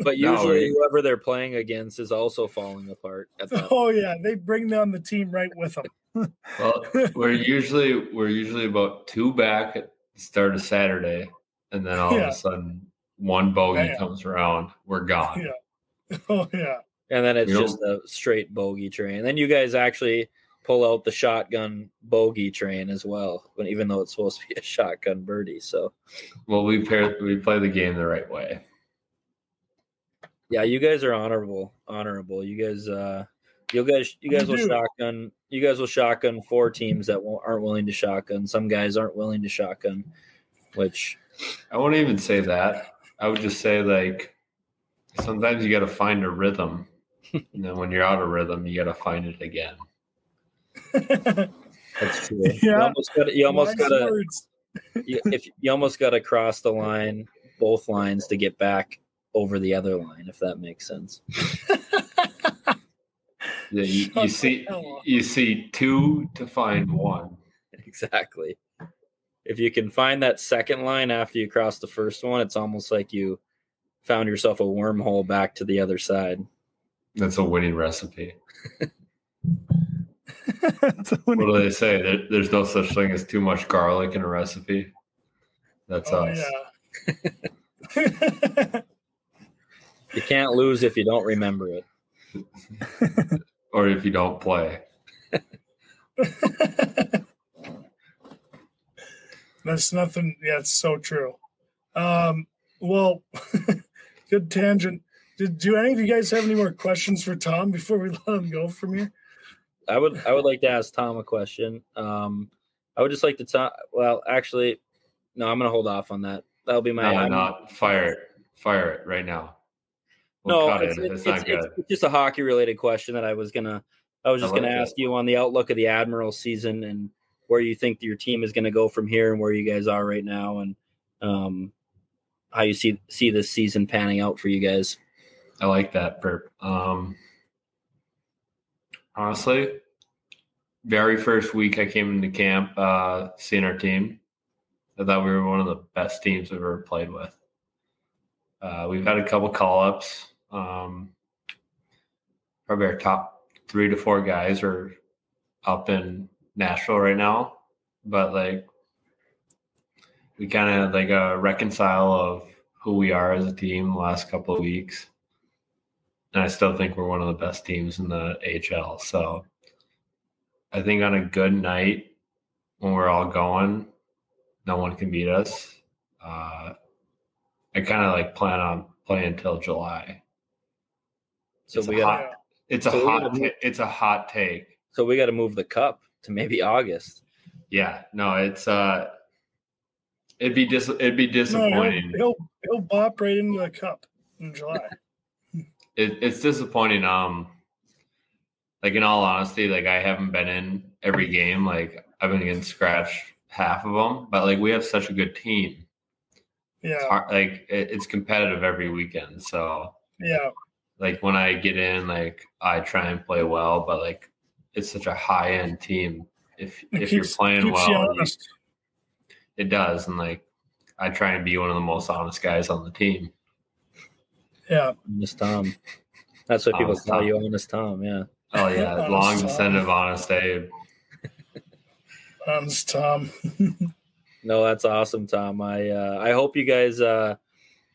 But No, usually, we- whoever they're playing against is also falling apart. At that oh yeah, they bring down the team right with them. Well, we're usually we're usually about two back at the start of Saturday, and then all Yeah. of a sudden one bogey Yeah. comes around, we're gone. Yeah. Oh yeah. and then it's You know- just a straight bogey train. And then you guys actually pull out the shotgun bogey train as well, when even though it's supposed to be a shotgun birdie. So Well, we pair we play the game the right way. yeah, you guys are honorable, honorable. You guys, uh, you guys, you guys will shotgun. You guys will shotgun four teams that won't, aren't willing to shotgun. Some guys aren't willing to shotgun, which I won't even say that. I would just say like sometimes you got to find a rhythm, and then when you're out of rhythm, you got to find it again. That's true. You Yeah. almost got. You almost Wise got to. you, if you almost got to cross the line, both lines to get back over the other line, if that makes sense. Yeah, you, you see you see two to find one. Exactly. If if you can find that second line after you cross the first one, it's almost like you found yourself a wormhole back to the other side. That's a winning recipe. That's a What do they say? There, there's no such thing as too much garlic in a recipe. That's oh, us. yeah. You can't lose if you don't remember it. Or if you don't play. That's nothing. Yeah, it's so true. Um, well, good tangent. Did do any of you guys have any more questions for Tom before we let him go from here? I would I would like to ask Tom a question. Um, I would just like to talk. Well, actually, no, I'm going to hold off on that. That'll be my. No, I'm- not fire it. Fire it right now. We'll no, it's, it. it's, It's, not it's- good. it's just a hockey related question that I was gonna. I was I just gonna like it. ask you on the outlook of the Admiral season and where you think your team is going to go from here and where you guys are right now and um, how you see see this season panning out for you guys. I like that burp. Um, honestly, very first week I came into camp, uh, seeing our team, I thought we were one of the best teams we've ever played with. Uh, we've had a couple call ups. Um, probably our top three to four guys are up in Nashville right now, but like we kind of like a reconcile of who we are as a team the last couple of weeks and I still think we're one of the best teams in the HL. So I think on a good night when we're all going, no one can beat us. Uh, I kind of like plan on playing until July. So It's we a got hot, it's a so we hot gotta it's a hot take. so we got to move the cup to maybe August. Yeah, no, it's uh, it'd be dis- it'd be No, disappointing. he'll, he'll he'll bop right into the cup in July. It, it's disappointing. Um, like in all honesty, like I haven't been in every game. Like I've been getting scratched half of them, but like we have such a good team. It's Yeah, hard, like it, it's competitive every weekend. So yeah, like when I get in, like I try and play well, but like it's such a high end team. If It if you're playing well, you- it does, and like I try and be one of the most honest guys on the team. Yeah, Honest Tom. That's what people Honest call Tom. you, Honest Tom. Yeah. Oh yeah, Honest long Tom. descendant of honest Abe. honest Tom. No, that's awesome, Tom. I uh, I hope you guys uh,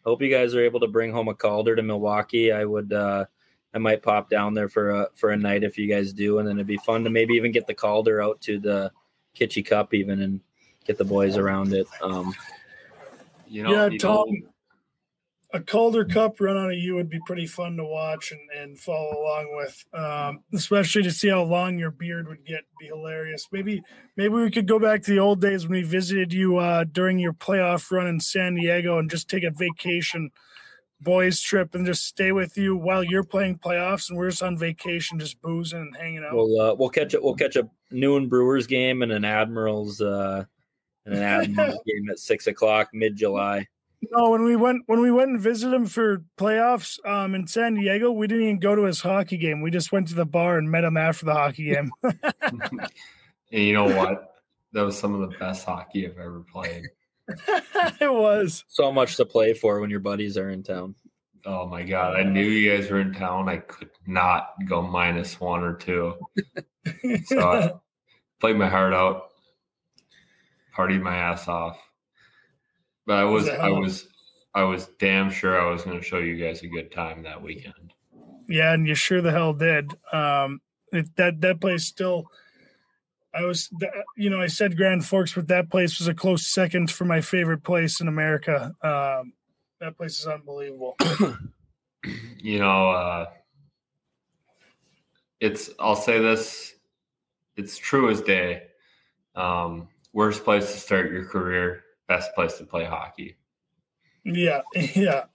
hope you guys are able to bring home a Calder to Milwaukee. I would uh, I might pop down there for a for a night if you guys do, and then it'd be fun to maybe even get the Calder out to the Kitschy Cup even and get the boys around it. Um, You know, yeah, you know- Tom. A Calder Cup run on a U would be pretty fun to watch and, and follow along with, um, especially to see how long your beard would get. Be hilarious. Maybe maybe we could go back to the old days when we visited you uh, during your playoff run in San Diego and just take a vacation boys trip and just stay with you while you're playing playoffs and we're just on vacation, just boozing and hanging out. we'll uh, we'll catch a we'll catch a noon Brewers game and an Admirals uh, and an Admirals game at six o'clock mid July. No, when we went when we went and visited him for playoffs um, in San Diego, we didn't even go to his hockey game. We just went to the bar and met him after the hockey game. and you know what? That was some of the best hockey I've ever played. it was. So much to play for when your buddies are in town. Oh my god! I knew you guys were in town. I could not go minus one or two. So I played my heart out, partied my ass off. But I was, that I was, I was damn sure I was going to show you guys a good time that weekend. yeah, and you sure the hell did. Um, it, that that place still. I was, you know, I said Grand Forks, but that place was a close second for my favorite place in America. Um, that place is unbelievable. You know, uh, it's. I'll say this. It's true as day. Um, worst place to start your career. Best place to play hockey. Yeah, yeah.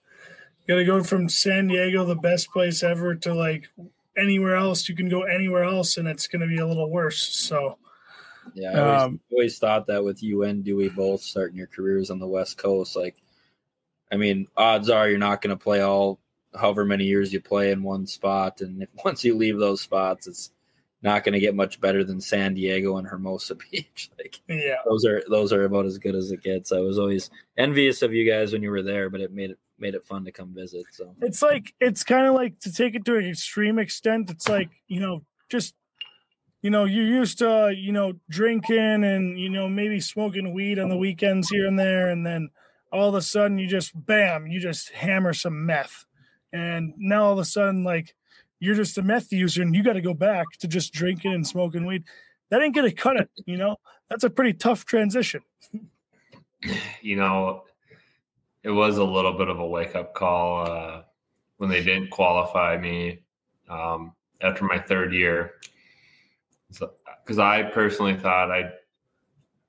Got to go from San Diego, the best place ever, to like anywhere else. You can go anywhere else, and it's going to be a little worse. So, Yeah, I always, Um, always thought that with you and Dewey both starting your careers on the West Coast. Like, I mean, odds are you're not going to play all however many years you play in one spot, and if once you leave those spots, it's not going to get much better than San Diego and Hermosa Beach. Like Yeah. those are those are about as good as it gets. I was always envious of you guys when you were there, but it made it made it fun to come visit. So It's like it's kind of like to take it to an extreme extent. It's like you know, just you know, you're used to you know drinking and you know maybe smoking weed on the weekends here and there, and then all of a sudden you just bam, you just hammer some meth, and now all of a sudden like you're just a meth user and you got to go back to just drinking and smoking weed. That ain't gonna cut it. You know, that's a pretty tough transition. you know, it was a little bit of a wake up call uh, when they didn't qualify me um, after my third year. Because I personally thought I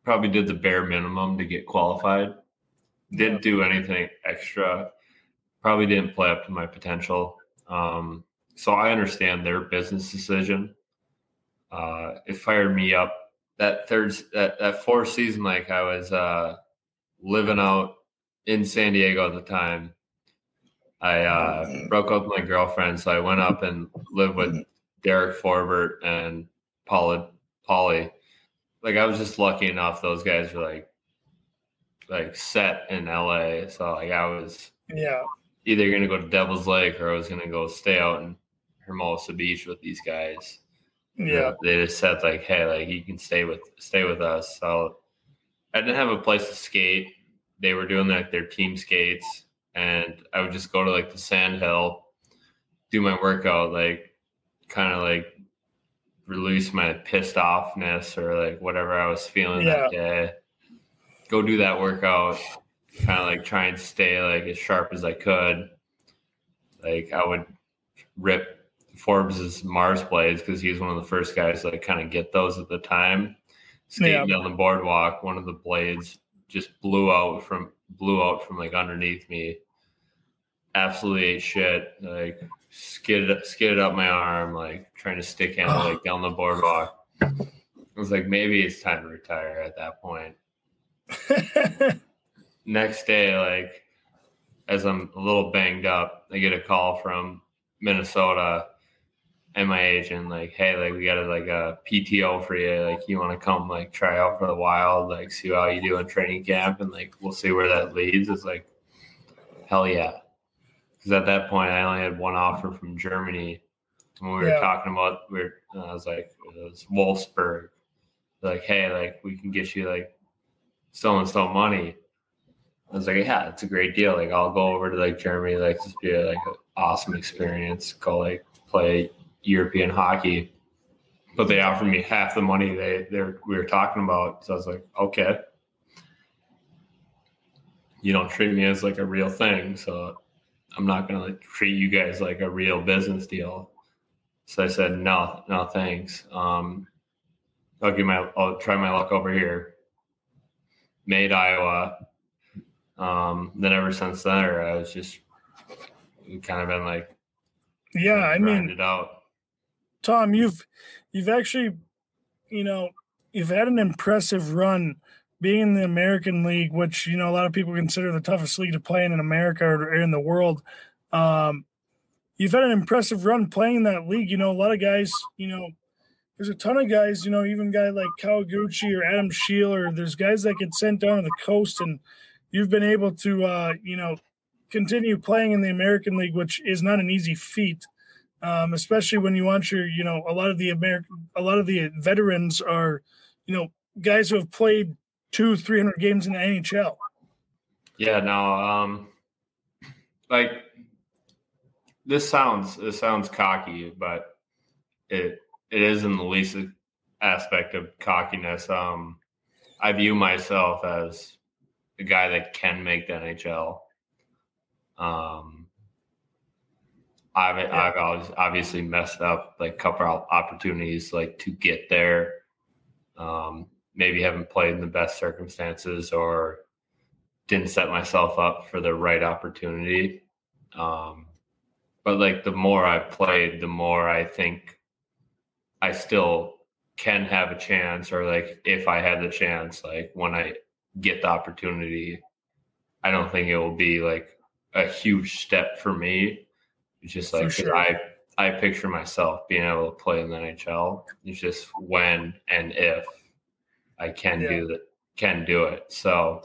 probably did the bare minimum to get qualified. Didn't do anything extra. Probably didn't play up to my potential. Um, so I understand their business decision. Uh, it fired me up. That third that, that fourth season like i was uh living out in san diego at the time. I uh broke up with my girlfriend so i went up and lived with derek forbort and paula polly like i was just lucky enough those guys were like like set in la so like i was Yeah, either gonna go to devil's lake or i was gonna go stay out in hermosa beach with these guys yeah, they just said like, "Hey, like you can stay with stay with us." So I didn't have a place to skate. They were doing like their team skates, and I would just go to like the sand hill, do my workout, like kind of like release my pissed offness or like whatever I was feeling that day. Go do that workout, kind of like try and stay like as sharp as I could. Like I would rip Forbes's Mars blades because he was one of the first guys to like, kind of get those at the time. Skating Yeah. down the boardwalk, one of the blades just blew out from blew out from like underneath me. Absolutely ate shit. Like skidded skidded up my arm, like trying to stick handle like down the boardwalk. I was like, maybe it's time to retire at that point next day, like as I'm a little banged up, I get a call from Minnesota and my agent, like, hey, like we got a like a PTO for you. Like you want to come like try out for the wild, like see how you do in training camp and like we'll see where that leads. It's like hell yeah. Because at that point I only had one offer from Germany. When we were Yeah. talking about we are uh, I was like it was Wolfsburg. Like, hey, like we can get you like so and so money. I was like, yeah, it's a great deal. Like, I'll go over to like Germany, like just be like an awesome experience. Go like play European hockey, but they offered me half the money they they we were talking about. So I was like, okay, you don't treat me as like a real thing, so I'm not gonna like treat you guys like a real business deal. So I said, no, no, thanks. Um, I'll give my, I'll try my luck over here. Made Iowa. Um, then ever since then, I was just kind of been like, yeah. I mean, it out. Tom, you've you've actually, you know, you've had an impressive run being in the American League, which you know a lot of people consider the toughest league to play in in America or in the world. Um, you've had an impressive run playing that league. You know, a lot of guys, you know, there's a ton of guys, you know, even guy like Kawaguchi or Adam Scheel, or there's guys that get sent down to the coast, and you've been able to, uh, you know, continue playing in the American League, which is not an easy feat um, especially when you want your, you know, a lot of the American, a lot of the veterans are, you know, guys who have played two, three hundred games in the NHL. Yeah, no, um, like this sounds this sounds cocky, but it it is in the least aspect of cockiness. Um, I view myself as the guy that can make the NHL. Um, I've I've always obviously messed up like couple of opportunities like to get there. Um, maybe haven't played in the best circumstances or didn't set myself up for the right opportunity. Um, but like the more I played, the more I think I still can have a chance, or like if I had the chance, like when I get the opportunity, I don't think it will be like a huge step for me. It's just like sure. I I picture myself being able to play in the NHL. It's just when and if I can Yeah. do that, can do it. So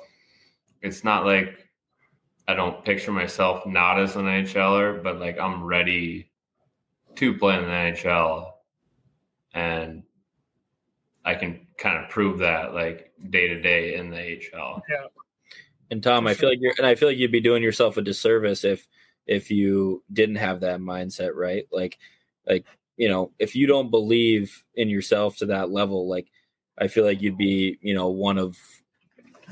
it's not like I don't picture myself not as an NHLer, but like I'm ready to play in the NHL, and I can kind of prove that like day to day in the HL. Yeah. And Tom, I feel like you're, and I feel like you'd be doing yourself a disservice if if you didn't have that mindset, right? Like, like you know, if you don't believe in yourself to that level, like I feel like you'd be, you know, one of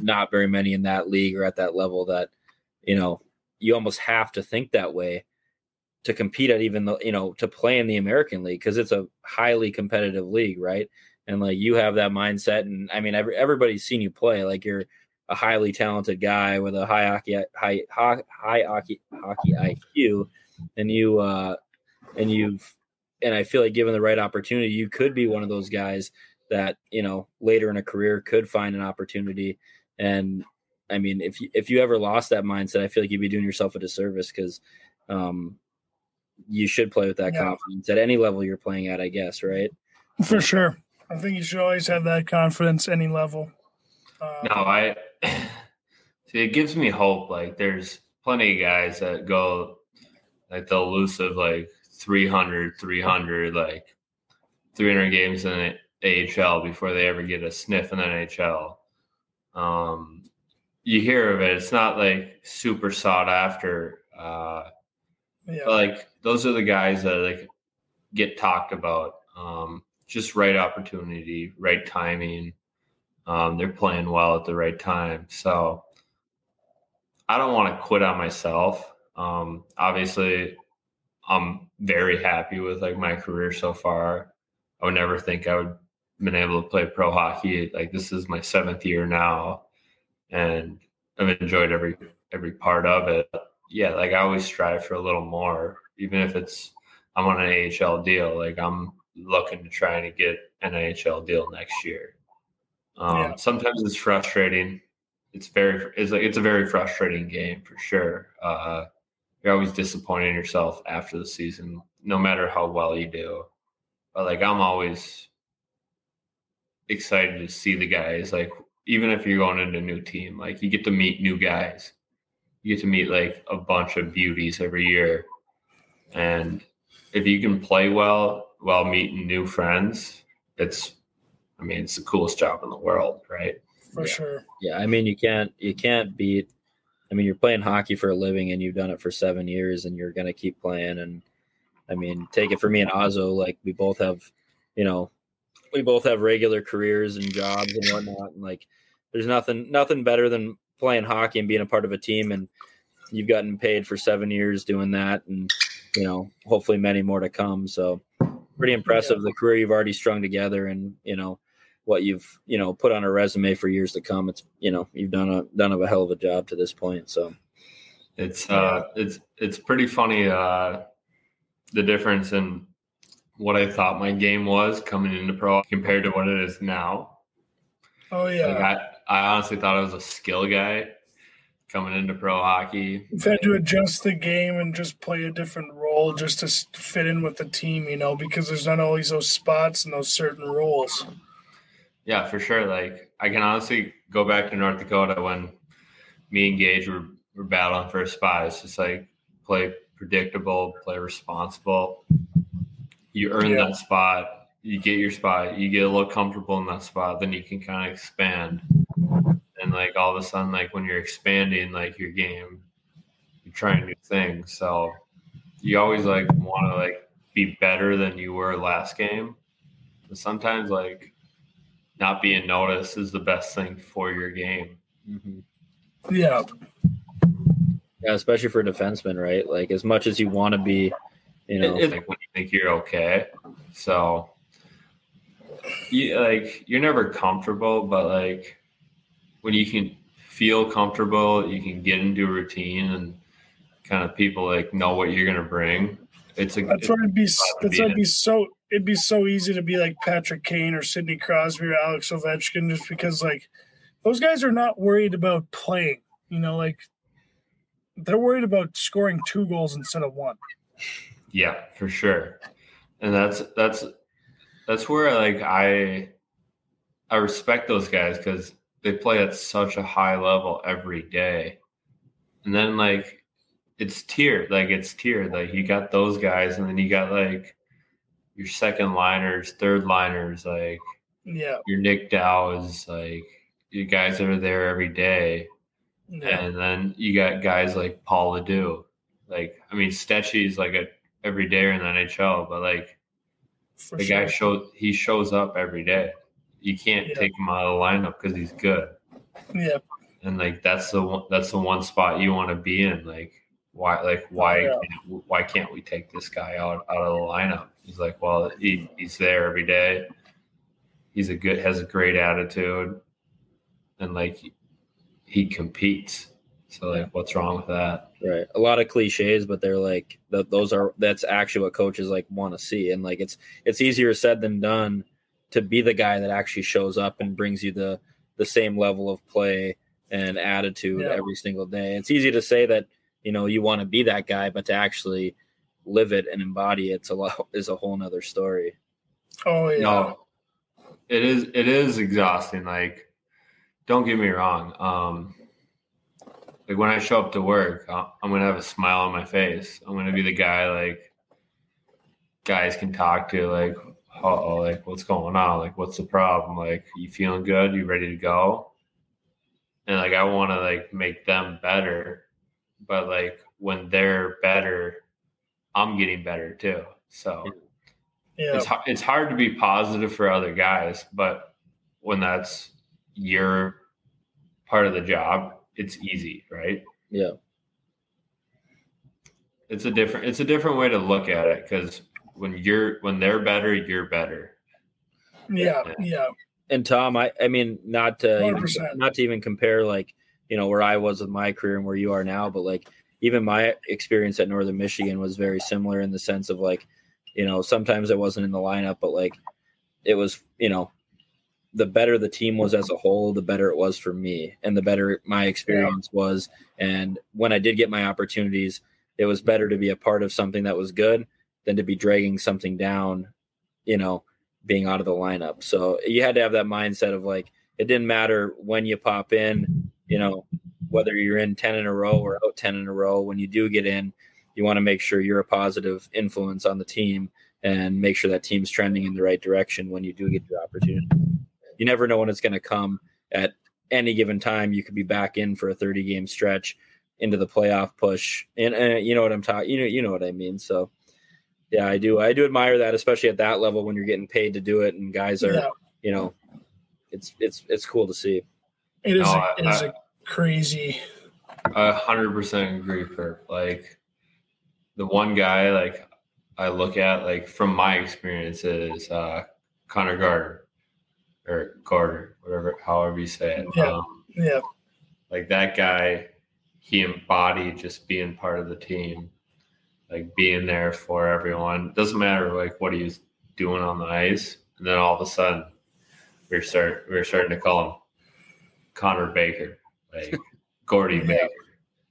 not very many in that league or at that level that, you know, you almost have to think that way to compete at even the, you know, to play in the American League because it's a highly competitive league, right? And like you have that mindset, and I mean, every, everybody's seen you play. Like you're a highly talented guy with a high hockey high high, high hockey hockey IQ, and you uh, and you've and I feel like given the right opportunity, you could be one of those guys that you know later in a career could find an opportunity. And I mean, if you if you ever lost that mindset, I feel like you'd be doing yourself a disservice because um, you should play with that Yeah. confidence at any level you're playing at. I guess, right? For sure. I think you should always have that confidence any level. Uh, No, I see. It gives me hope. Like there's plenty of guys that go like the elusive like 300, 300, like 300 games in the AHL before they ever get a sniff in the NHL. Um, you hear of it. It's not like super sought after. Uh, yeah. but, like those are the guys that like get talked about. Um, just right opportunity, right timing. Um, they're playing well at the right time. So I don't want to quit on myself. Um, obviously, I'm very happy with like my career so far. I would never think I would been able to play pro hockey. Like this is my seventh year now, and I've enjoyed every every part of it. Yeah, like I always strive for a little more, even if it's I'm on an AHL deal. Like I'm looking to try to get an NHL deal next year. Um, Yeah. Sometimes it's frustrating. It's very it's like it's a very frustrating game for sure. Uh, you're always disappointing yourself after the season, no matter how well you do. But like I'm always excited to see the guys. Like even if you're going into a new team, like you get to meet new guys. You get to meet like a bunch of beauties every year. And if you can play well while meeting new friends, it's I mean, it's the coolest job in the world, right? for Yeah. sure. Yeah, I mean you can't you can't beat I mean you're playing hockey for a living and you've done it for 7 years and you're going to keep playing and I mean take it for me and Azo like we both have you know we both have regular careers and jobs and whatnot and like there's nothing nothing better than playing hockey and being a part of a team and you've gotten paid for 7 years doing that and you know hopefully many more to come so pretty impressive the career you've already strung together and you know what you've you know put on a resume for years to come. It's you know you've done a done a hell of a job to this point. So It's uh it's it's pretty funny uh the difference in what I thought my game was coming into pro compared to what it is now. Oh yeah. Like I, I honestly thought I was a skill guy coming into pro hockey. You've had to adjust the game and just play a different role just to fit in with the team, you know, because there's not always those spots and those certain roles. Yeah, for sure. Like I can honestly go back to North Dakota when me and Gage were, were battling for a spot. It's just like play predictable, play responsible. You earn Yeah. that spot, you get your spot, you get a little comfortable in that spot, then you can kind of expand. And like all of a sudden, like when you're expanding like your game, you're trying new things. So you always like want to like be better than you were last game. But sometimes like not being noticed is the best thing for your game. Mm-hmm. Yeah. yeah, especially for defensemen, right? Like as much as you want to be, you know, It's like when you think you're okay. So you like you're never comfortable, but like when you can feel comfortable, you can get into a routine and kind of people like know what you're gonna bring. It's a That's why it'd be s- Glad to that's be why in. it'd be so it'd be so easy to be like Patrick Kane or Sidney Crosby or Alex Ovechkin just because like those guys are not worried about playing. You know, like they're worried about scoring two goals instead of one. Yeah, for sure. And that's that's that's where like I I respect those guys because they play at such a high level every day. And then like it's tiered, like it's tiered. Like you got those guys, and then you got like your second liners, third liners, like Yeah. your Nic Dowd is like you guys that are there every day. Yeah. And then you got guys like Paul LaDue. Like, I mean, Stetchy's like a every day in the NHL, but like For the sure. guy shows he shows up every day. You can't Yeah. take him out of the lineup because he's good. Yeah. And like that's the one, that's the one spot you want to be in. Like why like why Yeah. can't, why can't we take this guy out out of the lineup? He's like, well, he, he's there every day. He's a good has a great attitude, and like he competes. So like, what's wrong with that? Right. A lot of cliches, but they're like th- those are that's actually what coaches like want to see, and like it's it's easier said than done to be the guy that actually shows up and brings you the the same level of play and attitude Yeah. every single day. It's easy to say that you know you want to be that guy, but to actually live it and embody it's a lot is a whole nother story. Oh yeah. No, it is it is exhausting. Like, don't get me wrong. Um, like when I show up to work, I- I'm gonna have a smile on my face. I'm gonna be the guy like guys can talk to. Like, oh, like what's going on? Like, what's the problem? Like, you feeling good? You ready to go? And like, I want to like make them better, but like when they're better, I'm getting better too. So Yeah. it's it's hard to be positive for other guys, but when that's your part of the job, it's easy, right? Yeah. It's a different it's a different way to look at it because when you're when they're better, you're better. Yeah. Yeah. and Tom, I I mean not to even, 100%. not to even compare like you know where I was with my career and where you are now, but like even my experience at Northern Michigan was very similar in the sense of like you know sometimes I wasn't in the lineup, but like it was you know the better the team was as a whole, the better it was for me, and the better my experience was. And when I did get my opportunities, it was better to be a part of something that was good than to be dragging something down, you know, being out of the lineup. So you had to have that mindset of like it didn't matter when you pop in, you know, whether you're in 10 in a row or out 10 in a row, when you do get in, you want to make sure you're a positive influence on the team and make sure that team's trending in the right direction when you do get your opportunity. You never know when it's going to come at any given time. You could be back in for a 30 game stretch into the playoff push. And, and you know what I'm talking, you know, you know what I mean? So yeah, I do. I do admire that, especially at that level when you're getting paid to do it and guys are, Yeah. you know, it's, it's, it's cool to see. It is. No, a, I- it is I- a crazy. I hundred percent agree, Kurt. Like the one guy like I look at like from my experience is uh Connor Gardner or Gardner, whatever however you say it. Yeah. Um, Yeah. like that guy he embodied just being part of the team like being there for everyone doesn't matter like what he was doing on the ice and then all of a sudden we're start we're starting to call him connor baker like gordy Yeah. baker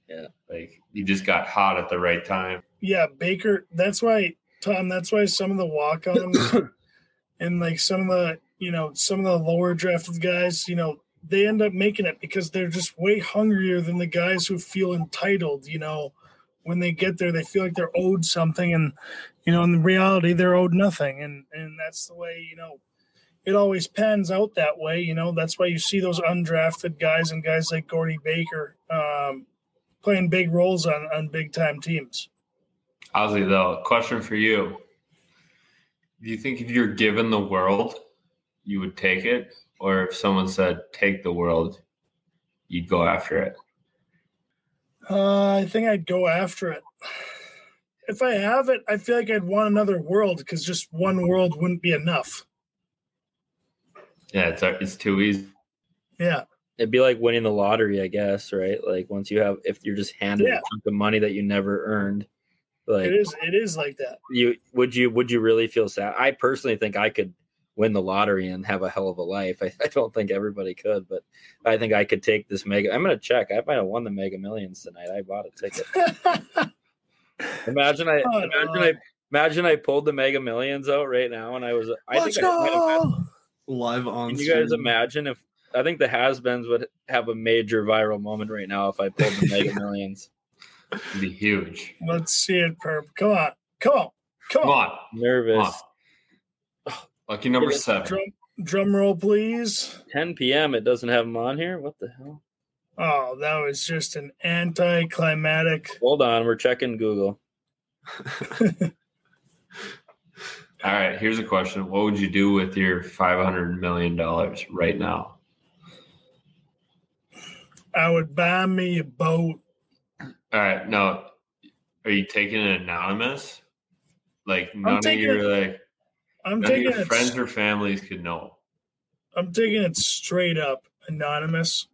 Yeah. like he just got hot at the right time Yeah. Baker. That's why, Tom. That's why some of the walk-ons and like some of the you know some of the lower drafted guys, you know, they end up making it because they're just way hungrier than the guys who feel entitled. You know, when they get there, they feel like they're owed something, and you know, in reality, they're owed nothing, and and that's the way you know. It always pans out that way, you know. That's why you see those undrafted guys and guys like Gordy Baker um, playing big roles on on big time teams. ozzy though question for you do you think if you're given the world you would take it or if someone said take the world you'd go after it Uh, I think I'd go after it. If I have it, I feel like I'd want another world because just one world wouldn't be enough. Yeah it's uh, it's too easy Yeah, It'd be like winning the lottery, I guess, right? Like once you have, if you're just handed Yeah. a chunk of money that you never earned, like it is. It is like that. you would you would you really feel sad? I personally think I could win the lottery and have a hell of a life. I, I don't think everybody could, but I think I could take this mega. I'm gonna check. I might have won the Mega Millions tonight. I bought a ticket. Imagine I Oh, imagine no. I Imagine I pulled the Mega Millions out right now, and I was. I Let's think I might have had- go. Live on. Can you guys imagine if I think the has-beens would have a major viral moment right now if I pulled the Mega Millions? It'd be huge. Let's see it, Perp. Come on. Come on. Come Come on. on. Nervous. Lucky number seven. Drum, drum roll, please. 10 p.m. It doesn't have them on here. What the hell? Oh, that was just an anticlimactic. Hold on, we're checking Google. All right, here's a question. What would you do with your $500 million right now? I would buy me a boat. All right, now, are you taking it anonymous? Like, none of your, it- like, I'm none of taking your friends or families could know. I'm taking it straight up anonymous.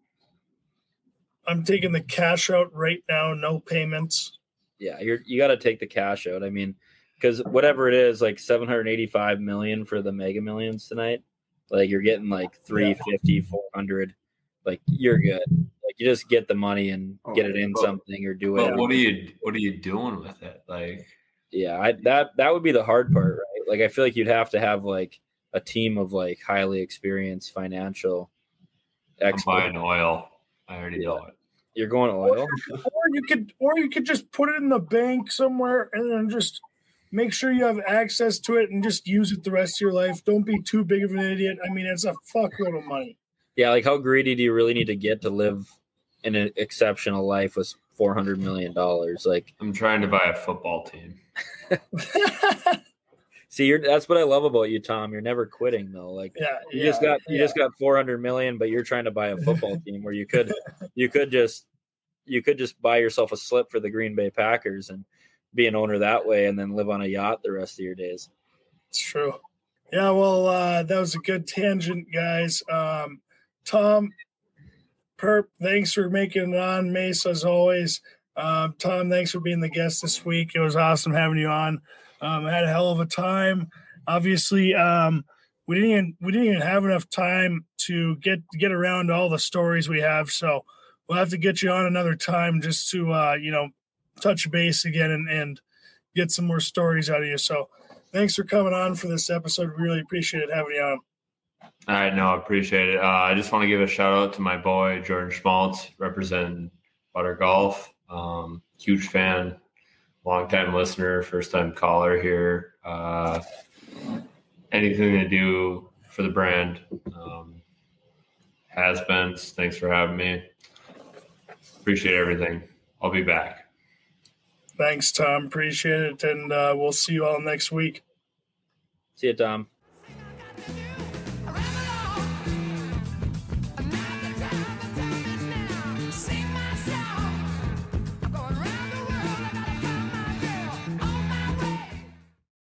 I'm taking the cash out right now, no payments. Yeah, you're you got to take the cash out. I mean, because whatever it is, like 785 million for the Mega Millions tonight. Like you're getting like 350, 400. Like you're good. Like you just get the money and oh, get it in Oh, something or do it. what are you what are you doing with it? Like Yeah, I, that that would be the hard part, right? Like I feel like you'd have to have like a team of like highly experienced financial I'm experts. buying oil. I already know it. You're going oil. Or you could or you could just put it in the bank somewhere and then just make sure you have access to it and just use it the rest of your life. Don't be too big of an idiot. I mean, it's a fuckload of money. Yeah, like how greedy do you really need to get to live in an exceptional life with four hundred million dollars? Like, I'm trying to buy a football team. see, you're that's what I love about you, Tom. You're never quitting though. Like yeah, you yeah, just got you yeah. just got four hundred million, but you're trying to buy a football team where you could you could just you could just buy yourself a slip for the Green Bay Packers and be an owner that way, and then live on a yacht the rest of your days. It's true. Yeah, well, uh, that was a good tangent, guys. Um, Tom, Perp, thanks for making it on. Mace, as always. Um, Tom, thanks for being the guest this week. It was awesome having you on. Um, I had a hell of a time. Obviously, um, we didn't even, we didn't even have enough time to get get around all the stories we have. So we'll have to get you on another time just to uh, you know touch base again and, and get some more stories out of you. So thanks for coming on for this episode. Really appreciate it having you on. All right, no, I appreciate it. Uh, I just want to give a shout out to my boy Jordan Schmaltz, representing Butter Golf. Um, huge fan, long time listener, first time caller here. Uh, anything to do for the brand um, has been. Thanks for having me. Appreciate everything. I'll be back. Thanks, Tom. Appreciate it. And uh, we'll see you all next week. See you, Tom.